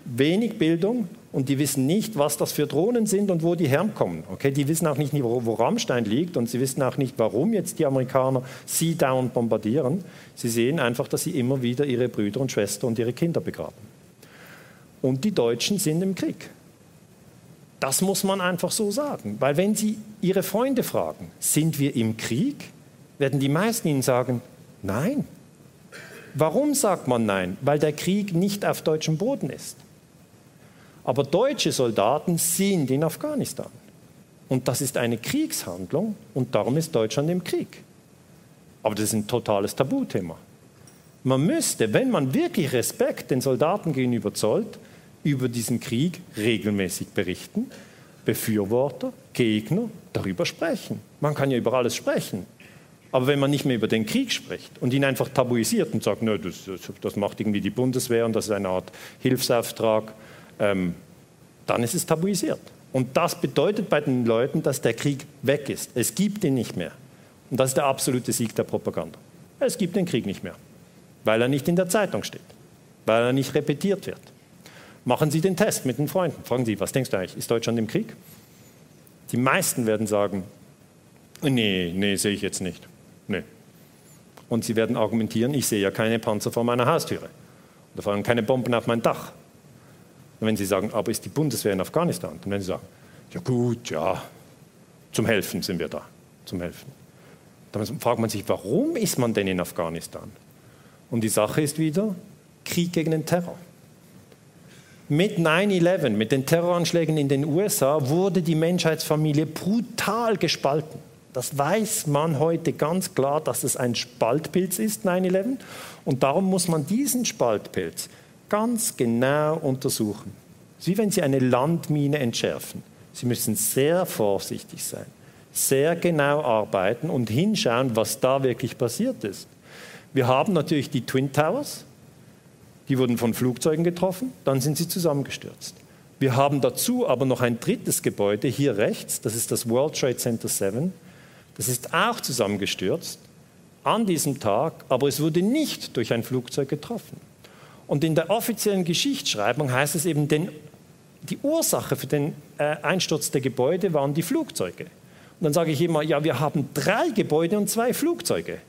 wenig Bildung und die wissen nicht, was das für Drohnen sind und wo die herkommen. Okay, die wissen auch nicht, wo, Rammstein liegt und sie wissen auch nicht, warum jetzt die Amerikaner sie dauernd bombardieren. Sie sehen einfach, dass sie immer wieder ihre Brüder und Schwestern und ihre Kinder begraben. Und die Deutschen sind im Krieg. Das muss man einfach so sagen, weil wenn Sie Ihre Freunde fragen, sind wir im Krieg, werden die meisten Ihnen sagen, nein. Warum sagt man nein? Weil der Krieg nicht auf deutschem Boden ist. Aber deutsche Soldaten sind in Afghanistan. Und das ist eine Kriegshandlung und darum ist Deutschland im Krieg. Aber das ist ein totales Tabuthema. Man müsste, wenn man wirklich Respekt den Soldaten gegenüber zollt, über diesen Krieg regelmäßig berichten, Befürworter, Gegner darüber sprechen. Man kann ja über alles sprechen. Aber wenn man nicht mehr über den Krieg spricht und ihn einfach tabuisiert und sagt, no, das, das macht irgendwie die Bundeswehr und das ist eine Art Hilfsauftrag, ähm, dann ist es tabuisiert. Und das bedeutet bei den Leuten, dass der Krieg weg ist. Es gibt ihn nicht mehr. Und das ist der absolute Sieg der Propaganda. Es gibt den Krieg nicht mehr, weil er nicht in der Zeitung steht, weil er nicht repetiert wird. Machen Sie den Test mit den Freunden. Fragen Sie, was denkst du eigentlich? Ist Deutschland im Krieg? Die meisten werden sagen, nee, nee, sehe ich jetzt nicht. Nee. Und sie werden argumentieren, ich sehe ja keine Panzer vor meiner Haustüre. Oder fahren keine Bomben auf mein Dach. Und wenn Sie sagen, aber ist die Bundeswehr in Afghanistan? Dann werden Sie sagen, ja gut, ja, zum Helfen sind wir da, zum Helfen. Dann fragt man sich, warum ist man denn in Afghanistan? Und die Sache ist wieder Krieg gegen den Terror. Mit 9-11, mit den Terroranschlägen in den USA, wurde die Menschheitsfamilie brutal gespalten. Das weiß man heute ganz klar, dass es ein Spaltpilz ist, 9-11. Und darum muss man diesen Spaltpilz ganz genau untersuchen. Es ist wie wenn Sie eine Landmine entschärfen. Sie müssen sehr vorsichtig sein, sehr genau arbeiten und hinschauen, was da wirklich passiert ist. Wir haben natürlich die Twin Towers, die wurden von Flugzeugen getroffen, dann sind sie zusammengestürzt. Wir haben dazu aber noch ein drittes Gebäude hier rechts, das ist das World Trade Center 7. Das ist auch zusammengestürzt an diesem Tag, aber es wurde nicht durch ein Flugzeug getroffen. Und in der offiziellen Geschichtsschreibung heißt es eben, denn die Ursache für den äh, Einsturz der Gebäude waren die Flugzeuge. Und dann sage ich immer, ja, wir haben drei Gebäude und zwei Flugzeuge.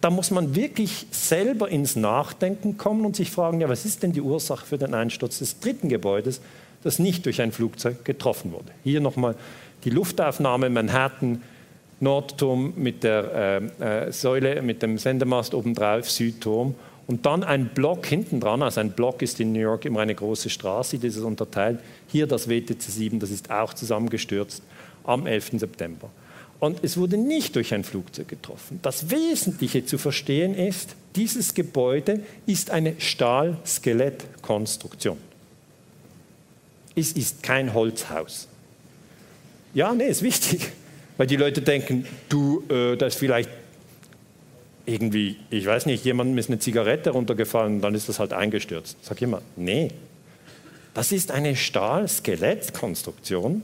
Da muss man wirklich selber ins Nachdenken kommen und sich fragen, ja, was ist denn die Ursache für den Einsturz des dritten Gebäudes, das nicht durch ein Flugzeug getroffen wurde. Hier nochmal die Luftaufnahme Manhattan, Nordturm mit der äh, äh, Säule, mit dem Sendemast obendrauf, Südturm und dann ein Block hinten dran, also ein Block ist in New York immer eine große Straße, die ist unterteilt. Hier das WTC 7, das ist auch zusammengestürzt am 11. September. Und es wurde nicht durch ein Flugzeug getroffen. Das Wesentliche zu verstehen ist, dieses Gebäude ist eine Stahl-Skelett-Konstruktion. Es ist kein Holzhaus. Ja, nee, ist wichtig, weil die Leute denken, du, äh, da ist vielleicht irgendwie, ich weiß nicht, jemandem ist eine Zigarette runtergefallen dann ist das halt eingestürzt. Sag immer, nee, das ist eine Stahl-Skelettkonstruktion.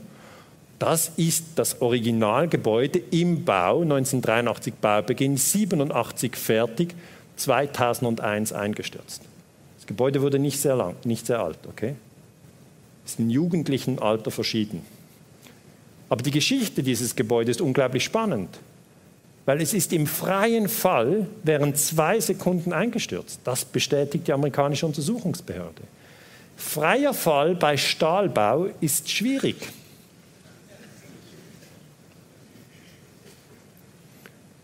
Das ist das Originalgebäude im Bau, 1983 Baubeginn, 87 fertig, 2001 eingestürzt. Das Gebäude wurde nicht sehr lang, nicht sehr alt, okay? Ist im jugendlichen Alter verschieden. Aber die Geschichte dieses Gebäudes ist unglaublich spannend, weil es ist im freien Fall während zwei Sekunden eingestürzt. Das bestätigt die amerikanische Untersuchungsbehörde. Freier Fall bei Stahlbau ist schwierig.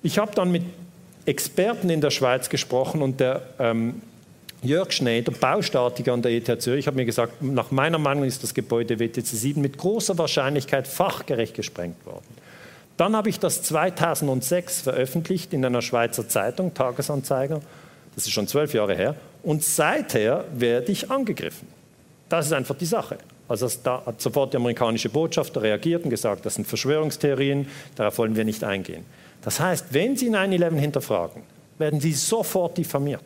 Ich habe dann mit Experten in der Schweiz gesprochen und der ähm, Jörg Schneider, Baustatiker an der ETH Zürich, ich habe mir gesagt, nach meiner Meinung ist das Gebäude WTC 7 mit großer Wahrscheinlichkeit fachgerecht gesprengt worden. Dann habe ich das 2006 veröffentlicht in einer Schweizer Zeitung, Tagesanzeiger, das ist schon zwölf Jahre her, und seither werde ich angegriffen. Das ist einfach die Sache. Also da hat sofort die amerikanische Botschafter reagiert und gesagt, das sind Verschwörungstheorien, darauf wollen wir nicht eingehen. Das heißt, wenn Sie 9-11 hinterfragen, werden Sie sofort diffamiert.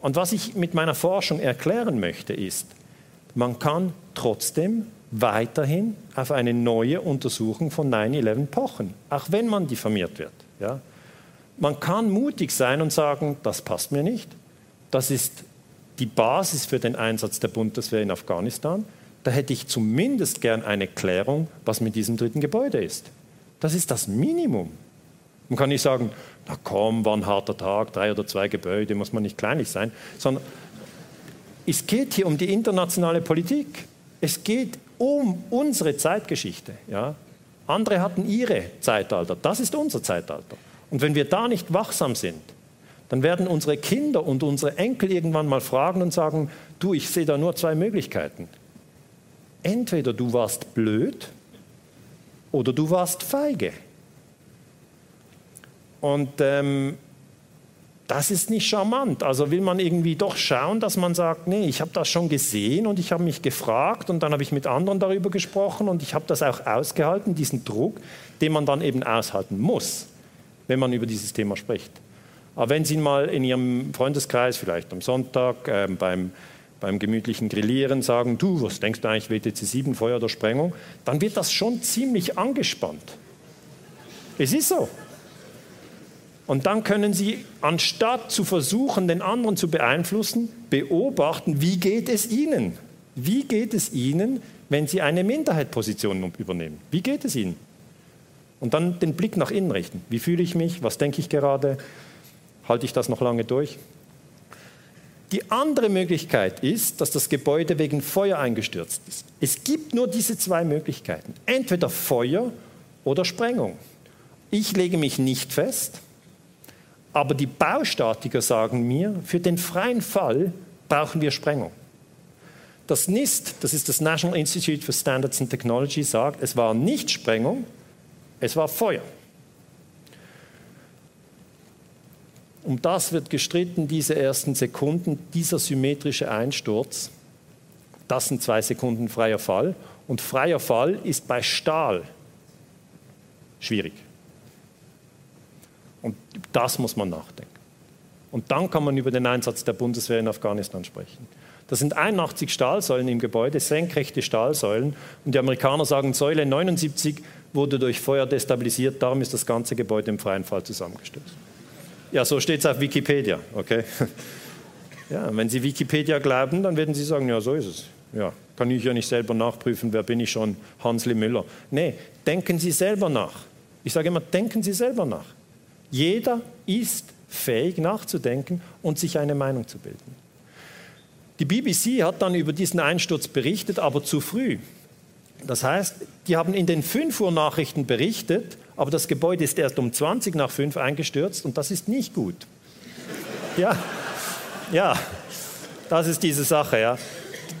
Und was ich mit meiner Forschung erklären möchte, ist, man kann trotzdem weiterhin auf eine neue Untersuchung von 9-11 pochen, auch wenn man diffamiert wird. Ja? Man kann mutig sein und sagen, das passt mir nicht, das ist die Basis für den Einsatz der Bundeswehr in Afghanistan, da hätte ich zumindest gern eine Klärung, was mit diesem dritten Gebäude ist. Das ist das Minimum. Man kann nicht sagen, na komm, war ein harter Tag, drei oder zwei Gebäude, muss man nicht kleinlich sein, sondern es geht hier um die internationale Politik. Es geht um unsere Zeitgeschichte. Ja? Andere hatten ihre Zeitalter, das ist unser Zeitalter. Und wenn wir da nicht wachsam sind, dann werden unsere Kinder und unsere Enkel irgendwann mal fragen und sagen, du, ich sehe da nur zwei Möglichkeiten. Entweder du warst blöd oder du warst feige. Und ähm, das ist nicht charmant. Also will man irgendwie doch schauen, dass man sagt, nee, ich habe das schon gesehen und ich habe mich gefragt und dann habe ich mit anderen darüber gesprochen und ich habe das auch ausgehalten, diesen Druck, den man dann eben aushalten muss, wenn man über dieses Thema spricht. Aber wenn Sie mal in Ihrem Freundeskreis, vielleicht am Sonntag, äh, beim, beim gemütlichen Grillieren sagen, du, was denkst du eigentlich, WTC 7, Feuer oder Sprengung, dann wird das schon ziemlich angespannt. Es ist so. Und dann können Sie, anstatt zu versuchen, den anderen zu beeinflussen, beobachten, wie geht es Ihnen? Wie geht es Ihnen, wenn Sie eine Minderheitsposition übernehmen? Wie geht es Ihnen? Und dann den Blick nach innen richten. Wie fühle ich mich? Was denke ich gerade? Halte ich das noch lange durch? Die andere Möglichkeit ist, dass das Gebäude wegen Feuer eingestürzt ist. Es gibt nur diese zwei Möglichkeiten. Entweder Feuer oder Sprengung. Ich lege mich nicht fest, aber die Baustatiker sagen mir, für den freien Fall brauchen wir Sprengung. Das NIST, das ist das National Institute for Standards and Technology, sagt, es war nicht Sprengung, es war Feuer. Um das wird gestritten, diese ersten Sekunden, dieser symmetrische Einsturz. Das sind zwei Sekunden freier Fall. Und freier Fall ist bei Stahl schwierig. Und das muss man nachdenken. Und dann kann man über den Einsatz der Bundeswehr in Afghanistan sprechen. Das sind 81 Stahlsäulen im Gebäude, senkrechte Stahlsäulen. Und die Amerikaner sagen, Säule 79 wurde durch Feuer destabilisiert, darum ist das ganze Gebäude im freien Fall zusammengestürzt. Ja, so steht es auf Wikipedia, okay? Ja, wenn Sie Wikipedia glauben, dann werden Sie sagen, ja, so ist es. Ja, kann ich ja nicht selber nachprüfen, wer bin ich schon, Hansli Müller. Nee, denken Sie selber nach. Ich sage immer, denken Sie selber nach. Jeder ist fähig nachzudenken und sich eine Meinung zu bilden. Die BBC hat dann über diesen Einsturz berichtet, aber zu früh. Das heißt, die haben in den 5 Uhr Nachrichten berichtet, aber das Gebäude ist erst um 20 nach 5 eingestürzt und das ist nicht gut. Ja, ja, das ist diese Sache. Ja.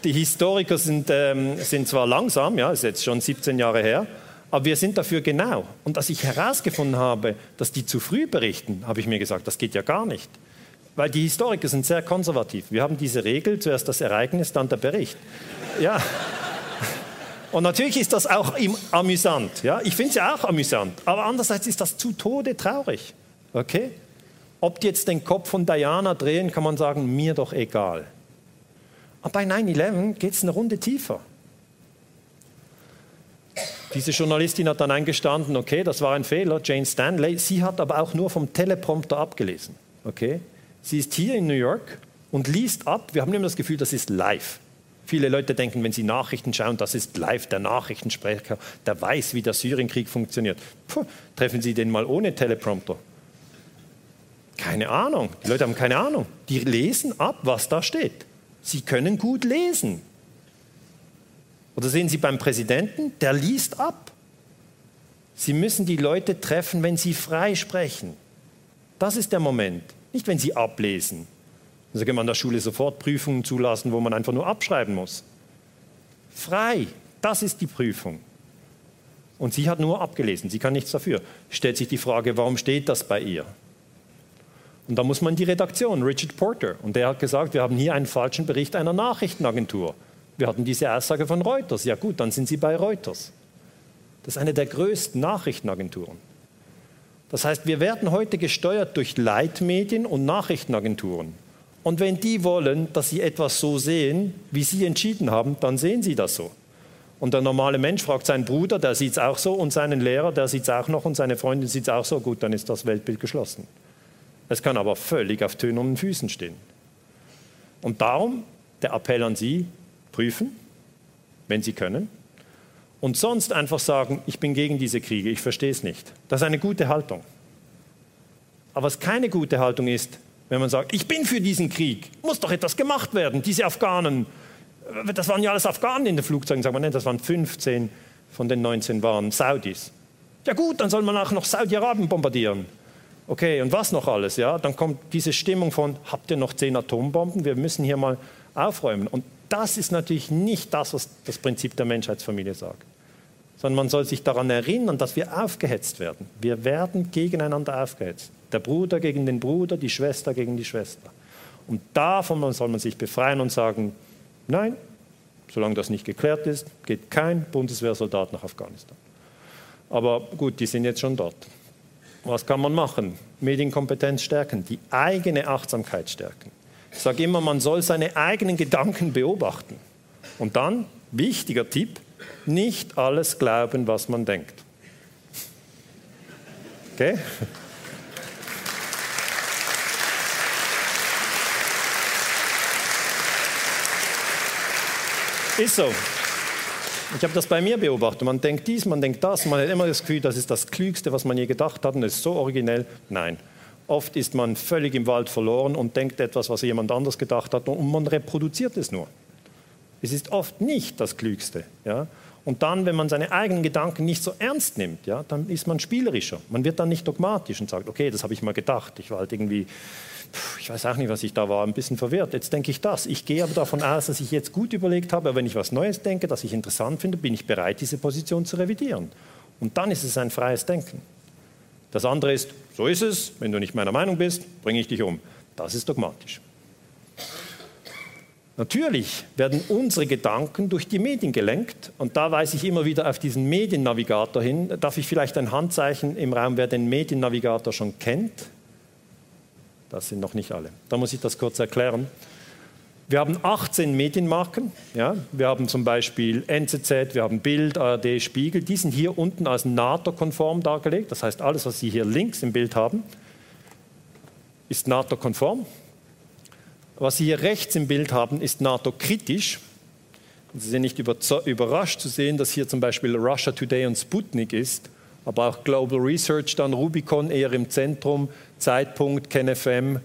Die Historiker sind, ähm, sind zwar langsam, ja, ist jetzt schon 17 Jahre her, aber wir sind dafür genau. Und als ich herausgefunden habe, dass die zu früh berichten, habe ich mir gesagt, das geht ja gar nicht. Weil die Historiker sind sehr konservativ. Wir haben diese Regel, zuerst das Ereignis, dann der Bericht. Ja. Und natürlich ist das auch amüsant. Ja? Ich finde es ja auch amüsant. Aber andererseits ist das zu Tode traurig. Okay? Ob die jetzt den Kopf von Diana drehen, kann man sagen, mir doch egal. Aber bei 9-11 geht es eine Runde tiefer. Diese Journalistin hat dann eingestanden, okay, das war ein Fehler, Jane Stanley. Sie hat aber auch nur vom Teleprompter abgelesen. Okay? Sie ist hier in New York und liest ab. Wir haben immer das Gefühl, das ist live. Viele Leute denken, wenn sie Nachrichten schauen, das ist live der Nachrichtensprecher, der weiß, wie der Syrienkrieg funktioniert. Puh, treffen Sie den mal ohne Teleprompter. Keine Ahnung. Die Leute haben keine Ahnung. Die lesen ab, was da steht. Sie können gut lesen. Oder sehen Sie beim Präsidenten, der liest ab. Sie müssen die Leute treffen, wenn sie frei sprechen. Das ist der Moment, nicht wenn sie ablesen. Also kann man an der Schule sofort Prüfungen zulassen, wo man einfach nur abschreiben muss. Frei, das ist die Prüfung. Und sie hat nur abgelesen, sie kann nichts dafür. Stellt sich die Frage, warum steht das bei ihr? Und da muss man die Redaktion, Richard Porter, und der hat gesagt, wir haben hier einen falschen Bericht einer Nachrichtenagentur. Wir hatten diese Aussage von Reuters. Ja gut, dann sind Sie bei Reuters. Das ist eine der größten Nachrichtenagenturen. Das heißt, wir werden heute gesteuert durch Leitmedien und Nachrichtenagenturen. Und wenn die wollen, dass sie etwas so sehen, wie sie entschieden haben, dann sehen sie das so. Und der normale Mensch fragt seinen Bruder, der sieht es auch so, und seinen Lehrer, der sieht es auch noch, und seine Freundin sieht es auch so. Gut, dann ist das Weltbild geschlossen. Es kann aber völlig auf tönernen Füßen stehen. Und darum der Appell an Sie, prüfen, wenn Sie können. Und sonst einfach sagen, ich bin gegen diese Kriege, ich verstehe es nicht. Das ist eine gute Haltung. Aber was keine gute Haltung ist, wenn man sagt, ich bin für diesen Krieg, muss doch etwas gemacht werden. Diese Afghanen, äh, das waren ja alles Afghanen in den Flugzeugen, sagen wir nicht, das waren 15 von den 19 waren Saudis. Ja gut, dann soll man auch noch Saudi-Arabien bombardieren. Okay, und was noch alles? Ja, dann kommt diese Stimmung von, habt ihr noch zehn Atombomben? Wir müssen hier mal aufräumen. Und das ist natürlich nicht das, was das Prinzip der Menschheitsfamilie sagt. Sondern man soll sich daran erinnern, dass wir aufgehetzt werden. Wir werden gegeneinander aufgehetzt. Der Bruder gegen den Bruder, die Schwester gegen die Schwester. Und davon soll man sich befreien und sagen, nein, solange das nicht geklärt ist, geht kein Bundeswehrsoldat nach Afghanistan. Aber gut, die sind jetzt schon dort. Was kann man machen? Medienkompetenz stärken, die eigene Achtsamkeit stärken. Ich sage immer, man soll seine eigenen Gedanken beobachten. Und dann, wichtiger Tipp, nicht alles glauben, was man denkt. Okay? Ist so. Ich habe das bei mir beobachtet. Man denkt dies, man denkt das, man hat immer das Gefühl, das ist das Klügste, was man je gedacht hat und es ist so originell. Nein. Oft ist man völlig im Wald verloren und denkt etwas, was jemand anders gedacht hat und man reproduziert es nur. Es ist oft nicht das Klügste. Ja? Und dann, wenn man seine eigenen Gedanken nicht so ernst nimmt, ja, dann ist man spielerischer. Man wird dann nicht dogmatisch und sagt, okay, das habe ich mal gedacht. Ich war halt irgendwie ich weiß auch nicht, was ich da war, ein bisschen verwirrt. Jetzt denke ich das. Ich gehe aber davon aus, dass ich jetzt gut überlegt habe, aber wenn ich was Neues denke, das ich interessant finde, bin ich bereit, diese Position zu revidieren. Und dann ist es ein freies Denken. Das andere ist, so ist es, wenn du nicht meiner Meinung bist, bringe ich dich um. Das ist dogmatisch. Natürlich werden unsere Gedanken durch die Medien gelenkt und da weise ich immer wieder auf diesen Mediennavigator hin. Darf ich vielleicht ein Handzeichen im Raum, wer den Mediennavigator schon kennt? Das sind noch nicht alle. Da muss ich das kurz erklären. Wir haben 18 Medienmarken. Ja? Wir haben zum Beispiel NZZ, wir haben Bild, ARD, Spiegel. Die sind hier unten als NATO-konform dargelegt. Das heißt, alles, was Sie hier links im Bild haben, ist NATO-konform. Was Sie hier rechts im Bild haben, ist NATO-kritisch. Sie sind nicht überrascht zu sehen, dass hier zum Beispiel Russia Today und Sputnik ist aber auch Global Research, dann Rubicon eher im Zentrum, Zeitpunkt, KenFM,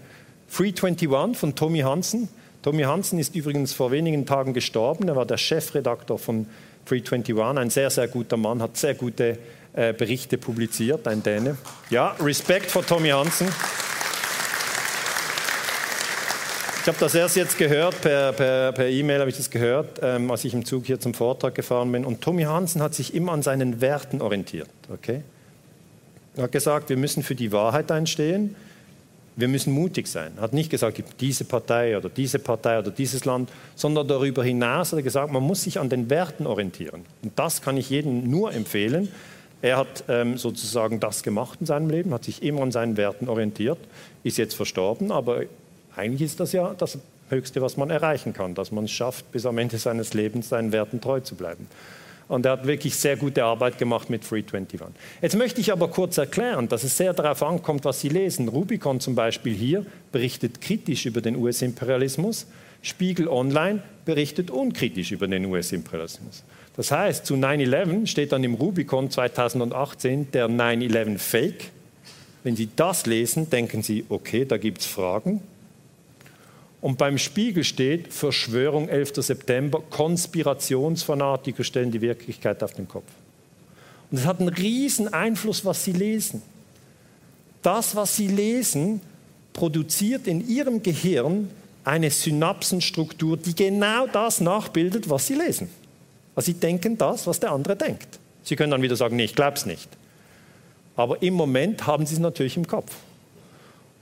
Free 21 von Tommy Hansen. Tommy Hansen ist übrigens vor wenigen Tagen gestorben. Er war der Chefredaktor von Free 21, ein sehr, sehr guter Mann, hat sehr gute äh, Berichte publiziert, ein Däne. Ja, Respekt vor Tommy Hansen. Ich habe das erst jetzt gehört, per, per, per E-Mail habe ich das gehört, ähm, als ich im Zug hier zum Vortrag gefahren bin. Und Tommy Hansen hat sich immer an seinen Werten orientiert. Okay? Er hat gesagt, wir müssen für die Wahrheit einstehen, wir müssen mutig sein. Er hat nicht gesagt, diese Partei oder diese Partei oder dieses Land, sondern darüber hinaus hat er gesagt, man muss sich an den Werten orientieren. Und das kann ich jedem nur empfehlen. Er hat ähm, sozusagen das gemacht in seinem Leben, hat sich immer an seinen Werten orientiert, ist jetzt verstorben, aber eigentlich ist das ja das Höchste, was man erreichen kann, dass man es schafft, bis am Ende seines Lebens seinen Werten treu zu bleiben. Und er hat wirklich sehr gute Arbeit gemacht mit Free 21. Jetzt möchte ich aber kurz erklären, dass es sehr darauf ankommt, was Sie lesen. Rubicon zum Beispiel hier berichtet kritisch über den US-Imperialismus. Spiegel Online berichtet unkritisch über den US-Imperialismus. Das heißt, zu 9-11 steht dann im Rubicon 2018 der 9-11 Fake. Wenn Sie das lesen, denken Sie, okay, da gibt es Fragen. Und beim Spiegel steht Verschwörung 11. September, Konspirationsfanatiker stellen die Wirklichkeit auf den Kopf. Und es hat einen riesen Einfluss, was Sie lesen. Das, was Sie lesen, produziert in Ihrem Gehirn eine Synapsenstruktur, die genau das nachbildet, was Sie lesen. Also Sie denken das, was der andere denkt. Sie können dann wieder sagen, nee, ich glaube es nicht. Aber im Moment haben Sie es natürlich im Kopf.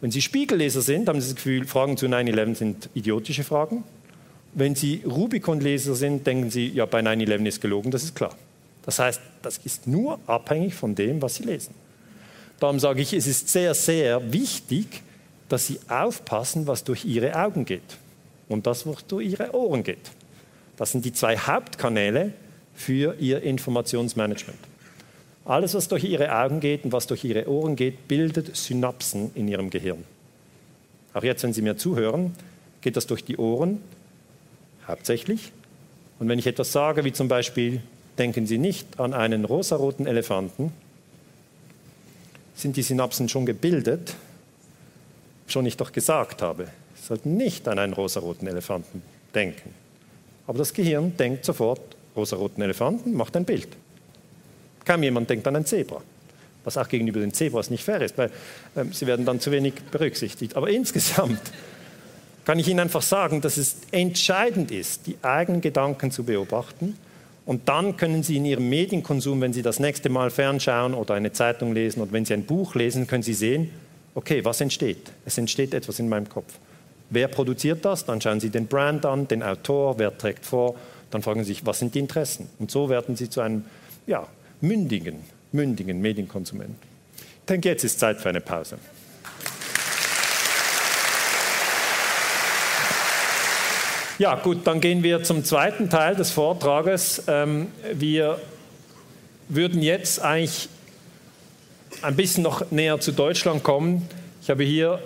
Wenn Sie Spiegelleser sind, haben Sie das Gefühl, Fragen zu 9-11 sind idiotische Fragen. Wenn Sie Rubicon-Leser sind, denken Sie, ja, bei 9-11 ist gelogen, das ist klar. Das heißt, das ist nur abhängig von dem, was Sie lesen. Darum sage ich, es ist sehr, sehr wichtig, dass Sie aufpassen, was durch Ihre Augen geht und das, was durch Ihre Ohren geht. Das sind die zwei Hauptkanäle für Ihr Informationsmanagement. Alles, was durch Ihre Augen geht und was durch Ihre Ohren geht, bildet Synapsen in Ihrem Gehirn. Auch jetzt, wenn Sie mir zuhören, geht das durch die Ohren hauptsächlich. Und wenn ich etwas sage, wie zum Beispiel, denken Sie nicht an einen rosaroten Elefanten, sind die Synapsen schon gebildet, schon ich doch gesagt habe, Sie sollten nicht an einen rosaroten Elefanten denken. Aber das Gehirn denkt sofort, rosaroten Elefanten, macht ein Bild. Kaum jemand denkt an ein Zebra, was auch gegenüber den Zebras nicht fair ist, weil äh, sie werden dann zu wenig berücksichtigt. Aber insgesamt kann ich Ihnen einfach sagen, dass es entscheidend ist, die eigenen Gedanken zu beobachten. Und dann können Sie in Ihrem Medienkonsum, wenn Sie das nächste Mal fernschauen oder eine Zeitung lesen oder wenn Sie ein Buch lesen, können Sie sehen, okay, was entsteht? Es entsteht etwas in meinem Kopf. Wer produziert das? Dann schauen Sie den Brand an, den Autor, wer trägt vor. Dann fragen Sie sich, was sind die Interessen? Und so werden Sie zu einem ja, mündigen, mündigen Medienkonsumenten. Ich denke, jetzt ist Zeit für eine Pause. Ja, gut, dann gehen wir zum zweiten Teil des Vortrages. Ähm, wir würden jetzt eigentlich ein bisschen noch näher zu Deutschland kommen. Ich habe hier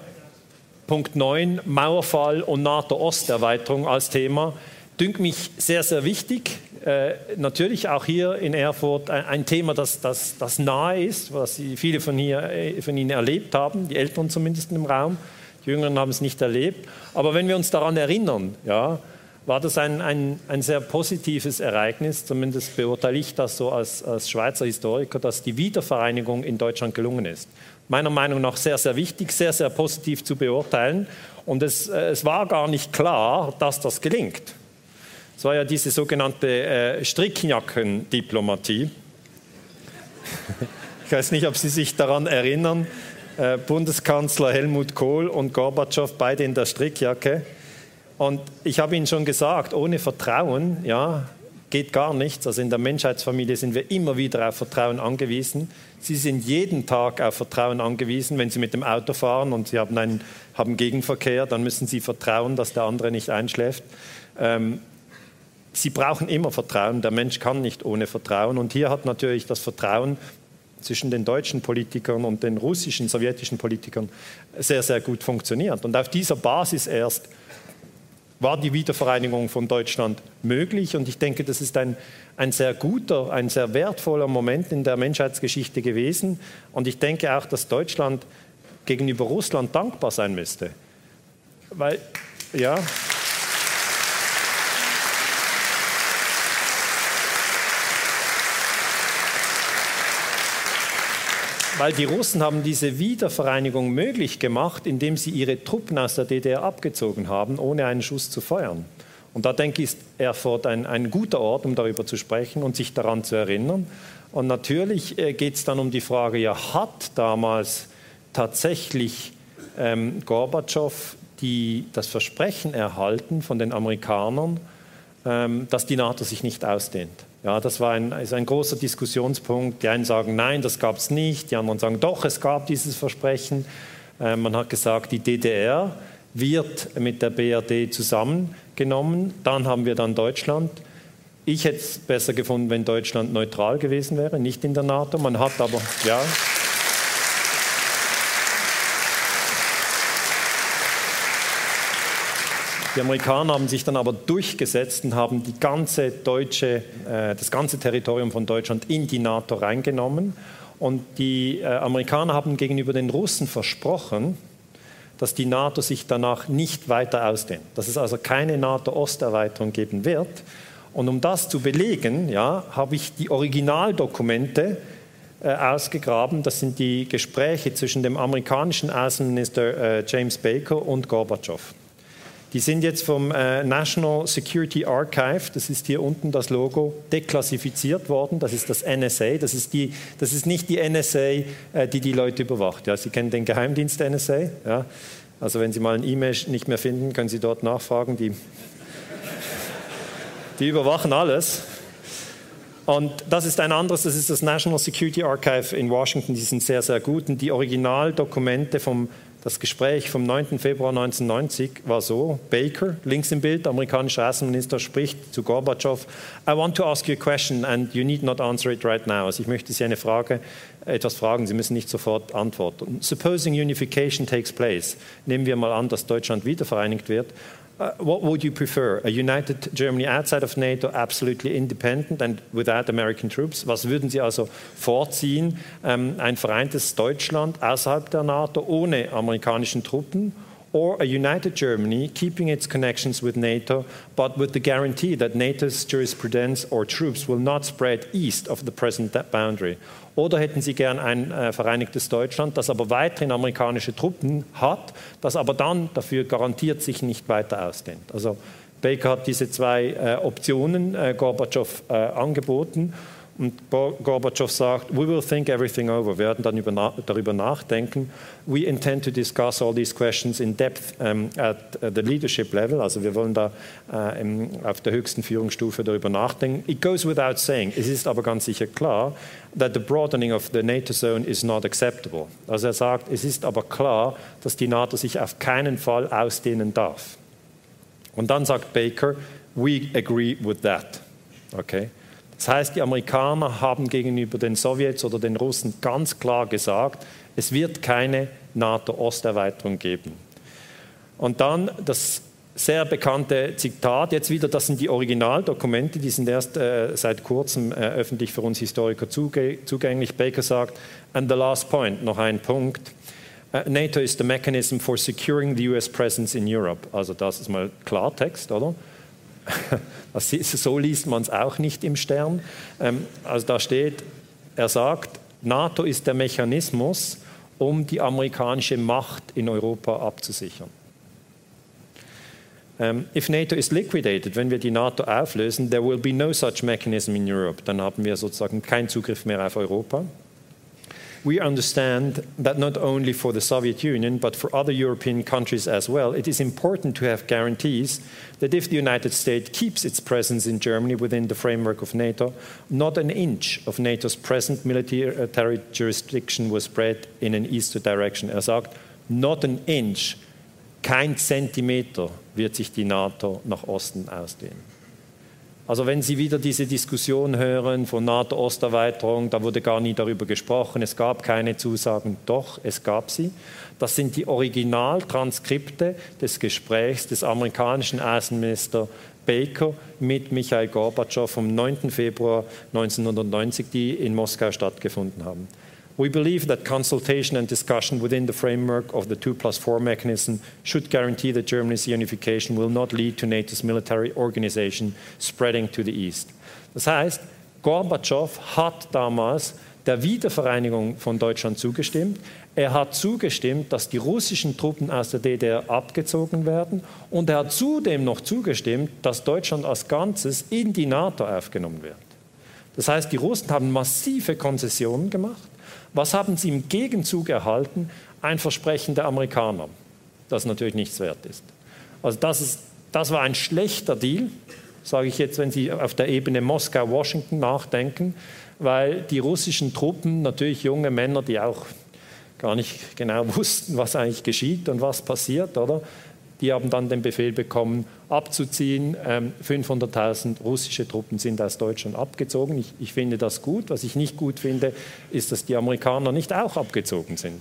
Punkt 9, Mauerfall und NATO-Osterweiterung als Thema. Dünkt mich sehr, sehr wichtig. Äh, natürlich auch hier in Erfurt ein, ein Thema, das, das, das, nahe ist, was viele von, hier, äh, von Ihnen erlebt haben, die Älteren zumindest im Raum. Die Jüngeren haben es nicht erlebt. Aber wenn wir uns daran erinnern, ja, war das ein, ein, ein sehr positives Ereignis, zumindest beurteile ich das so als, als Schweizer Historiker, dass die Wiedervereinigung in Deutschland gelungen ist. Meiner Meinung nach sehr, sehr wichtig, sehr, sehr positiv zu beurteilen. Und es, äh, es war gar nicht klar, dass das gelingt. Es war ja diese sogenannte äh, Strickjackendiplomatie. Ich weiß nicht, ob Sie sich daran erinnern. Äh, Bundeskanzler Helmut Kohl und Gorbatschow beide in der Strickjacke. Und ich habe Ihnen schon gesagt, ohne Vertrauen ja, geht gar nichts. Also in der Menschheitsfamilie sind wir immer wieder auf Vertrauen angewiesen. Sie sind jeden Tag auf Vertrauen angewiesen. Wenn Sie mit dem Auto fahren und Sie haben, einen, haben Gegenverkehr, dann müssen Sie vertrauen, dass der andere nicht einschläft. Ähm, Sie brauchen immer Vertrauen. Der Mensch kann nicht ohne Vertrauen. Und hier hat natürlich das Vertrauen zwischen den deutschen Politikern und den russischen, sowjetischen Politikern sehr, sehr gut funktioniert. Und auf dieser Basis erst war die Wiedervereinigung von Deutschland möglich. Und ich denke, das ist ein, ein sehr guter, ein sehr wertvoller Moment in der Menschheitsgeschichte gewesen. Und ich denke auch, dass Deutschland gegenüber Russland dankbar sein müsste. Weil, ja. Weil die Russen haben diese Wiedervereinigung möglich gemacht, indem sie ihre Truppen aus der DDR abgezogen haben, ohne einen Schuss zu feuern. Und da denke ich, ist Erfurt ein, ein guter Ort, um darüber zu sprechen und sich daran zu erinnern. Und natürlich äh, geht es dann um die Frage, ja, hat damals tatsächlich ähm, Gorbatschow die, das Versprechen erhalten von den Amerikanern, ähm, dass die NATO sich nicht ausdehnt? Ja, das war ein, ist ein großer Diskussionspunkt. Die einen sagen, nein, das gab es nicht. Die anderen sagen, doch, es gab dieses Versprechen. Äh, man hat gesagt, die DDR wird mit der BRD zusammengenommen. Dann haben wir dann Deutschland. Ich hätte es besser gefunden, wenn Deutschland neutral gewesen wäre, nicht in der NATO. Man hat aber, ja. Die Amerikaner haben sich dann aber durchgesetzt und haben die ganze deutsche, äh, das ganze Territorium von Deutschland in die NATO reingenommen. Und die äh, Amerikaner haben gegenüber den Russen versprochen, dass die NATO sich danach nicht weiter ausdehnt, dass es also keine NATO-Osterweiterung geben wird. Und um das zu belegen, ja, habe ich die Originaldokumente äh, ausgegraben. Das sind die Gespräche zwischen dem amerikanischen Außenminister äh, James Baker und Gorbatschow. Die sind jetzt vom äh, National Security Archive, das ist hier unten das Logo, deklassifiziert worden. Das ist das NSA. Das ist, die, das ist nicht die NSA, äh, die die Leute überwacht. Ja, Sie kennen den Geheimdienst NSA. Ja? Also wenn Sie mal ein E-Mail nicht mehr finden, können Sie dort nachfragen. Die, die überwachen alles. Und das ist ein anderes, das ist das National Security Archive in Washington. Die sind sehr, sehr gut. Und die Originaldokumente vom das Gespräch vom 9. Februar 1990 war so, Baker, links im Bild, amerikanischer Außenminister, spricht zu Gorbatschow, I want to ask you a question and you need not answer it right now. Also ich möchte Sie eine Frage, etwas fragen, Sie müssen nicht sofort antworten. Supposing unification takes place, nehmen wir mal an, dass Deutschland wieder vereinigt wird, Uh, what would you prefer? A united Germany outside of NATO, absolutely independent and without American troops? Was würden Sie also vorziehen? Ähm, ein vereintes Deutschland außerhalb der NATO ohne amerikanischen Truppen? Or a united Germany keeping its connections with NATO, but with the guarantee that NATO's jurisprudence or troops will not spread east of the present boundary? Oder hätten Sie gern ein äh, vereinigtes Deutschland, das aber weiterhin amerikanische Truppen hat, das aber dann dafür garantiert sich nicht weiter ausdehnt? Also Baker hat diese zwei äh, Optionen äh, Gorbatschow äh, angeboten und Gorbatschow sagt, we will think everything over. Wir werden dann über, darüber nachdenken. We intend to discuss all these questions in depth um, at the leadership level. Also wir wollen da uh, im, auf der höchsten Führungsstufe darüber nachdenken. It goes without saying. Es ist aber ganz sicher klar, that the broadening of the NATO zone is not acceptable. Also er sagt, es ist aber klar, dass die NATO sich auf keinen Fall ausdehnen darf. Und dann sagt Baker, we agree with that. Okay? Das heißt, die Amerikaner haben gegenüber den Sowjets oder den Russen ganz klar gesagt, es wird keine NATO-Osterweiterung geben. Und dann das sehr bekannte Zitat, jetzt wieder, das sind die Originaldokumente, die sind erst äh, seit kurzem äh, öffentlich für uns Historiker zugänglich. Baker sagt, and the last point, noch ein Punkt, uh, NATO is the mechanism for securing the US presence in Europe. Also das ist mal Klartext, oder? so liest man es auch nicht im Stern. Ähm, also da steht, er sagt, NATO ist der Mechanismus, um die amerikanische Macht in Europa abzusichern. Um, ähm, if NATO is liquidated, wenn wir die NATO auflösen, there will be no such mechanism in Europe. Dann haben wir sozusagen keinen Zugriff mehr auf Europa we understand that not only for the Soviet Union, but for other European countries as well, it is important to have guarantees that if the United States keeps its presence in Germany within the framework of NATO, not an inch of NATO's present military jurisdiction will spread in an eastern direction. Er sagt, not an inch, kein Zentimeter wird sich die NATO nach Osten ausdehnen. Also wenn Sie wieder diese Diskussion hören von NATO-Osterweiterung, da wurde gar nie darüber gesprochen, es gab keine Zusagen, doch, es gab sie. Das sind die Originaltranskripte des Gesprächs des amerikanischen Außenministers Baker mit Michael Gorbatschow vom 9. Februar 1990, die in Moskau stattgefunden haben. We believe that consultation and discussion within the framework of the 2 plus 4 mechanism should guarantee that Germany's unification will not lead to NATO's military organization spreading to the east. Das heißt, Gorbatschow hat damals der Wiedervereinigung von Deutschland zugestimmt. Er hat zugestimmt, dass die russischen Truppen aus der DDR abgezogen werden. Und er hat zudem noch zugestimmt, dass Deutschland als Ganzes in die NATO aufgenommen wird. Das heißt, die Russen haben massive Konzessionen gemacht. Was haben sie im Gegenzug erhalten? Ein Versprechen der Amerikaner, das natürlich nichts wert ist. Also das, ist, das war ein schlechter Deal, sage ich jetzt, wenn Sie auf der Ebene Moskau-Washington nachdenken, weil die russischen Truppen, natürlich junge Männer, die auch gar nicht genau wussten, was eigentlich geschieht und was passiert, oder? Die haben dann den Befehl bekommen, abzuziehen. 500.000 ähm, russische Truppen sind aus Deutschland abgezogen. Ich, ich finde das gut. Was ich nicht gut finde, ist, dass die Amerikaner nicht auch abgezogen sind.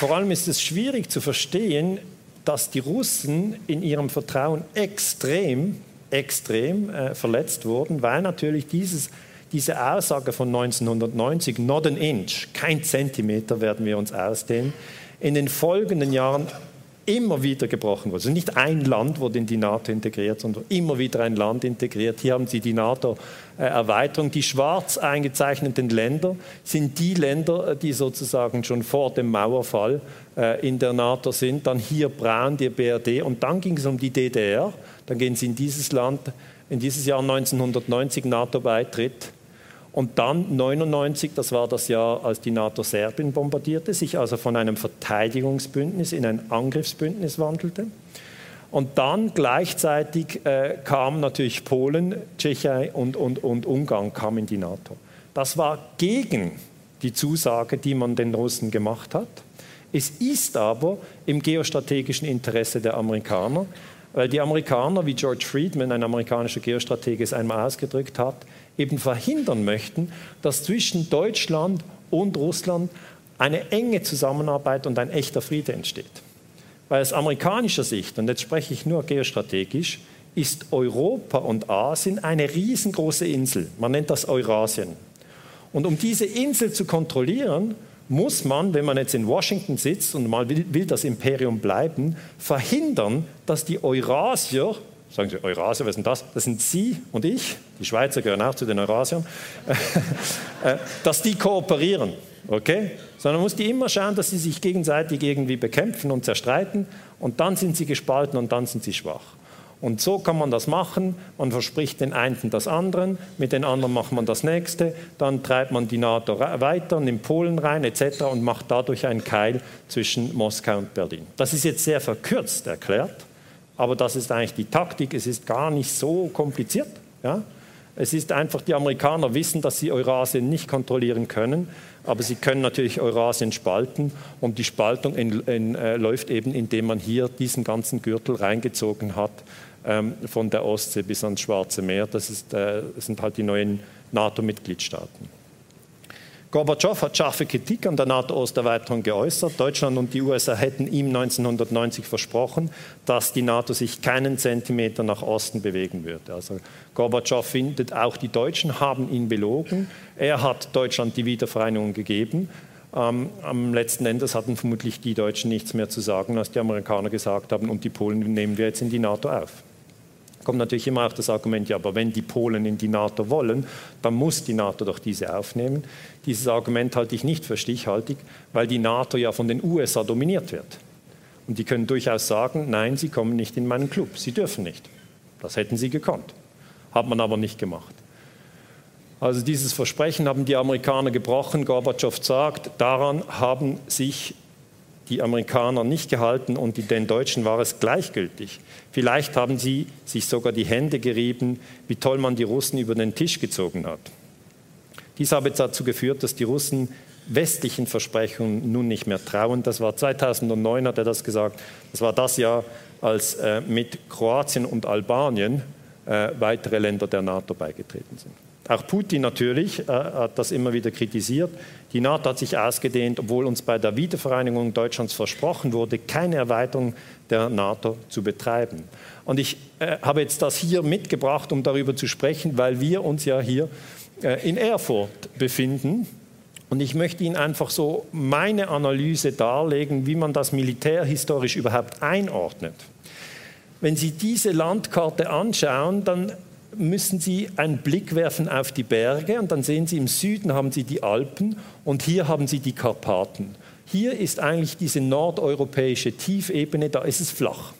Vor allem ist es schwierig zu verstehen, dass die Russen in ihrem Vertrauen extrem, extrem äh, verletzt wurden, weil natürlich dieses, diese Aussage von 1990, not an inch, kein Zentimeter werden wir uns ausdehnen, in den folgenden Jahren immer wieder gebrochen wurde. Also nicht ein Land wurde in die NATO integriert, sondern immer wieder ein Land integriert. Hier haben Sie die NATO-Erweiterung. Die schwarz eingezeichneten Länder sind die Länder, äh, die sozusagen schon vor dem Mauerfall äh, in der NATO sind. Dann hier braun die BRD und dann ging es um die DDR. Dann gehen Sie in dieses Land, in dieses Jahr 1990 NATO-Beitritt. Und dann 99, das war das Jahr, als die NATO Serbien bombardierte, sich also von einem Verteidigungsbündnis in ein Angriffsbündnis wandelte. Und dann gleichzeitig äh, kam natürlich Polen, Tschechei und, und, und Ungarn kam in die NATO. Das war gegen die Zusage, die man den Russen gemacht hat. Es ist aber im geostrategischen Interesse der Amerikaner, weil die Amerikaner, wie George Friedman, ein amerikanischer Geostratege, es einmal ausgedrückt hat, eben verhindern möchten, dass zwischen Deutschland und Russland eine enge Zusammenarbeit und ein echter Friede entsteht. Weil aus amerikanischer Sicht, und jetzt spreche ich nur geostrategisch, ist Europa und Asien eine riesengroße Insel. Man nennt das Eurasien. Und um diese Insel zu kontrollieren, muss man, wenn man jetzt in Washington sitzt und mal will, will das Imperium bleiben, verhindern, dass die Eurasier Sagen Sie, Eurasier, was denn das? Das sind Sie und ich, die Schweizer gehören auch zu den Eurasiern, äh, dass die kooperieren. Okay? Sondern man muss die immer schauen, dass sie sich gegenseitig irgendwie bekämpfen und zerstreiten und dann sind sie gespalten und dann sind sie schwach. Und so kann man das machen. Man verspricht den einen das anderen, mit den anderen macht man das nächste, dann treibt man die NATO weiter, nimmt Polen rein etc. und macht dadurch einen Keil zwischen Moskau und Berlin. Das ist jetzt sehr verkürzt erklärt aber das ist eigentlich die Taktik. Es ist gar nicht so kompliziert. Ja? Es ist einfach, die Amerikaner wissen, dass sie Eurasien nicht kontrollieren können, aber sie können natürlich Eurasien spalten und die Spaltung in, in, äh, läuft eben, indem man hier diesen ganzen Gürtel reingezogen hat, von der Ostsee bis ans Schwarze Meer. Das, ist, äh, das sind halt die neuen NATO-Mitgliedstaaten. Gorbatschow hat scharfe Kritik an der NATO-Osterweiterung geäußert. Deutschland und die USA hätten ihm 1990 versprochen, dass die NATO sich keinen Zentimeter nach Osten bewegen würde. Also Gorbatschow findet, auch die Deutschen haben ihn belogen. Er hat Deutschland die Wiedervereinigung gegeben. Ähm, am letzten Endes hatten vermutlich die Deutschen nichts mehr zu sagen, als die Amerikaner gesagt haben, und die Polen nehmen wir jetzt in die NATO auf kommt natürlich immer auch das Argument, ja, aber wenn die Polen in die NATO wollen, dann muss die NATO doch diese aufnehmen. Dieses Argument halte ich nicht für stichhaltig, weil die NATO ja von den USA dominiert wird. Und die können durchaus sagen, nein, sie kommen nicht in meinen Club, sie dürfen nicht. Das hätten sie gekonnt, hat man aber nicht gemacht. Also dieses Versprechen haben die Amerikaner gebrochen. Gorbatschow sagt, daran haben sich die Amerikaner nicht gehalten und den Deutschen war es gleichgültig. Vielleicht haben sie sich sogar die Hände gerieben, wie toll man die Russen über den Tisch gezogen hat. Dies habe dazu geführt, dass die Russen westlichen Versprechungen nun nicht mehr trauen. Das war 2009, hat er das gesagt. Das war das Jahr, als äh, mit Kroatien und Albanien äh, weitere Länder der NATO beigetreten sind. Auch Putin natürlich äh, hat das immer wieder kritisiert. Die NATO hat sich ausgedehnt, obwohl uns bei der Wiedervereinigung Deutschlands versprochen wurde, keine Erweiterung der NATO zu betreiben. Und ich äh, habe jetzt das hier mitgebracht, um darüber zu sprechen, weil wir uns ja hier äh, in Erfurt befinden. Und ich möchte Ihnen einfach so meine Analyse darlegen, wie man das militärhistorisch überhaupt einordnet. Wenn Sie diese Landkarte anschauen, dann müssen Sie einen Blick werfen auf die Berge und dann sehen Sie, im Süden haben Sie die Alpen und hier haben Sie die Karpaten. Hier ist eigentlich diese nordeuropäische Tiefebene, da ist es flach.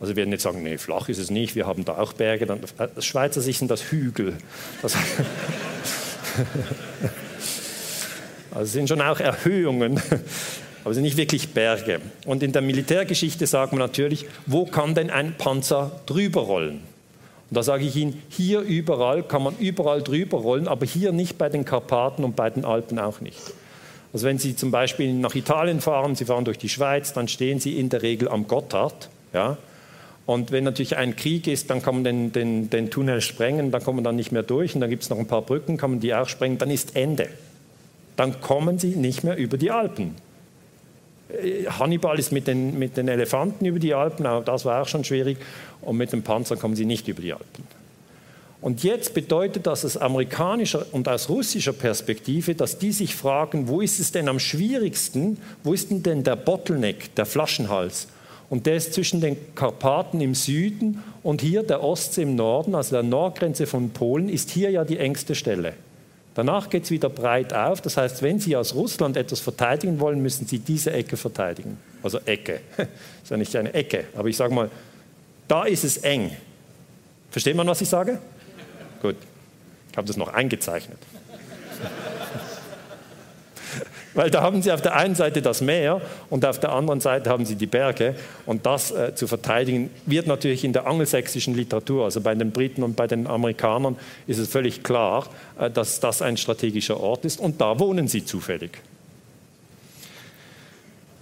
Also wir werden jetzt sagen, nee, flach ist es nicht, wir haben da auch Berge. Dann, aus äh, Schweizer Sicht sind das Hügel. Das also sind schon auch Erhöhungen, aber sind nicht wirklich Berge. Und in der Militärgeschichte sagen wir natürlich, wo kann denn ein Panzer drüber rollen? Und da sage ich Ihnen, hier überall kann man überall drüber rollen, aber hier nicht bei den Karpaten und bei den Alpen auch nicht. Also wenn Sie zum Beispiel nach Italien fahren, Sie fahren durch die Schweiz, dann stehen Sie in der Regel am Gotthard. Ja? Und wenn natürlich ein Krieg ist, dann kann man den, den, den Tunnel sprengen, dann kommt man dann nicht mehr durch und dann gibt es noch ein paar Brücken, kann man die auch sprengen, dann ist Ende. Dann kommen Sie nicht mehr über die Alpen. Äh, Hannibal ist mit den, mit den Elefanten über die Alpen, aber das war auch schon schwierig, und mit dem Panzer kommen Sie nicht über die Alpen. Und jetzt bedeutet das aus amerikanischer und aus russischer Perspektive, dass die sich fragen, wo ist es denn am schwierigsten, wo ist denn der Bottleneck, der Flaschenhals? Und der ist zwischen den Karpaten im Süden und hier der Ostsee im Norden, also der Nordgrenze von Polen, ist hier ja die engste Stelle. Danach geht es wieder breit auf. Das heißt, wenn Sie aus Russland etwas verteidigen wollen, müssen Sie diese Ecke verteidigen. Also Ecke. Das ist ja nicht eine Ecke, aber ich sage mal, da ist es eng. Versteht man, was ich sage? Gut, ich habe das noch eingezeichnet. Weil da haben sie auf der einen Seite das Meer und auf der anderen Seite haben sie die Berge. Und das äh, zu verteidigen wird natürlich in der angelsächsischen Literatur, also bei den Briten und bei den Amerikanern, ist es völlig klar, äh, dass das ein strategischer Ort ist. Und da wohnen sie zufällig.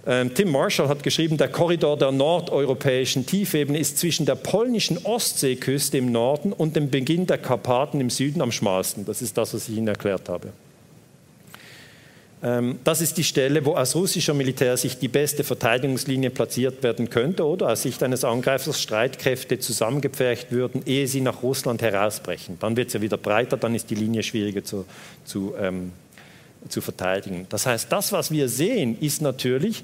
Ähm, Tim Marshall hat geschrieben, der Korridor der nordeuropäischen Tiefebene ist zwischen der polnischen Ostseeküste im Norden und dem Beginn der Karpaten im Süden am schmalsten. Das ist das, was ich Ihnen erklärt habe. Ähm, das ist die Stelle, wo aus russischer Militärsicht die beste Verteidigungslinie platziert werden könnte oder aus Sicht eines Angreifers Streitkräfte zusammengepfercht würden, ehe sie nach Russland herausbrechen. Dann wird es ja wieder breiter, dann ist die Linie schwieriger zu, zu ähm, zu verteidigen. Das heißt, das, was wir sehen, ist natürlich,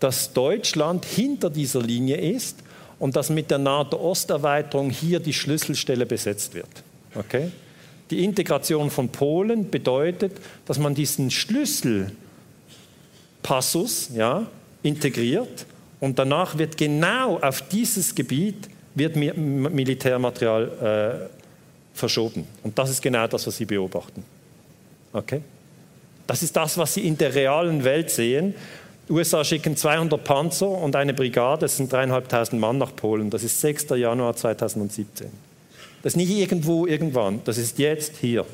dass Deutschland hinter dieser Linie ist und dass mit der NATO-Osterweiterung hier die Schlüsselstelle besetzt wird. Okay? Die Integration von Polen bedeutet, dass man diesen Schlüsselpassus ja, integriert und danach wird genau auf dieses Gebiet wird Militärmaterial äh, verschoben. Und das ist genau das, was Sie beobachten. Okay? Das ist das, was Sie in der realen Welt sehen. Die USA schicken 200 Panzer und eine Brigade, das sind dreieinhalbtausend Mann nach Polen. Das ist 6. Januar 2017. Das ist nicht irgendwo, irgendwann, das ist jetzt hier.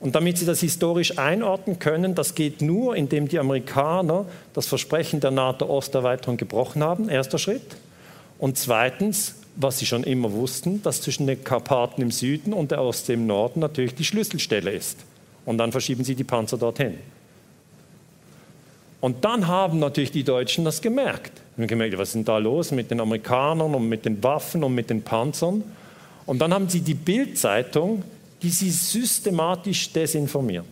Und damit Sie das historisch einordnen können, das geht nur, indem die Amerikaner das Versprechen der NATO-Osterweiterung gebrochen haben, erster Schritt. Und zweitens, was sie schon immer wussten, dass zwischen den Karpaten im Süden und der Ostsee im Norden natürlich die Schlüsselstelle ist. Und dann verschieben sie die Panzer dorthin. Und dann haben natürlich die Deutschen das gemerkt. Haben gemerkt, was ist denn da los mit den Amerikanern und mit den Waffen und mit den Panzern? Und dann haben sie die Bildzeitung, die sie systematisch desinformiert.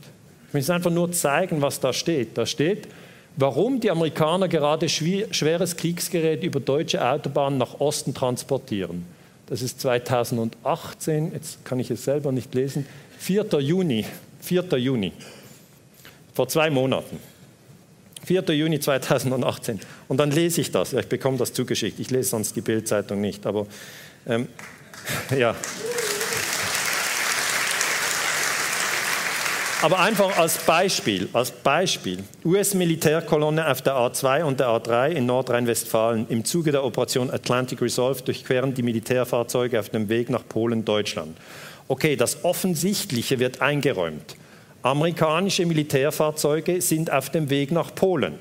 Ich will es einfach nur zeigen, was da steht. Da steht, warum die Amerikaner gerade schweres Kriegsgerät über deutsche Autobahnen nach Osten transportieren. Das ist 2018, jetzt kann ich es selber nicht lesen, 4. Juni 4. Juni, vor zwei Monaten. 4. Juni 2018. Und dann lese ich das. Ja, ich bekomme das zugeschickt. Ich lese sonst die Bildzeitung nicht. Aber ähm, ja. Aber einfach als Beispiel, als Beispiel. US-Militärkolonne auf der A2 und der A3 in Nordrhein-Westfalen. Im Zuge der Operation Atlantic Resolve durchqueren die Militärfahrzeuge auf dem Weg nach Polen, Deutschland. Okay, das Offensichtliche wird eingeräumt. Amerikanische Militärfahrzeuge sind auf dem Weg nach Polen.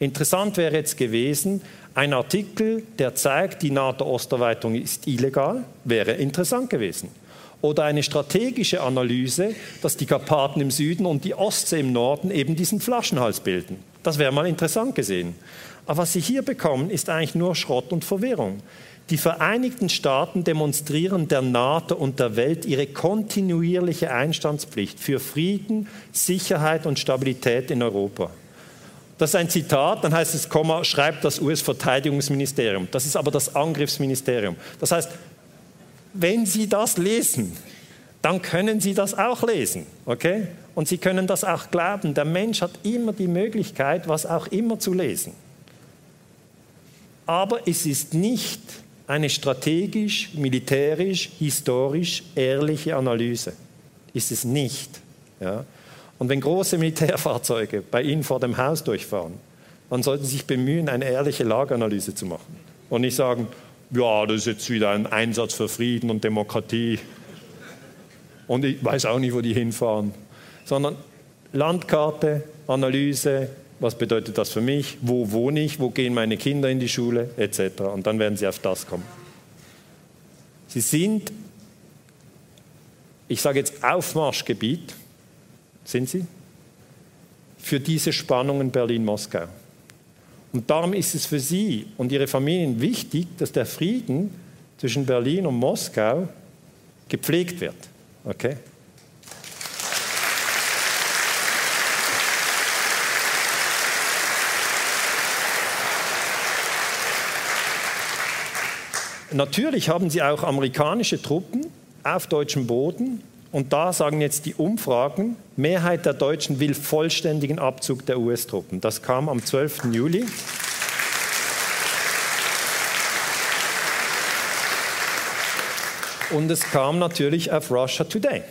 Interessant wäre jetzt gewesen, ein Artikel, der zeigt, die NATO-Osterweiterung ist illegal, wäre interessant gewesen. Oder eine strategische Analyse, dass die Karpaten im Süden und die Ostsee im Norden eben diesen Flaschenhals bilden. Das wäre mal interessant gesehen. Aber was Sie hier bekommen, ist eigentlich nur Schrott und Verwirrung. Die Vereinigten Staaten demonstrieren der NATO und der Welt ihre kontinuierliche Einstandspflicht für Frieden, Sicherheit und Stabilität in Europa. Das ist ein Zitat, dann heißt es, Komma, schreibt das US-Verteidigungsministerium. Das ist aber das Angriffsministerium. Das heißt, wenn Sie das lesen, dann können Sie das auch lesen. Okay? Und Sie können das auch glauben. Der Mensch hat immer die Möglichkeit, was auch immer zu lesen. Aber es ist nicht eine strategisch, militärisch, historisch ehrliche Analyse. Ist es nicht. Ja? Und wenn große Militärfahrzeuge bei Ihnen vor dem Haus durchfahren, dann sollten Sie sich bemühen, eine ehrliche Lageanalyse zu machen. Und nicht sagen, ja, das ist jetzt wieder ein Einsatz für Frieden und Demokratie. Und ich weiß auch nicht, wo die hinfahren. Sondern Landkarte, Analyse, was bedeutet das für mich, wo wohne ich, wo gehen meine Kinder in die Schule, etc. Und dann werden sie auf das kommen. Sie sind, ich sage jetzt Aufmarschgebiet, sind sie, für diese Spannungen Berlin-Moskau. Und darum ist es für Sie und Ihre Familien wichtig, dass der Frieden zwischen Berlin und Moskau gepflegt wird. Okay? Natürlich haben sie auch amerikanische Truppen auf deutschem Boden. Und da sagen jetzt die Umfragen, Mehrheit der Deutschen will vollständigen Abzug der US-Truppen. Das kam am 12. Juli. Und es kam natürlich auf Russia Today.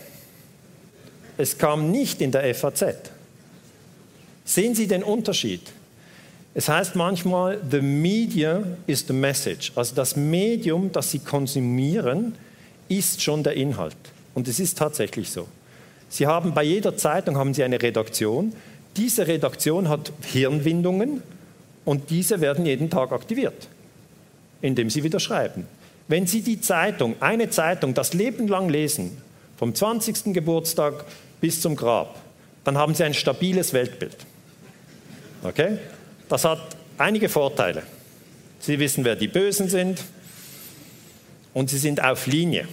Es kam nicht in der FAZ. Sehen Sie den Unterschied? Es heißt manchmal, the media is the message. Also das Medium, das Sie konsumieren, ist schon der Inhalt. Und es ist tatsächlich so. Sie haben bei jeder Zeitung haben Sie eine Redaktion. Diese Redaktion hat Hirnwindungen und diese werden jeden Tag aktiviert, indem Sie wieder schreiben. Wenn Sie die Zeitung, eine Zeitung, das Leben lang lesen, vom 20. Geburtstag bis zum Grab, dann haben Sie ein stabiles Weltbild. Okay? Das hat einige Vorteile. Sie wissen, wer die Bösen sind und sie sind auf Linie.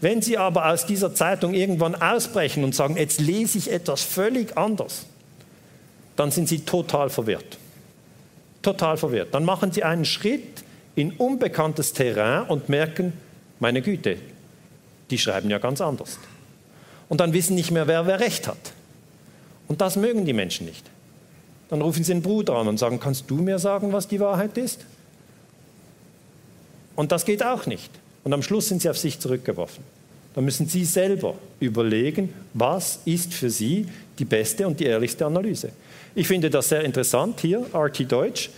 Wenn Sie aber aus dieser Zeitung irgendwann ausbrechen und sagen, jetzt lese ich etwas völlig anders, dann sind Sie total verwirrt. Total verwirrt. Dann machen Sie einen Schritt in unbekanntes Terrain und merken, meine Güte, die schreiben ja ganz anders. Und dann wissen nicht mehr, wer wer recht hat. Und das mögen die Menschen nicht. Dann rufen sie den Bruder an und sagen, kannst du mir sagen, was die Wahrheit ist? Und das geht auch nicht. Und am Schluss sind sie auf sich zurückgeworfen. Dann müssen sie selber überlegen, was ist für sie die beste und die ehrlichste Analyse. Ich finde das sehr interessant hier, RT Deutsch.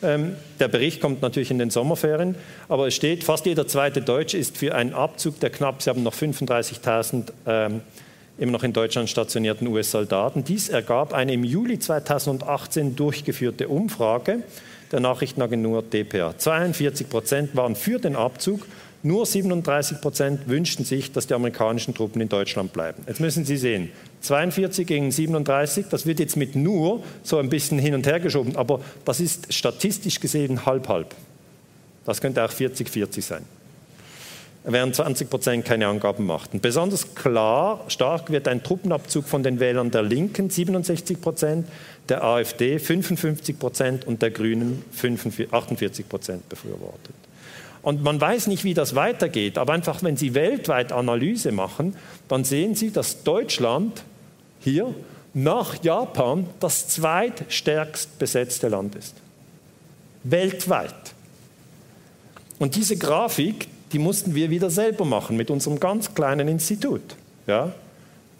Ähm, der Bericht kommt natürlich in den Sommerferien, aber es steht, fast jeder zweite Deutsche ist für einen Abzug der knapp, Sie haben noch 35.000 ähm, immer noch in Deutschland stationierten US-Soldaten. Dies ergab eine im Juli 2018 durchgeführte Umfrage der Nachrichtenagentur DPA. 42 Prozent waren für den Abzug, nur 37 Prozent wünschten sich, dass die amerikanischen Truppen in Deutschland bleiben. Jetzt müssen Sie sehen, 42 gegen 37, das wird jetzt mit nur so ein bisschen hin und her geschoben, aber das ist statistisch gesehen halb-halb. Das könnte auch 40-40 sein während 20 Prozent keine Angaben machten. Besonders klar, stark wird ein Truppenabzug von den Wählern der Linken, 67 Prozent, der AfD 55 Prozent und der Grünen 48 Prozent befürwortet. Und man weiß nicht, wie das weitergeht, aber einfach, wenn Sie weltweit Analyse machen, dann sehen Sie, dass Deutschland hier nach Japan das zweitstärkst besetzte Land ist. Weltweit. Und diese Grafik, die mussten wir wieder selber machen mit unserem ganz kleinen Institut. Ja?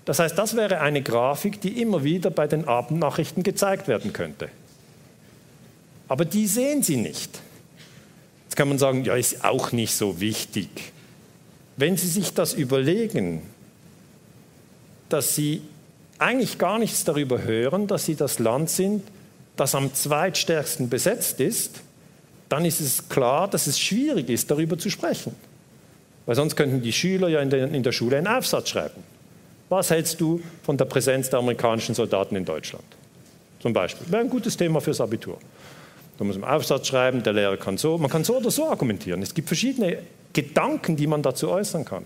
Das heißt, das wäre eine Grafik, die immer wieder bei den Abendnachrichten gezeigt werden könnte. Aber die sehen Sie nicht. Jetzt kann man sagen, ja, ist auch nicht so wichtig. Wenn Sie sich das überlegen, dass Sie eigentlich gar nichts darüber hören, dass Sie das Land sind, das am zweitstärksten besetzt ist, dann ist es klar, dass es schwierig ist, darüber zu sprechen. Weil sonst könnten die Schüler ja in der, in der Schule einen Aufsatz schreiben. Was hältst du von der Präsenz der amerikanischen Soldaten in Deutschland? Zum Beispiel. Wäre ein gutes Thema fürs Abitur. Da muss man einen Aufsatz schreiben, der Lehrer kann so, man kann so oder so argumentieren. Es gibt verschiedene Gedanken, die man dazu äußern kann.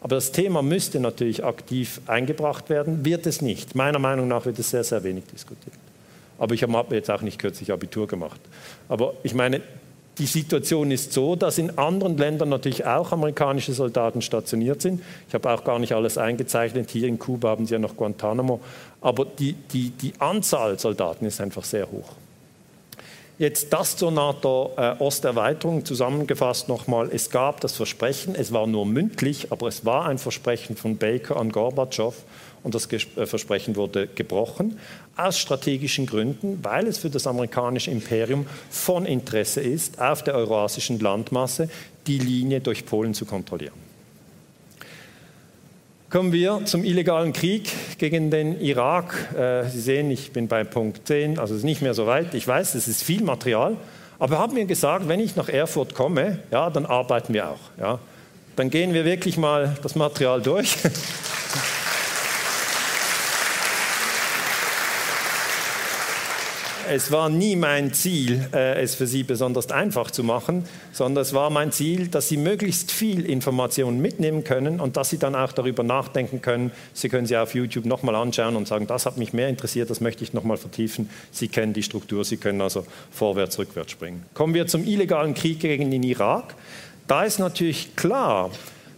Aber das Thema müsste natürlich aktiv eingebracht werden, wird es nicht. Meiner Meinung nach wird es sehr, sehr wenig diskutiert. Aber ich habe jetzt auch nicht kürzlich Abitur gemacht. Aber ich meine, die Situation ist so, dass in anderen Ländern natürlich auch amerikanische Soldaten stationiert sind. Ich habe auch gar nicht alles eingezeichnet. Hier in Kuba haben sie ja noch Guantanamo. Aber die, die, die Anzahl Soldaten ist einfach sehr hoch. Jetzt das zur NATO-Osterweiterung äh, zusammengefasst nochmal. Es gab das Versprechen, es war nur mündlich, aber es war ein Versprechen von Baker an Gorbatschow und das äh, Versprechen wurde gebrochen aus strategischen Gründen, weil es für das amerikanische Imperium von Interesse ist, auf der eurasischen Landmasse die Linie durch Polen zu kontrollieren. Kommen wir zum illegalen Krieg gegen den Irak. Äh, Sie sehen, ich bin bei Punkt 10, also es ist nicht mehr so weit. Ich weiß, es ist viel Material, aber haben mir gesagt, wenn ich nach Erfurt komme, ja, dann arbeiten wir auch. Ja. Dann gehen wir wirklich mal das Material durch. es war nie mein Ziel, äh, es für Sie besonders einfach zu machen, sondern es war mein Ziel, dass Sie möglichst viel Informationen mitnehmen können und dass Sie dann auch darüber nachdenken können. Sie können sie auf YouTube nochmal anschauen und sagen, das hat mich mehr interessiert, das möchte ich nochmal vertiefen. Sie kennen die Struktur, Sie können also vorwärts, rückwärts springen. Kommen wir zum illegalen Krieg gegen den Irak. Da ist natürlich klar,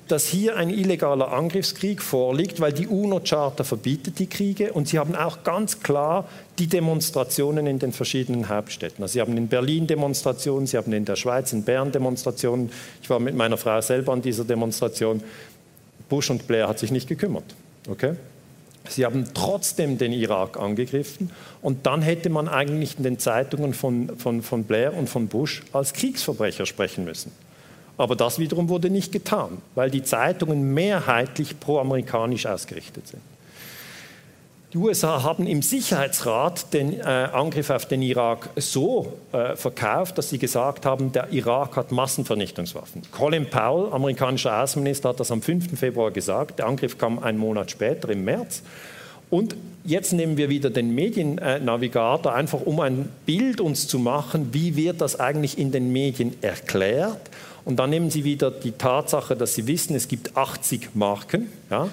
dass hier ein illegaler Angriffskrieg vorliegt, weil die UNO-Charta verbietet die Kriege und sie haben auch ganz klar die Demonstrationen in den verschiedenen Hauptstädten. Also sie haben in Berlin Demonstrationen, sie haben in der Schweiz, in Bern Demonstrationen. Ich war mit meiner Frau selber an dieser Demonstration. Bush und Blair hat sich nicht gekümmert. Okay? Sie haben trotzdem den Irak angegriffen und dann hätte man eigentlich in den Zeitungen von, von, von Blair und von Bush als Kriegsverbrecher sprechen müssen. Aber das wiederum wurde nicht getan, weil die Zeitungen mehrheitlich pro-amerikanisch ausgerichtet sind. Die USA haben im Sicherheitsrat den äh, Angriff auf den Irak so äh, verkauft, dass sie gesagt haben, der Irak hat Massenvernichtungswaffen. Colin Powell, amerikanischer Außenminister, hat das am 5. Februar gesagt. Der Angriff kam einen Monat später, im März. Und jetzt nehmen wir wieder den Mediennavigator, einfach um ein Bild uns zu machen, wie wird das eigentlich in den Medien erklärt. Und dann nehmen Sie wieder die Tatsache, dass Sie wissen, es gibt 80 Marken. Ja?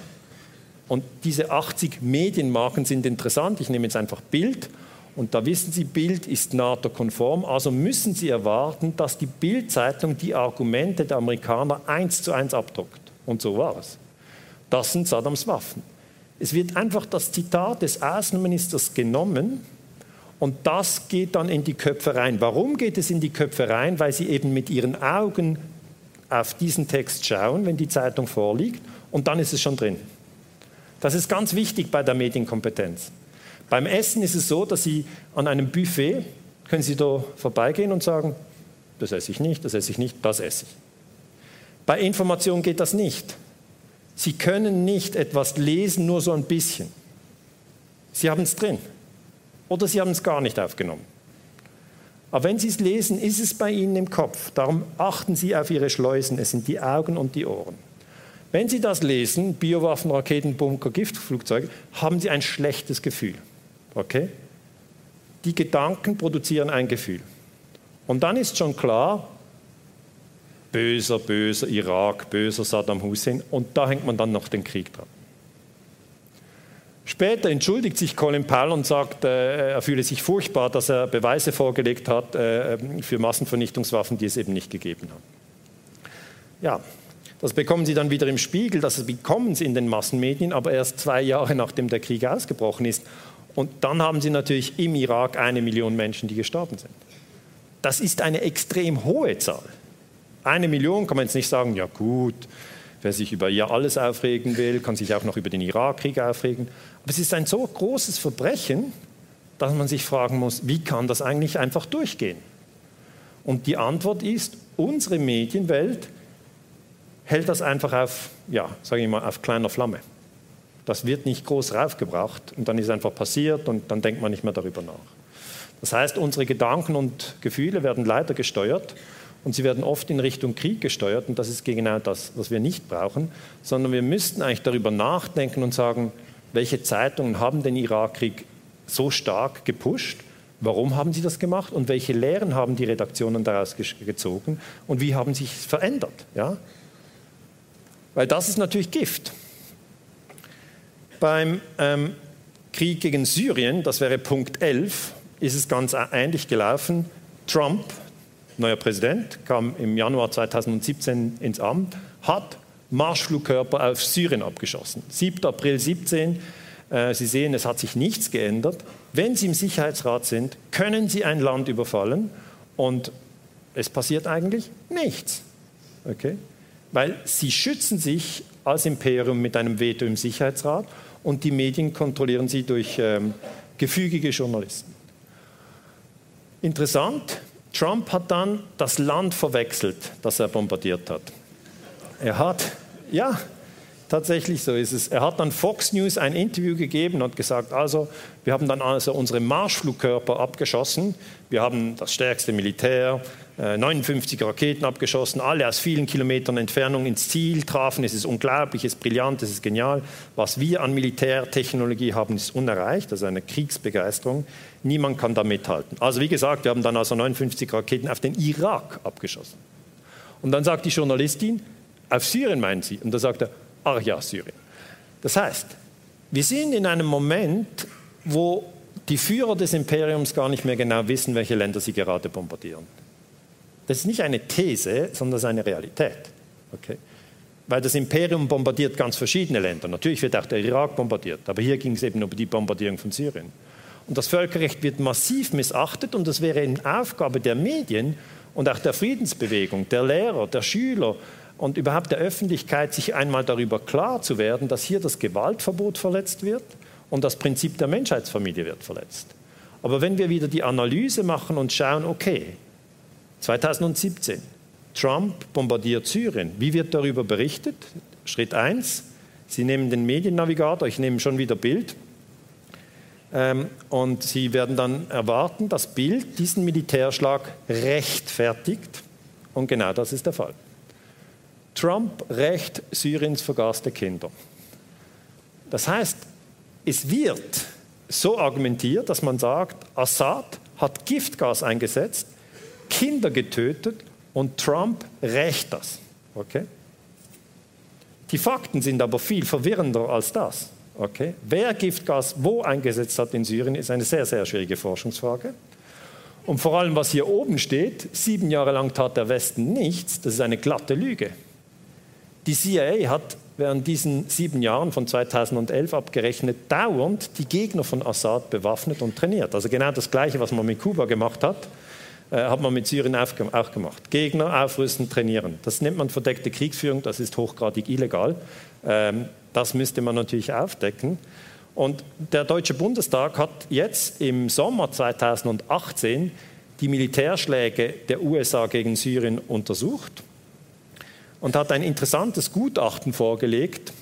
Und diese 80 Medienmarken sind interessant. Ich nehme jetzt einfach Bild. Und da wissen Sie, Bild ist NATO-konform. Also müssen Sie erwarten, dass die Bild-Zeitung die Argumente der Amerikaner eins zu eins abdruckt. Und so war es. Das sind Saddams Waffen. Es wird einfach das Zitat des Außenministers genommen und das geht dann in die Köpfe rein. Warum geht es in die Köpfe rein? Weil sie eben mit ihren Augen auf diesen Text schauen, wenn die Zeitung vorliegt, und dann ist es schon drin. Das ist ganz wichtig bei der Medienkompetenz. Beim Essen ist es so, dass Sie an einem Buffet, können Sie da vorbeigehen und sagen, das esse ich nicht, das esse ich nicht, das esse ich. Bei Information geht das nicht. Sie können nicht etwas lesen, nur so ein bisschen. Sie haben es drin oder Sie haben es gar nicht aufgenommen. Aber wenn Sie es lesen, ist es bei Ihnen im Kopf. Darum achten Sie auf Ihre Schleusen. Es sind die Augen und die Ohren. Wenn Sie das lesen, Biowaffen, Raketen, Bunker, Giftflugzeuge, haben Sie ein schlechtes Gefühl. Okay? Die Gedanken produzieren ein Gefühl. Und dann ist schon klar, böser, böser Irak, böser Saddam Hussein. Und da hängt man dann noch den Krieg dran. Später entschuldigt sich Colin Powell und sagt, äh, er fühle sich furchtbar, dass er Beweise vorgelegt hat äh, für Massenvernichtungswaffen, die es eben nicht gegeben hat. Ja, das bekommen Sie dann wieder im Spiegel, das bekommen Sie in den Massenmedien, aber erst zwei Jahre nachdem der Krieg ausgebrochen ist. Und dann haben Sie natürlich im Irak eine Million Menschen, die gestorben sind. Das ist eine extrem hohe Zahl. Eine Million kann man jetzt nicht sagen, ja gut, wer sich über ihr alles aufregen will, kann sich auch noch über den Irakkrieg aufregen. Aber es ist ein so großes Verbrechen, dass man sich fragen muss, wie kann das eigentlich einfach durchgehen? Und die Antwort ist, unsere Medienwelt hält das einfach auf, ja, sage ich mal, auf kleiner Flamme. Das wird nicht groß raufgebracht und dann ist einfach passiert und dann denkt man nicht mehr darüber nach. Das heißt, unsere Gedanken und Gefühle werden leider gesteuert und sie werden oft in Richtung Krieg gesteuert und das ist genau das, was wir nicht brauchen, sondern wir müssten eigentlich darüber nachdenken und sagen, welche Zeitungen haben den Irakkrieg so stark gepusht, warum haben sie das gemacht und welche Lehren haben die Redaktionen daraus gezogen und wie haben sie sich verändert. Ja? Weil das ist natürlich Gift. Beim ähm, Krieg gegen Syrien, das wäre Punkt 11, ist es ganz ähnlich gelaufen. Trump neuer Präsident, kam im Januar 2017 ins Amt, hat Marschflugkörper auf Syrien abgeschossen. 7. April 17, Äh, Sie sehen, es hat sich nichts geändert. Wenn Sie im Sicherheitsrat sind, können Sie ein Land überfallen und es passiert eigentlich nichts. Okay? Weil Sie schützen sich als Imperium mit einem Veto im Sicherheitsrat und die Medien kontrollieren Sie durch ähm, gefügige Journalisten. Interessant, Trump hat dann das Land verwechselt, das er bombardiert hat. Er hat, ja, tatsächlich so ist es. Er hat dann Fox News ein Interview gegeben und gesagt, also wir haben dann also unsere Marschflugkörper abgeschossen, wir haben das stärkste Militär, 59 äh, Raketen abgeschossen, alle aus vielen Kilometern Entfernung ins Ziel trafen. Es ist unglaublich, es ist brillant, es ist genial. Was wir an Militärtechnologie haben, ist unerreicht, also eine Kriegsbegeisterung. Niemand kann da mithalten. Also wie gesagt, wir haben dann also 59 Raketen auf den Irak abgeschossen. Und dann sagt die Journalistin, auf Syrien meinen Sie? Und da sagt er, ach ja, Syrien. Das heißt, wir sind in einem Moment, wo die Führer des Imperiums gar nicht mehr genau wissen, welche Länder sie gerade bombardieren. Das ist nicht eine These, sondern das ist eine Realität. Okay? Weil das Imperium bombardiert ganz verschiedene Länder. Natürlich wird auch der Irak bombardiert, aber hier ging es eben um die Bombardierung von Syrien. Und das Völkerrecht wird massiv missachtet und das wäre eine Aufgabe der Medien und auch der Friedensbewegung, der Lehrer, der Schüler und überhaupt der Öffentlichkeit, sich einmal darüber klar zu werden, dass hier das Gewaltverbot verletzt wird und das Prinzip der Menschheitsfamilie wird verletzt. Aber wenn wir wieder die Analyse machen und schauen, okay, 2017. Trump bombardiert Syrien. Wie wird darüber berichtet? Schritt 1. Sie nehmen den Mediennavigator, ich nehme schon wieder Bild. Ähm, und Sie werden dann erwarten, dass Bild diesen Militärschlag rechtfertigt. Und genau das ist der Fall. Trump rächt Syriens vergaßte Kinder. Das heißt, es wird so argumentiert, dass man sagt, Assad hat Giftgas eingesetzt, Kinder getötet und Trump rächt das. Okay? Die Fakten sind aber viel verwirrender als das. Okay? Wer Giftgas wo eingesetzt hat in Syrien, ist eine sehr, sehr schwierige Forschungsfrage. Und vor allem, was hier oben steht, sieben Jahre lang tat der Westen nichts, das ist eine glatte Lüge. Die CIA hat während diesen sieben Jahren von 2011 abgerechnet dauernd die Gegner von Assad bewaffnet und trainiert. Also genau das Gleiche, was man mit Kuba gemacht hat. Äh, hat man mit Syrien auch gemacht. Gegner aufrüsten, trainieren. Das nennt man verdeckte Kriegsführung, das ist hochgradig illegal. Ähm, das müsste man natürlich aufdecken. Und der Deutsche Bundestag hat jetzt im Sommer 2018 die Militärschläge der USA gegen Syrien untersucht und hat ein interessantes Gutachten vorgelegt,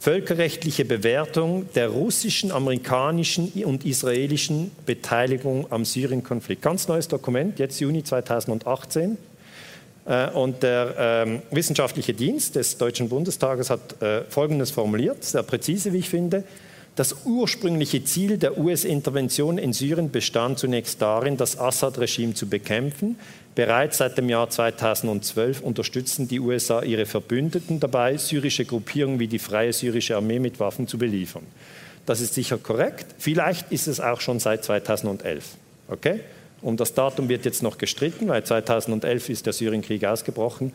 völkerrechtliche Bewertung der russischen, amerikanischen und israelischen Beteiligung am Syrien-Konflikt. Ganz neues Dokument, jetzt Juni 2018. Äh, und der ähm, wissenschaftliche Dienst des Deutschen Bundestages hat äh, Folgendes formuliert, sehr präzise, wie ich finde. Das ursprüngliche Ziel der US-Intervention in Syrien bestand zunächst darin, das Assad-Regime zu bekämpfen. Bereits seit dem Jahr 2012 unterstützen die USA ihre Verbündeten dabei, syrische Gruppierungen wie die Freie Syrische Armee mit Waffen zu beliefern. Das ist sicher korrekt. Vielleicht ist es auch schon seit 2011. Okay? Um das Datum wird jetzt noch gestritten, weil 2011 ist der Syrienkrieg ausgebrochen.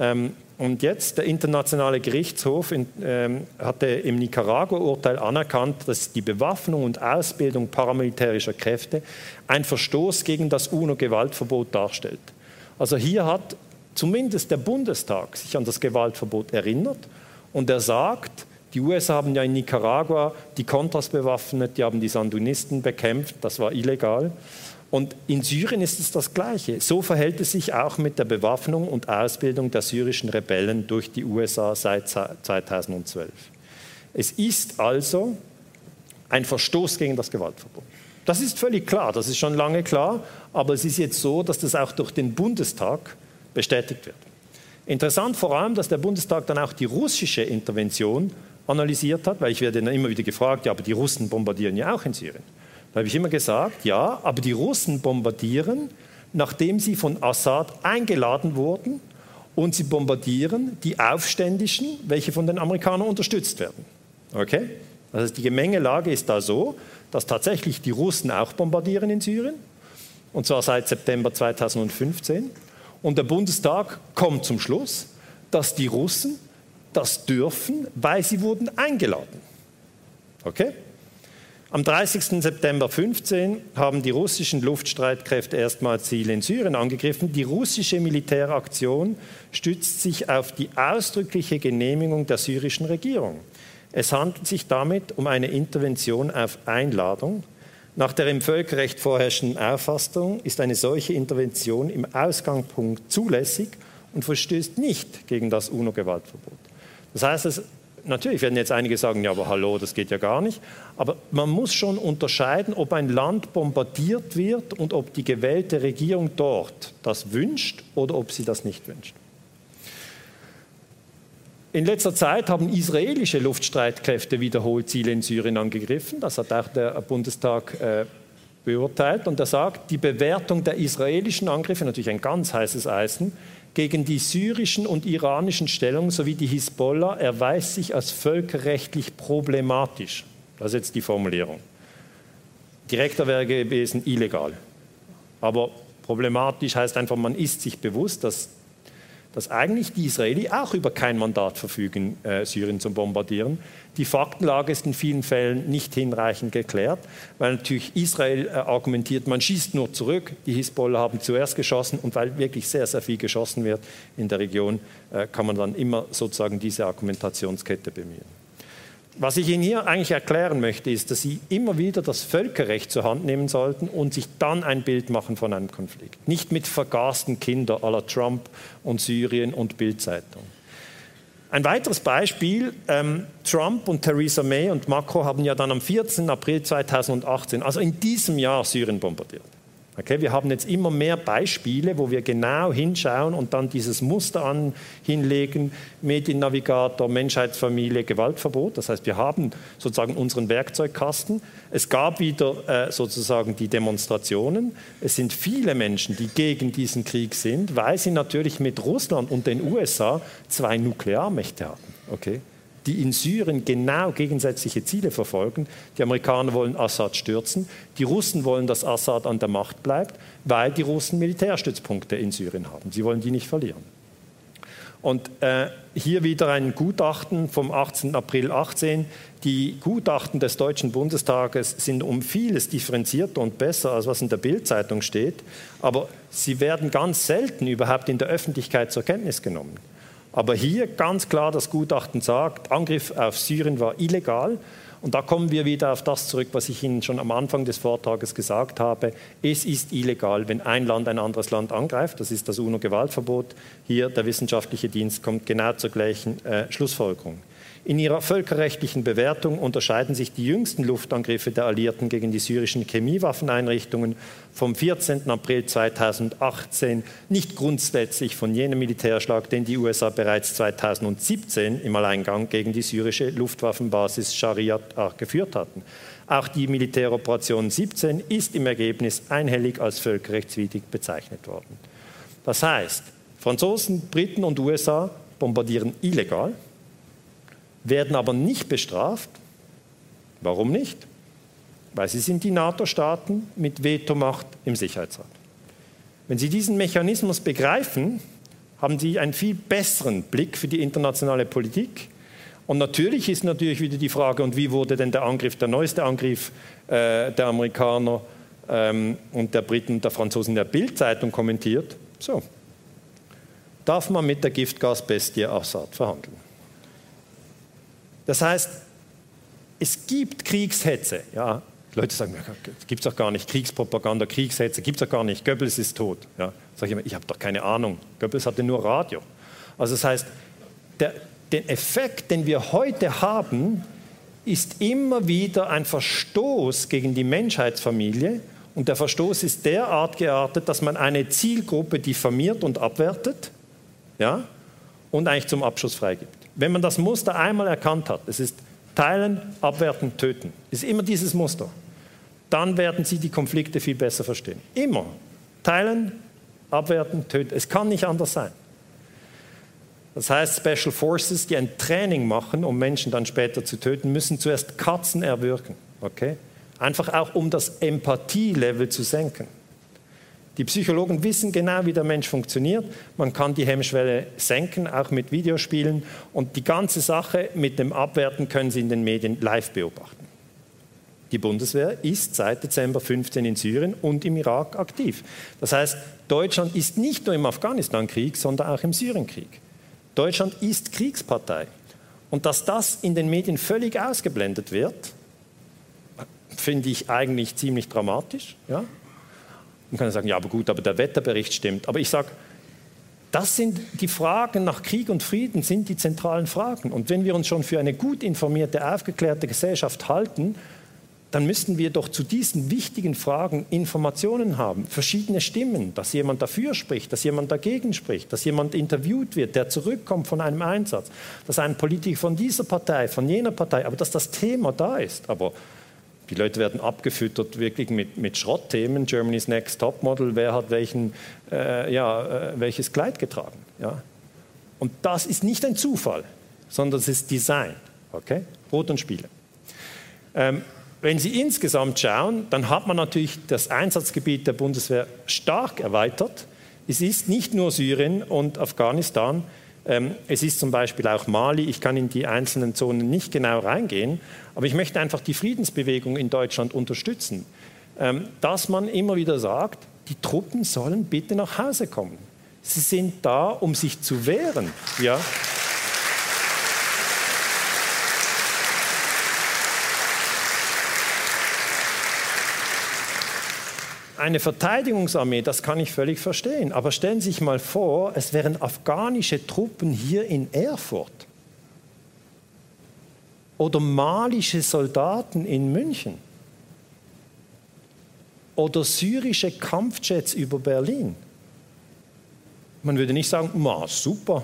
Ähm, und jetzt, der Internationale Gerichtshof in, ähm, hatte im Nicaragua-Urteil anerkannt, dass die Bewaffnung und Ausbildung paramilitärischer Kräfte ein Verstoß gegen das UNO-Gewaltverbot darstellt. Also hier hat zumindest der Bundestag sich an das Gewaltverbot erinnert und er sagt, die USA haben ja in Nicaragua die Contras bewaffnet, die haben die Sandinisten bekämpft, das war illegal. Und in Syrien ist es das Gleiche. So verhält es sich auch mit der Bewaffnung und Ausbildung der syrischen Rebellen durch die USA seit 2012. Es ist also ein Verstoß gegen das Gewaltverbot. Das ist völlig klar, das ist schon lange klar, aber es ist jetzt so, dass das auch durch den Bundestag bestätigt wird. Interessant vor allem, dass der Bundestag dann auch die russische Intervention analysiert hat, weil ich werde dann immer wieder gefragt, ja, aber die Russen bombardieren ja auch in Syrien. Da habe ich immer gesagt, ja, aber die Russen bombardieren, nachdem sie von Assad eingeladen wurden und sie bombardieren die Aufständischen, welche von den Amerikanern unterstützt werden. Okay? Also die Gemengelage ist da so, dass tatsächlich die Russen auch bombardieren in Syrien, und zwar seit September 2015. Und der Bundestag kommt zum Schluss, dass die Russen das dürfen, weil sie wurden eingeladen. Okay? Am 30. September 15 haben die russischen Luftstreitkräfte erstmals Ziele in Syrien angegriffen. Die russische Militäraktion stützt sich auf die ausdrückliche Genehmigung der syrischen Regierung. Es handelt sich damit um eine Intervention auf Einladung. Nach der im Völkerrecht vorherrschenden Auffassung ist eine solche Intervention im Ausgangspunkt zulässig und verstößt nicht gegen das UNO-Gewaltverbot. Das heißt, natürlich werden jetzt einige sagen, ja, aber hallo, das geht ja gar nicht. Aber man muss schon unterscheiden, ob ein Land bombardiert wird und ob die gewählte Regierung dort das wünscht oder ob sie das nicht wünscht. In letzter Zeit haben israelische Luftstreitkräfte wiederholt Ziele in Syrien angegriffen. Das hat auch der Bundestag äh, beurteilt. Und er sagt, die Bewertung der israelischen Angriffe, natürlich ein ganz heißes Eisen, gegen die syrischen und iranischen Stellungen sowie die Hisbollah erweist sich als völkerrechtlich problematisch. Das ist jetzt die Formulierung. Direkter wäre gewesen illegal. Aber problematisch heißt einfach, man ist sich bewusst, dass dass eigentlich die Israelis auch über kein Mandat verfügen, äh, Syrien zu bombardieren. Die Faktenlage ist in vielen Fällen nicht hinreichend geklärt, weil natürlich Israel äh, argumentiert, man schießt nur zurück, die Hisbollah haben zuerst geschossen und weil wirklich sehr, sehr viel geschossen wird in der Region, äh, kann man dann immer sozusagen diese Argumentationskette bemühen. Was ich Ihnen hier eigentlich erklären möchte, ist, dass Sie immer wieder das Völkerrecht zur Hand nehmen sollten und sich dann ein Bild machen von einem Konflikt. Nicht mit vergasten Kindern la Trump und Syrien und Bildzeitung. Ein weiteres Beispiel, ähm, Trump und Theresa May und Macron haben ja dann am 14. April 2018, also in diesem Jahr, Syrien bombardiert. Okay, wir haben jetzt immer mehr Beispiele, wo wir genau hinschauen und dann dieses Muster an, hinlegen, Mediennavigator, Menschheitsfamilie, Gewaltverbot. Das heißt, wir haben sozusagen unseren Werkzeugkasten. Es gab wieder äh, sozusagen die Demonstrationen. Es sind viele Menschen, die gegen diesen Krieg sind, weil sie natürlich mit Russland und den USA zwei Nuklearmächte haben. Okay? Die in Syrien genau gegensätzliche Ziele verfolgen. Die Amerikaner wollen Assad stürzen, die Russen wollen, dass Assad an der Macht bleibt, weil die Russen Militärstützpunkte in Syrien haben. Sie wollen die nicht verlieren. Und äh, hier wieder ein Gutachten vom 18. April 18. Die Gutachten des Deutschen Bundestages sind um vieles differenzierter und besser, als was in der Bildzeitung steht, aber sie werden ganz selten überhaupt in der Öffentlichkeit zur Kenntnis genommen. Aber hier ganz klar das Gutachten sagt, Angriff auf Syrien war illegal. Und da kommen wir wieder auf das zurück, was ich Ihnen schon am Anfang des Vortrages gesagt habe. Es ist illegal, wenn ein Land ein anderes Land angreift. Das ist das UNO-Gewaltverbot. Hier der wissenschaftliche Dienst kommt genau zur gleichen äh, Schlussfolgerung. In ihrer völkerrechtlichen Bewertung unterscheiden sich die jüngsten Luftangriffe der Alliierten gegen die syrischen Chemiewaffeneinrichtungen vom 14. April 2018 nicht grundsätzlich von jenem Militärschlag, den die USA bereits 2017 im Alleingang gegen die syrische Luftwaffenbasis Shariat geführt hatten. Auch die Militäroperation 17 ist im Ergebnis einhellig als völkerrechtswidrig bezeichnet worden. Das heißt, Franzosen, Briten und USA bombardieren illegal, werden aber nicht bestraft. Warum nicht? Weil sie sind die NATO-Staaten mit Vetomacht im Sicherheitsrat. Wenn Sie diesen Mechanismus begreifen, haben Sie einen viel besseren Blick für die internationale Politik. Und natürlich ist natürlich wieder die Frage, und wie wurde denn der Angriff, der neueste Angriff äh, der Amerikaner ähm, und der Briten und der Franzosen in der Bildzeitung kommentiert? So, darf man mit der Giftgasbestie Assad verhandeln? Das heißt, es gibt Kriegshetze. Ja, Leute sagen, es gibt doch gar nicht. Kriegspropaganda, Kriegshetze gibt es doch gar nicht. Goebbels ist tot. Ja, sage ich immer, ich habe doch keine Ahnung. Goebbels hatte nur Radio. Also das heißt, der, den Effekt, den wir heute haben, ist immer wieder ein Verstoß gegen die Menschheitsfamilie. Und der Verstoß ist derart geartet, dass man eine Zielgruppe diffamiert und abwertet ja, und eigentlich zum Abschuss freigibt. Wenn man das Muster einmal erkannt hat, es ist teilen, abwerten, töten, ist immer dieses Muster, dann werden Sie die Konflikte viel besser verstehen. Immer. Teilen, abwerten, töten. Es kann nicht anders sein. Das heißt, Special Forces, die ein Training machen, um Menschen dann später zu töten, müssen zuerst Katzen erwürgen. Okay? Einfach auch, um das Empathie-Level zu senken. Die Psychologen wissen genau, wie der Mensch funktioniert. Man kann die Hemmschwelle senken, auch mit Videospielen. Und die ganze Sache mit dem Abwerten können Sie in den Medien live beobachten. Die Bundeswehr ist seit Dezember 15 in Syrien und im Irak aktiv. Das heißt, Deutschland ist nicht nur im Afghanistan-Krieg, sondern auch im Syrienkrieg. Deutschland ist Kriegspartei. Und dass das in den Medien völlig ausgeblendet wird, finde ich eigentlich ziemlich dramatisch. Ja? Man kann sagen, ja, aber gut, aber der Wetterbericht stimmt. Aber ich sage, das sind die Fragen nach Krieg und Frieden, sind die zentralen Fragen. Und wenn wir uns schon für eine gut informierte, aufgeklärte Gesellschaft halten, dann müssten wir doch zu diesen wichtigen Fragen Informationen haben, verschiedene Stimmen, dass jemand dafür spricht, dass jemand dagegen spricht, dass jemand interviewt wird, der zurückkommt von einem Einsatz, dass ein Politiker von dieser Partei, von jener Partei, aber dass das Thema da ist. Aber die Leute werden abgefüttert wirklich mit, mit Schrottthemen. Germany's Next Topmodel, wer hat welchen, äh, ja, äh, welches Kleid getragen. Ja? Und das ist nicht ein Zufall, sondern es ist Design. Okay? Brot und Spiele. Ähm, wenn Sie insgesamt schauen, dann hat man natürlich das Einsatzgebiet der Bundeswehr stark erweitert. Es ist nicht nur Syrien und Afghanistan, es ist zum Beispiel auch Mali. Ich kann in die einzelnen Zonen nicht genau reingehen, aber ich möchte einfach die Friedensbewegung in Deutschland unterstützen, ähm, dass man immer wieder sagt, die Truppen sollen bitte nach Hause kommen. Sie sind da, um sich zu wehren. Ja. Eine Verteidigungsarmee, das kann ich völlig verstehen. Aber stellen Sie sich mal vor, es wären afghanische Truppen hier in Erfurt oder malische Soldaten in München oder syrische Kampfjets über Berlin. Man würde nicht sagen, Ma, super,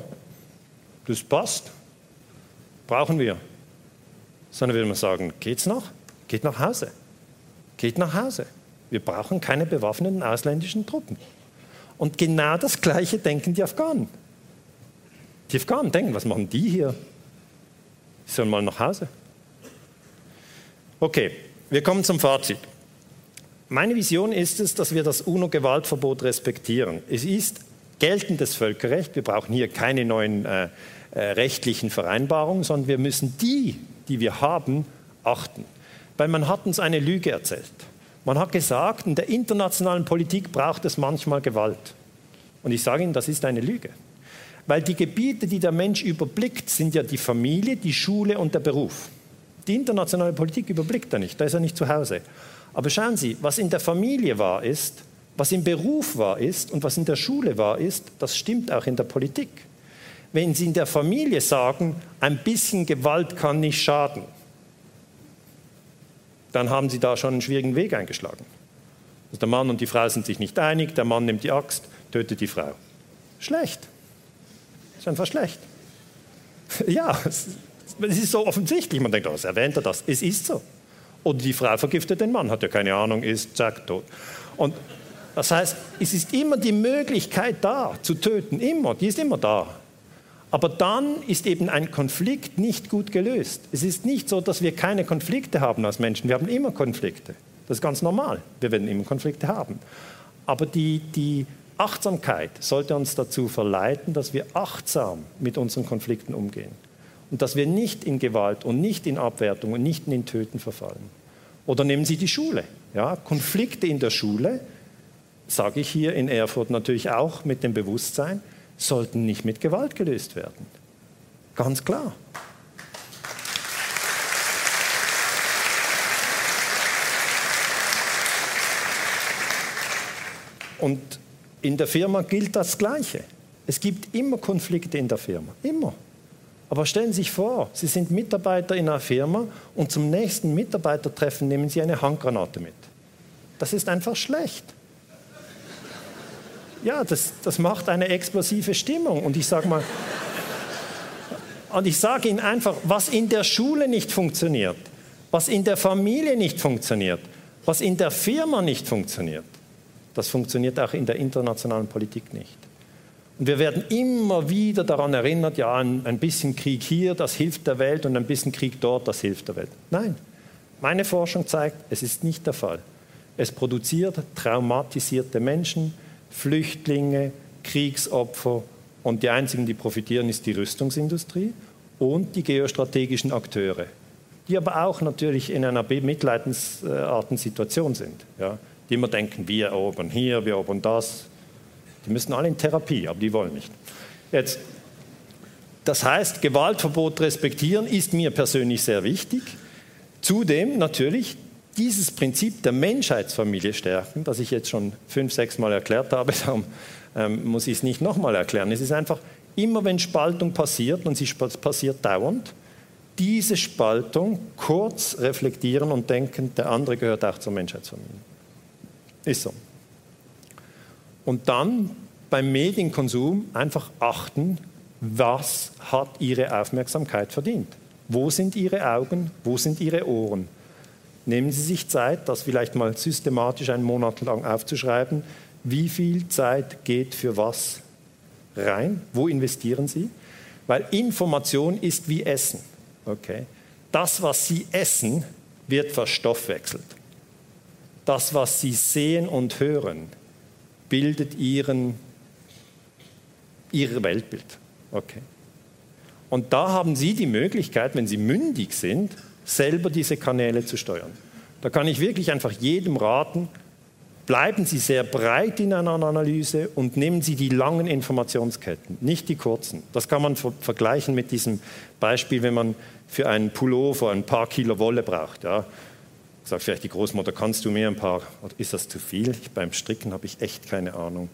das passt, brauchen wir. Sondern würde man sagen, geht's noch? Geht nach Hause. Geht nach Hause. Wir brauchen keine bewaffneten ausländischen Truppen. Und genau das Gleiche denken die Afghanen. Die Afghanen denken, was machen die hier? Die sollen mal nach Hause. Okay, wir kommen zum Fazit. Meine Vision ist es, dass wir das UNO-Gewaltverbot respektieren. Es ist geltendes Völkerrecht. Wir brauchen hier keine neuen äh, äh, rechtlichen Vereinbarungen, sondern wir müssen die, die wir haben, achten. Weil man hat uns eine Lüge erzählt. Man hat gesagt, in der internationalen Politik braucht es manchmal Gewalt. Und ich sage Ihnen, das ist eine Lüge. Weil die Gebiete, die der Mensch überblickt, sind ja die Familie, die Schule und der Beruf. Die internationale Politik überblickt er nicht, da ist er nicht zu Hause. Aber schauen Sie, was in der Familie wahr ist, was im Beruf wahr ist und was in der Schule wahr ist, das stimmt auch in der Politik. Wenn Sie in der Familie sagen, ein bisschen Gewalt kann nicht schaden, dann haben Sie da schon einen schwierigen Weg eingeschlagen. Also der Mann und die Frau sind sich nicht einig, der Mann nimmt die Axt, tötet die Frau. Schlecht. Ist einfach schlecht. Ja, es ist so offensichtlich. Man denkt, oh, was erwähnt er das? Es ist so. Oder die Frau vergiftet den Mann, hat ja keine Ahnung, ist zack, tot. Und das heißt, es ist immer die Möglichkeit da, zu töten, immer, die ist immer da. Aber dann ist eben ein Konflikt nicht gut gelöst. Es ist nicht so, dass wir keine Konflikte haben als Menschen. Wir haben immer Konflikte. Das ist ganz normal. Wir werden immer Konflikte haben. Aber die, die Achtsamkeit sollte uns dazu verleiten, dass wir achtsam mit unseren Konflikten umgehen. Und dass wir nicht in Gewalt und nicht in Abwertung und nicht in Töten verfallen. Oder nehmen Sie die Schule. Ja, Konflikte in der Schule, sage ich hier in Erfurt natürlich auch mit dem Bewusstsein, sollten nicht mit Gewalt gelöst werden. Ganz klar. Und in der Firma gilt das Gleiche. Es gibt immer Konflikte in der Firma, immer. Aber stellen Sie sich vor, Sie sind Mitarbeiter in einer Firma und zum nächsten Mitarbeitertreffen nehmen Sie eine Handgranate mit. Das ist einfach schlecht ja, das, das macht eine explosive Stimmung. Und ich sage mal, und ich sage Ihnen einfach, was in der Schule nicht funktioniert, was in der Familie nicht funktioniert, was in der Firma nicht funktioniert, das funktioniert auch in der internationalen Politik nicht. Und wir werden immer wieder daran erinnert, ja, ein, ein bisschen Krieg hier, das hilft der Welt und ein bisschen Krieg dort, das hilft der Welt. Nein, meine Forschung zeigt, es ist nicht der Fall. Es produziert traumatisierte Menschen, Flüchtlinge, Kriegsopfer und die einzigen, die profitieren, ist die Rüstungsindustrie und die geostrategischen Akteure. die aber auch natürlich in einer bemitleidensarten Situation sind. Ja? Die immer denken, wir erobern hier, wir erobern das. Die müssen alle in Therapie, aber die wollen nicht. Jetzt, das heißt, Gewaltverbot respektieren ist mir persönlich sehr wichtig. Zudem natürlich dieses Prinzip der Menschheitsfamilie stärken, das ich jetzt schon fünf, sechs Mal erklärt habe, darum ähm, muss ich es nicht nochmal erklären. Es ist einfach, immer wenn Spaltung passiert, und sie passiert dauernd, diese Spaltung kurz reflektieren und denken, der andere gehört auch zur Menschheitsfamilie. Ist so. Und dann beim Medienkonsum einfach achten, was hat Ihre Aufmerksamkeit verdient? Wo sind Ihre Augen? Wo sind Ihre Ohren? Nehmen Sie sich Zeit, das vielleicht mal systematisch einen Monat lang aufzuschreiben. Wie viel Zeit geht für was rein? Wo investieren Sie? Weil Information ist wie Essen. Okay? Das, was Sie essen, wird verstoffwechselt. Das, was Sie sehen und hören, bildet Ihren, Ihr Weltbild. Okay? Und da haben Sie die Möglichkeit, wenn Sie mündig sind, selber diese Kanäle zu steuern. Da kann ich wirklich einfach jedem raten, bleiben Sie sehr breit in einer Analyse und nehmen Sie die langen Informationsketten, nicht die kurzen. Das kann man vergleichen mit diesem Beispiel, wenn man für einen Pullover ein paar Kilo Wolle braucht. Ja. Sagt vielleicht die Großmutter, kannst du mir ein paar, ist das zu viel? Ich, beim Stricken habe ich echt keine Ahnung,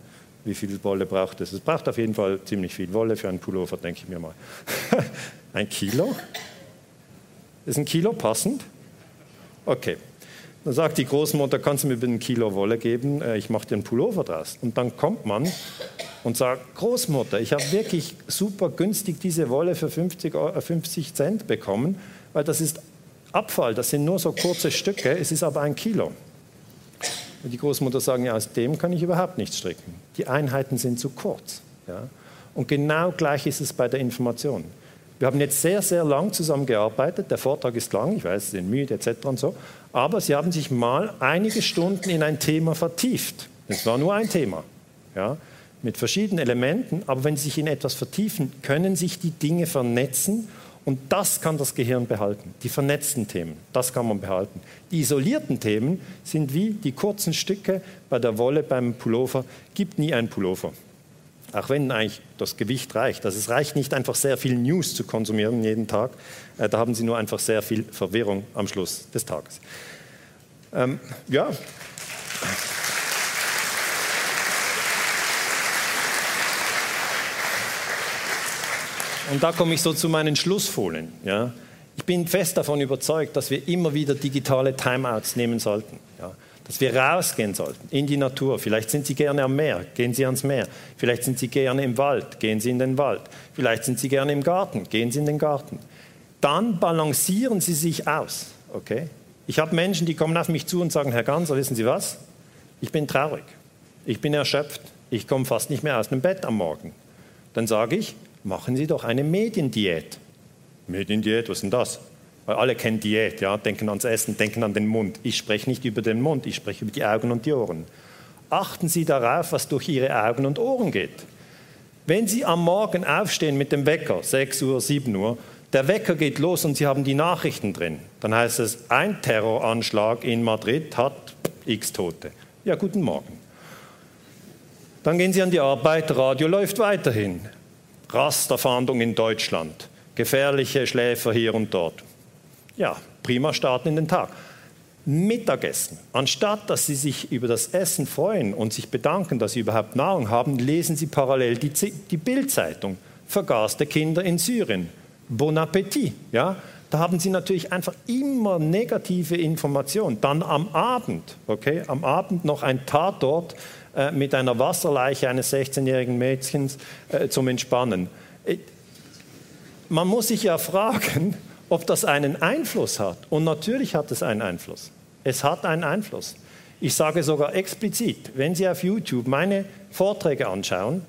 wie viel Wolle braucht es. Es braucht auf jeden Fall ziemlich viel Wolle für einen Pullover, denke ich mir mal. ein Kilo? Ist ein Kilo passend? Okay. Dann sagt die Großmutter, kannst du mir bitte ein Kilo Wolle geben? Äh, ich mache dir einen Pullover draus. Und dann kommt man und sagt, Großmutter, ich habe wirklich super günstig diese Wolle für 50, 50 Cent bekommen, weil das ist Abfall, das sind nur so kurze Stücke, es ist aber ein Kilo. Und die Großmutter sagen, ja, aus dem kann ich überhaupt nichts stricken. Die Einheiten sind zu kurz. Ja? Und genau gleich ist es bei der Information. Wir haben jetzt sehr, sehr lang zusammengearbeitet. Der Vortrag ist lang, ich weiß, Sie sind müde etc. und so. Aber Sie haben sich mal einige Stunden in ein Thema vertieft. Es war nur ein Thema. Ja, mit verschiedenen Elementen. Aber wenn Sie sich in etwas vertiefen, können sich die Dinge vernetzen. Und das kann das Gehirn behalten. Die vernetzten Themen, das kann man behalten. Die isolierten Themen sind wie die kurzen Stücke bei der Wolle beim Pullover. Gibt nie einen Pullover auch wenn eigentlich das Gewicht reicht. Also es reicht nicht einfach sehr viel News zu konsumieren jeden Tag, äh, da haben Sie nur einfach sehr viel Verwirrung am Schluss des Tages. Ähm, ja. Und da komme ich so zu meinen Schlussfolien. Ja. Ich bin fest davon überzeugt, dass wir immer wieder digitale Timeouts nehmen sollten. Dass wir rausgehen sollten in die Natur. Vielleicht sind Sie gerne am Meer, gehen Sie ans Meer. Vielleicht sind Sie gerne im Wald, gehen Sie in den Wald. Vielleicht sind Sie gerne im Garten, gehen Sie in den Garten. Dann balancieren Sie sich aus. Okay? Ich habe Menschen, die kommen auf mich zu und sagen, Herr Ganser, wissen Sie was? Ich bin traurig. Ich bin erschöpft. Ich komme fast nicht mehr aus dem Bett am Morgen. Dann sage ich, machen Sie doch eine Mediendiät. Mediendiät, was ist denn das? Weil alle kennen Diät, ja, denken ans Essen, denken an den Mund. Ich spreche nicht über den Mund, ich spreche über die Augen und die Ohren. Achten Sie darauf, was durch Ihre Augen und Ohren geht. Wenn Sie am Morgen aufstehen mit dem Wecker, 6 Uhr, 7 Uhr, der Wecker geht los und Sie haben die Nachrichten drin, dann heißt es, ein Terroranschlag in Madrid hat x Tote. Ja, guten Morgen. Dann gehen Sie an die Arbeit, Radio läuft weiterhin. Rasterfahndung in Deutschland, gefährliche Schläfer hier und dort. Ja, prima starten in den Tag. Mittagessen. Anstatt dass Sie sich über das Essen freuen und sich bedanken, dass Sie überhaupt Nahrung haben, lesen Sie parallel die, die Bildzeitung. Vergaßte Kinder in Syrien. Bon Appetit. Ja? Da haben Sie natürlich einfach immer negative Informationen. Dann am Abend, okay, am Abend noch ein Tatort äh, mit einer Wasserleiche eines 16-jährigen Mädchens äh, zum Entspannen. Äh, man muss sich ja fragen, ob das einen Einfluss hat. Und natürlich hat es einen Einfluss. Es hat einen Einfluss. Ich sage sogar explizit, wenn Sie auf YouTube meine Vorträge anschauen,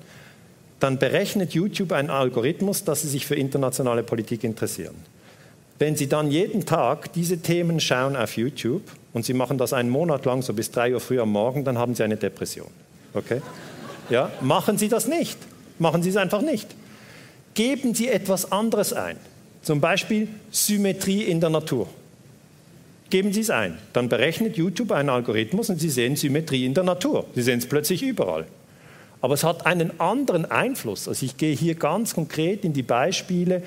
dann berechnet YouTube einen Algorithmus, dass Sie sich für internationale Politik interessieren. Wenn Sie dann jeden Tag diese Themen schauen auf YouTube und Sie machen das einen Monat lang, so bis drei Uhr früh am Morgen, dann haben Sie eine Depression. Okay? Ja, machen Sie das nicht. Machen Sie es einfach nicht. Geben Sie etwas anderes ein. Zum Beispiel Symmetrie in der Natur. Geben Sie es ein. Dann berechnet YouTube einen Algorithmus und Sie sehen Symmetrie in der Natur. Sie sehen es plötzlich überall. Aber es hat einen anderen Einfluss. Also ich gehe hier ganz konkret in die Beispiele.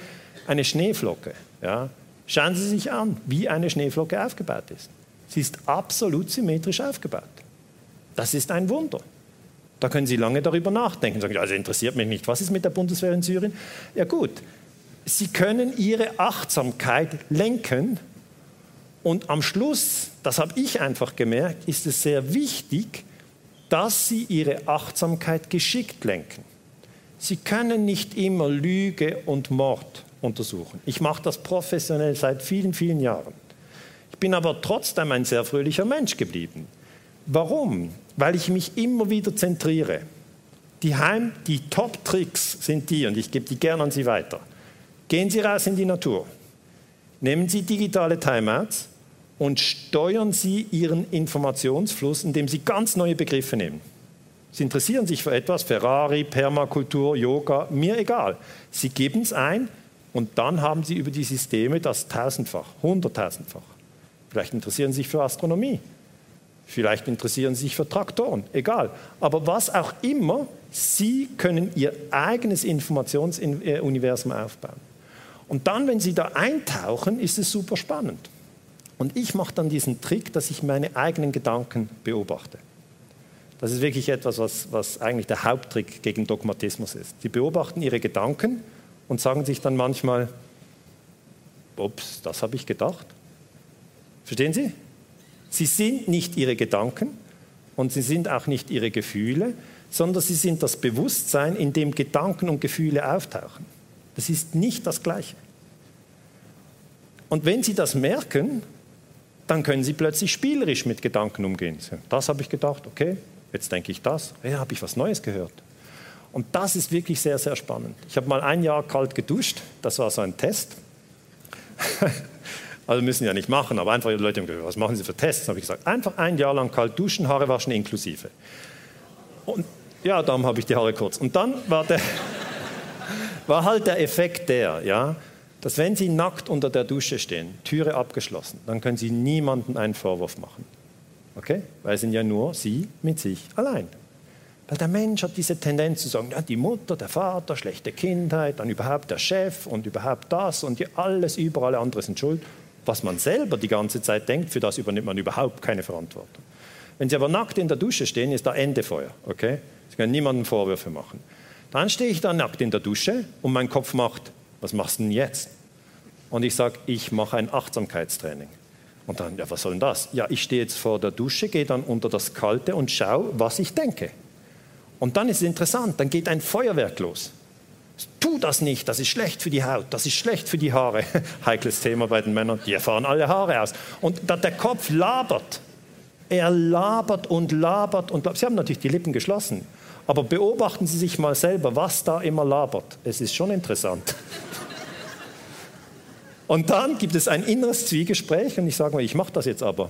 Eine Schneeflocke. Ja. Schauen Sie sich an, wie eine Schneeflocke aufgebaut ist. Sie ist absolut symmetrisch aufgebaut. Das ist ein Wunder. Da können Sie lange darüber nachdenken. Sagen, also interessiert mich nicht. Was ist mit der Bundeswehr in Syrien? Ja gut, Sie können Ihre Achtsamkeit lenken und am Schluss, das habe ich einfach gemerkt, ist es sehr wichtig, dass Sie Ihre Achtsamkeit geschickt lenken. Sie können nicht immer Lüge und Mord untersuchen. Ich mache das professionell seit vielen, vielen Jahren. Ich bin aber trotzdem ein sehr fröhlicher Mensch geblieben. Warum? Weil ich mich immer wieder zentriere. Die, Heim, die Top-Tricks sind die, und ich gebe die gerne an Sie weiter. Gehen Sie raus in die Natur. Nehmen Sie digitale Timeouts und steuern Sie Ihren Informationsfluss, indem Sie ganz neue Begriffe nehmen. Sie interessieren sich für etwas, Ferrari, Permakultur, Yoga, mir egal. Sie geben es ein und dann haben Sie über die Systeme das tausendfach, hunderttausendfach. Vielleicht interessieren Sie sich für Astronomie. Vielleicht interessieren Sie sich für Traktoren, egal. Aber was auch immer, Sie können Ihr eigenes Informationsuniversum aufbauen. Und dann, wenn Sie da eintauchen, ist es super spannend. Und ich mache dann diesen Trick, dass ich meine eigenen Gedanken beobachte. Das ist wirklich etwas, was, was eigentlich der Haupttrick gegen Dogmatismus ist. Sie beobachten ihre Gedanken und sagen sich dann manchmal, ups, das habe ich gedacht. Verstehen Sie? Sie sind nicht Ihre Gedanken und Sie sind auch nicht Ihre Gefühle, sondern Sie sind das Bewusstsein, in dem Gedanken und Gefühle auftauchen. Das ist nicht das Gleiche. Und wenn Sie das merken, dann können Sie plötzlich spielerisch mit Gedanken umgehen. Das habe ich gedacht, okay, jetzt denke ich das, ja, habe ich was Neues gehört. Und das ist wirklich sehr, sehr spannend. Ich habe mal ein Jahr kalt geduscht, das war so ein Test. also müssen ja nicht machen, aber einfach die Leute haben gesagt, was machen Sie für Tests? habe ich gesagt, einfach ein Jahr lang kalt duschen, Haare waschen inklusive. Und ja, darum habe ich die Haare kurz. Und dann war, der, war halt der Effekt der, ja, dass wenn Sie nackt unter der Dusche stehen, Türe abgeschlossen, dann können Sie niemandem einen Vorwurf machen. Okay? Weil es sind ja nur Sie mit sich allein. Weil der Mensch hat diese Tendenz zu sagen, ja, die Mutter, der Vater, schlechte Kindheit, dann überhaupt der Chef und überhaupt das und alles über alle anderen sind schuld. Was man selber die ganze Zeit denkt, für das übernimmt man überhaupt keine Verantwortung. Wenn Sie aber nackt in der Dusche stehen, ist da Ende Feuer. Okay? Sie können niemandem Vorwürfe machen. Dann stehe ich da nackt in der Dusche und mein Kopf macht, was machst du denn jetzt? Und ich sage, ich mache ein Achtsamkeitstraining. Und dann, ja, was soll denn das? Ja, ich stehe jetzt vor der Dusche, gehe dann unter das Kalte und schaue, was ich denke. Und dann ist es interessant, dann geht ein Feuerwerk los. Tu das nicht, das ist schlecht für die Haut, das ist schlecht für die Haare. Heikles Thema bei den Männern, die erfahren alle Haare aus. Und der Kopf labert. Er labert und labert und labert. Sie haben natürlich die Lippen geschlossen. Aber beobachten Sie sich mal selber, was da immer labert. Es ist schon interessant. Und dann gibt es ein inneres Zwiegespräch und ich sage mal, ich mache das jetzt aber.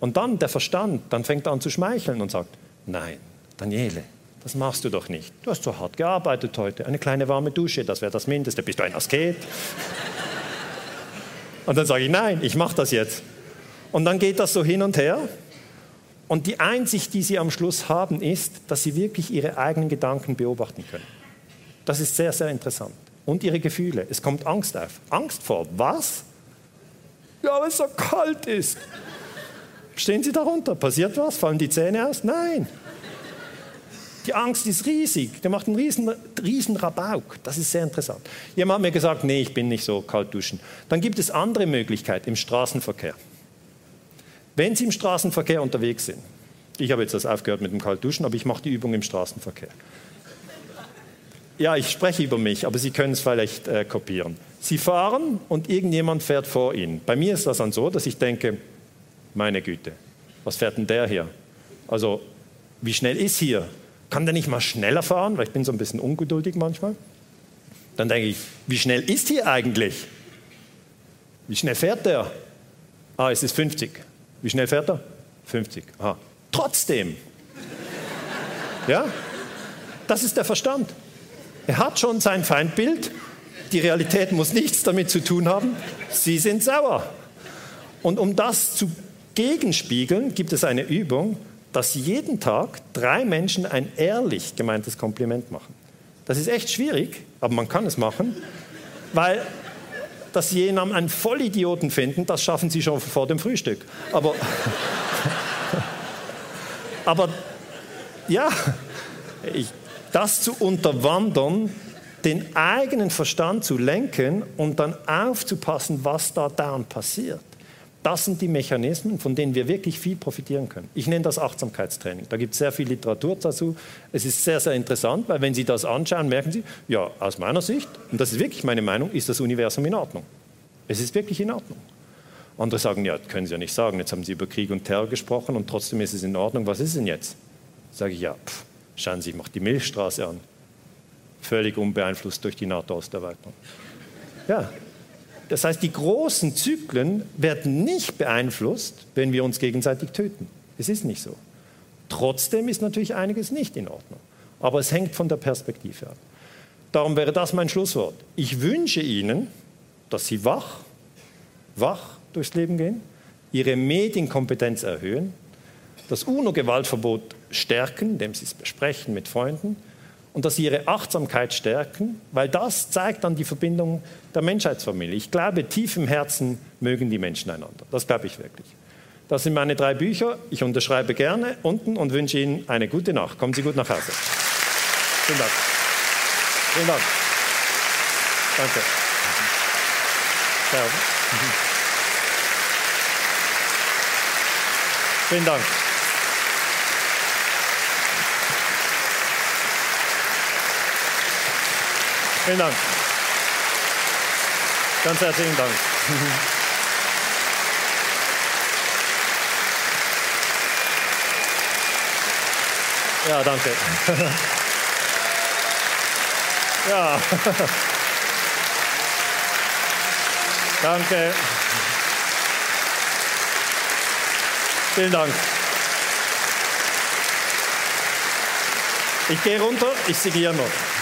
Und dann der Verstand, dann fängt er an zu schmeicheln und sagt, nein, Daniele, das machst du doch nicht. Du hast so hart gearbeitet heute. Eine kleine warme Dusche, das wäre das Mindeste. Bist du ein Asket? und dann sage ich, nein, ich mache das jetzt. Und dann geht das so hin und her. Und die Einsicht, die sie am Schluss haben, ist, dass sie wirklich ihre eigenen Gedanken beobachten können. Das ist sehr, sehr interessant und ihre Gefühle. Es kommt Angst auf. Angst vor was? Ja, weil es so kalt ist. Stehen Sie darunter? Passiert was? Fallen die Zähne aus? Nein. Die Angst ist riesig. Der macht einen riesen, riesen Rabauk. Das ist sehr interessant. Jemand hat mir gesagt, nee, ich bin nicht so kalt duschen. Dann gibt es andere Möglichkeiten im Straßenverkehr. Wenn Sie im Straßenverkehr unterwegs sind, ich habe jetzt das aufgehört mit dem Kaltduschen, aber ich mache die Übung im Straßenverkehr. Ja, ich spreche über mich, aber Sie können es vielleicht äh, kopieren. Sie fahren und irgendjemand fährt vor Ihnen. Bei mir ist das dann so, dass ich denke, meine Güte, was fährt denn der hier? Also, wie schnell ist hier? Kann der nicht mal schneller fahren? Weil ich bin so ein bisschen ungeduldig manchmal. Dann denke ich, wie schnell ist hier eigentlich? Wie schnell fährt der? Ah, es ist 50. Wie schnell fährt er? 50. Aha. Trotzdem. Ja? Das ist der Verstand. Er hat schon sein Feindbild. Die Realität muss nichts damit zu tun haben. Sie sind sauer. Und um das zu gegenspiegeln, gibt es eine Übung, dass jeden Tag drei Menschen ein ehrlich gemeintes Kompliment machen. Das ist echt schwierig, aber man kann es machen, weil dass sie jemanden einen Vollidioten finden, das schaffen sie schon vor dem Frühstück. Aber, aber ja, ich, das zu unterwandern, den eigenen Verstand zu lenken und dann aufzupassen, was da dann passiert. Das sind die Mechanismen, von denen wir wirklich viel profitieren können. Ich nenne das Achtsamkeitstraining. Da gibt es sehr viel Literatur dazu. Es ist sehr, sehr interessant, weil wenn Sie das anschauen, merken Sie, ja, aus meiner Sicht, und das ist wirklich meine Meinung, ist das Universum in Ordnung. Es ist wirklich in Ordnung. Andere sagen, ja, können Sie ja nicht sagen. Jetzt haben Sie über Krieg und Terror gesprochen und trotzdem ist es in Ordnung. Was ist denn jetzt? Sage ich, ja, pff, schauen Sie, ich mache die Milchstraße an. Völlig unbeeinflusst durch die NATO-Osterweiterung. Ja, das heißt, die großen Zyklen werden nicht beeinflusst, wenn wir uns gegenseitig töten. Es ist nicht so. Trotzdem ist natürlich einiges nicht in Ordnung. Aber es hängt von der Perspektive ab. Darum wäre das mein Schlusswort. Ich wünsche Ihnen, dass Sie wach, wach durchs Leben gehen, Ihre Medienkompetenz erhöhen, das UNO-Gewaltverbot stärken, indem Sie es besprechen mit Freunden, und dass sie ihre Achtsamkeit stärken, weil das zeigt dann die Verbindung der Menschheitsfamilie. Ich glaube, tief im Herzen mögen die Menschen einander. Das glaube ich wirklich. Das sind meine drei Bücher. Ich unterschreibe gerne unten und wünsche Ihnen eine gute Nacht. Kommen Sie gut nach Hause. Vielen Dank. Vielen Dank. Danke. Servus. Vielen Dank. Vielen Dank. Ganz herzlichen Dank. Ja, danke. Ja. Danke. Vielen Dank. Ich gehe runter, ich signiere noch.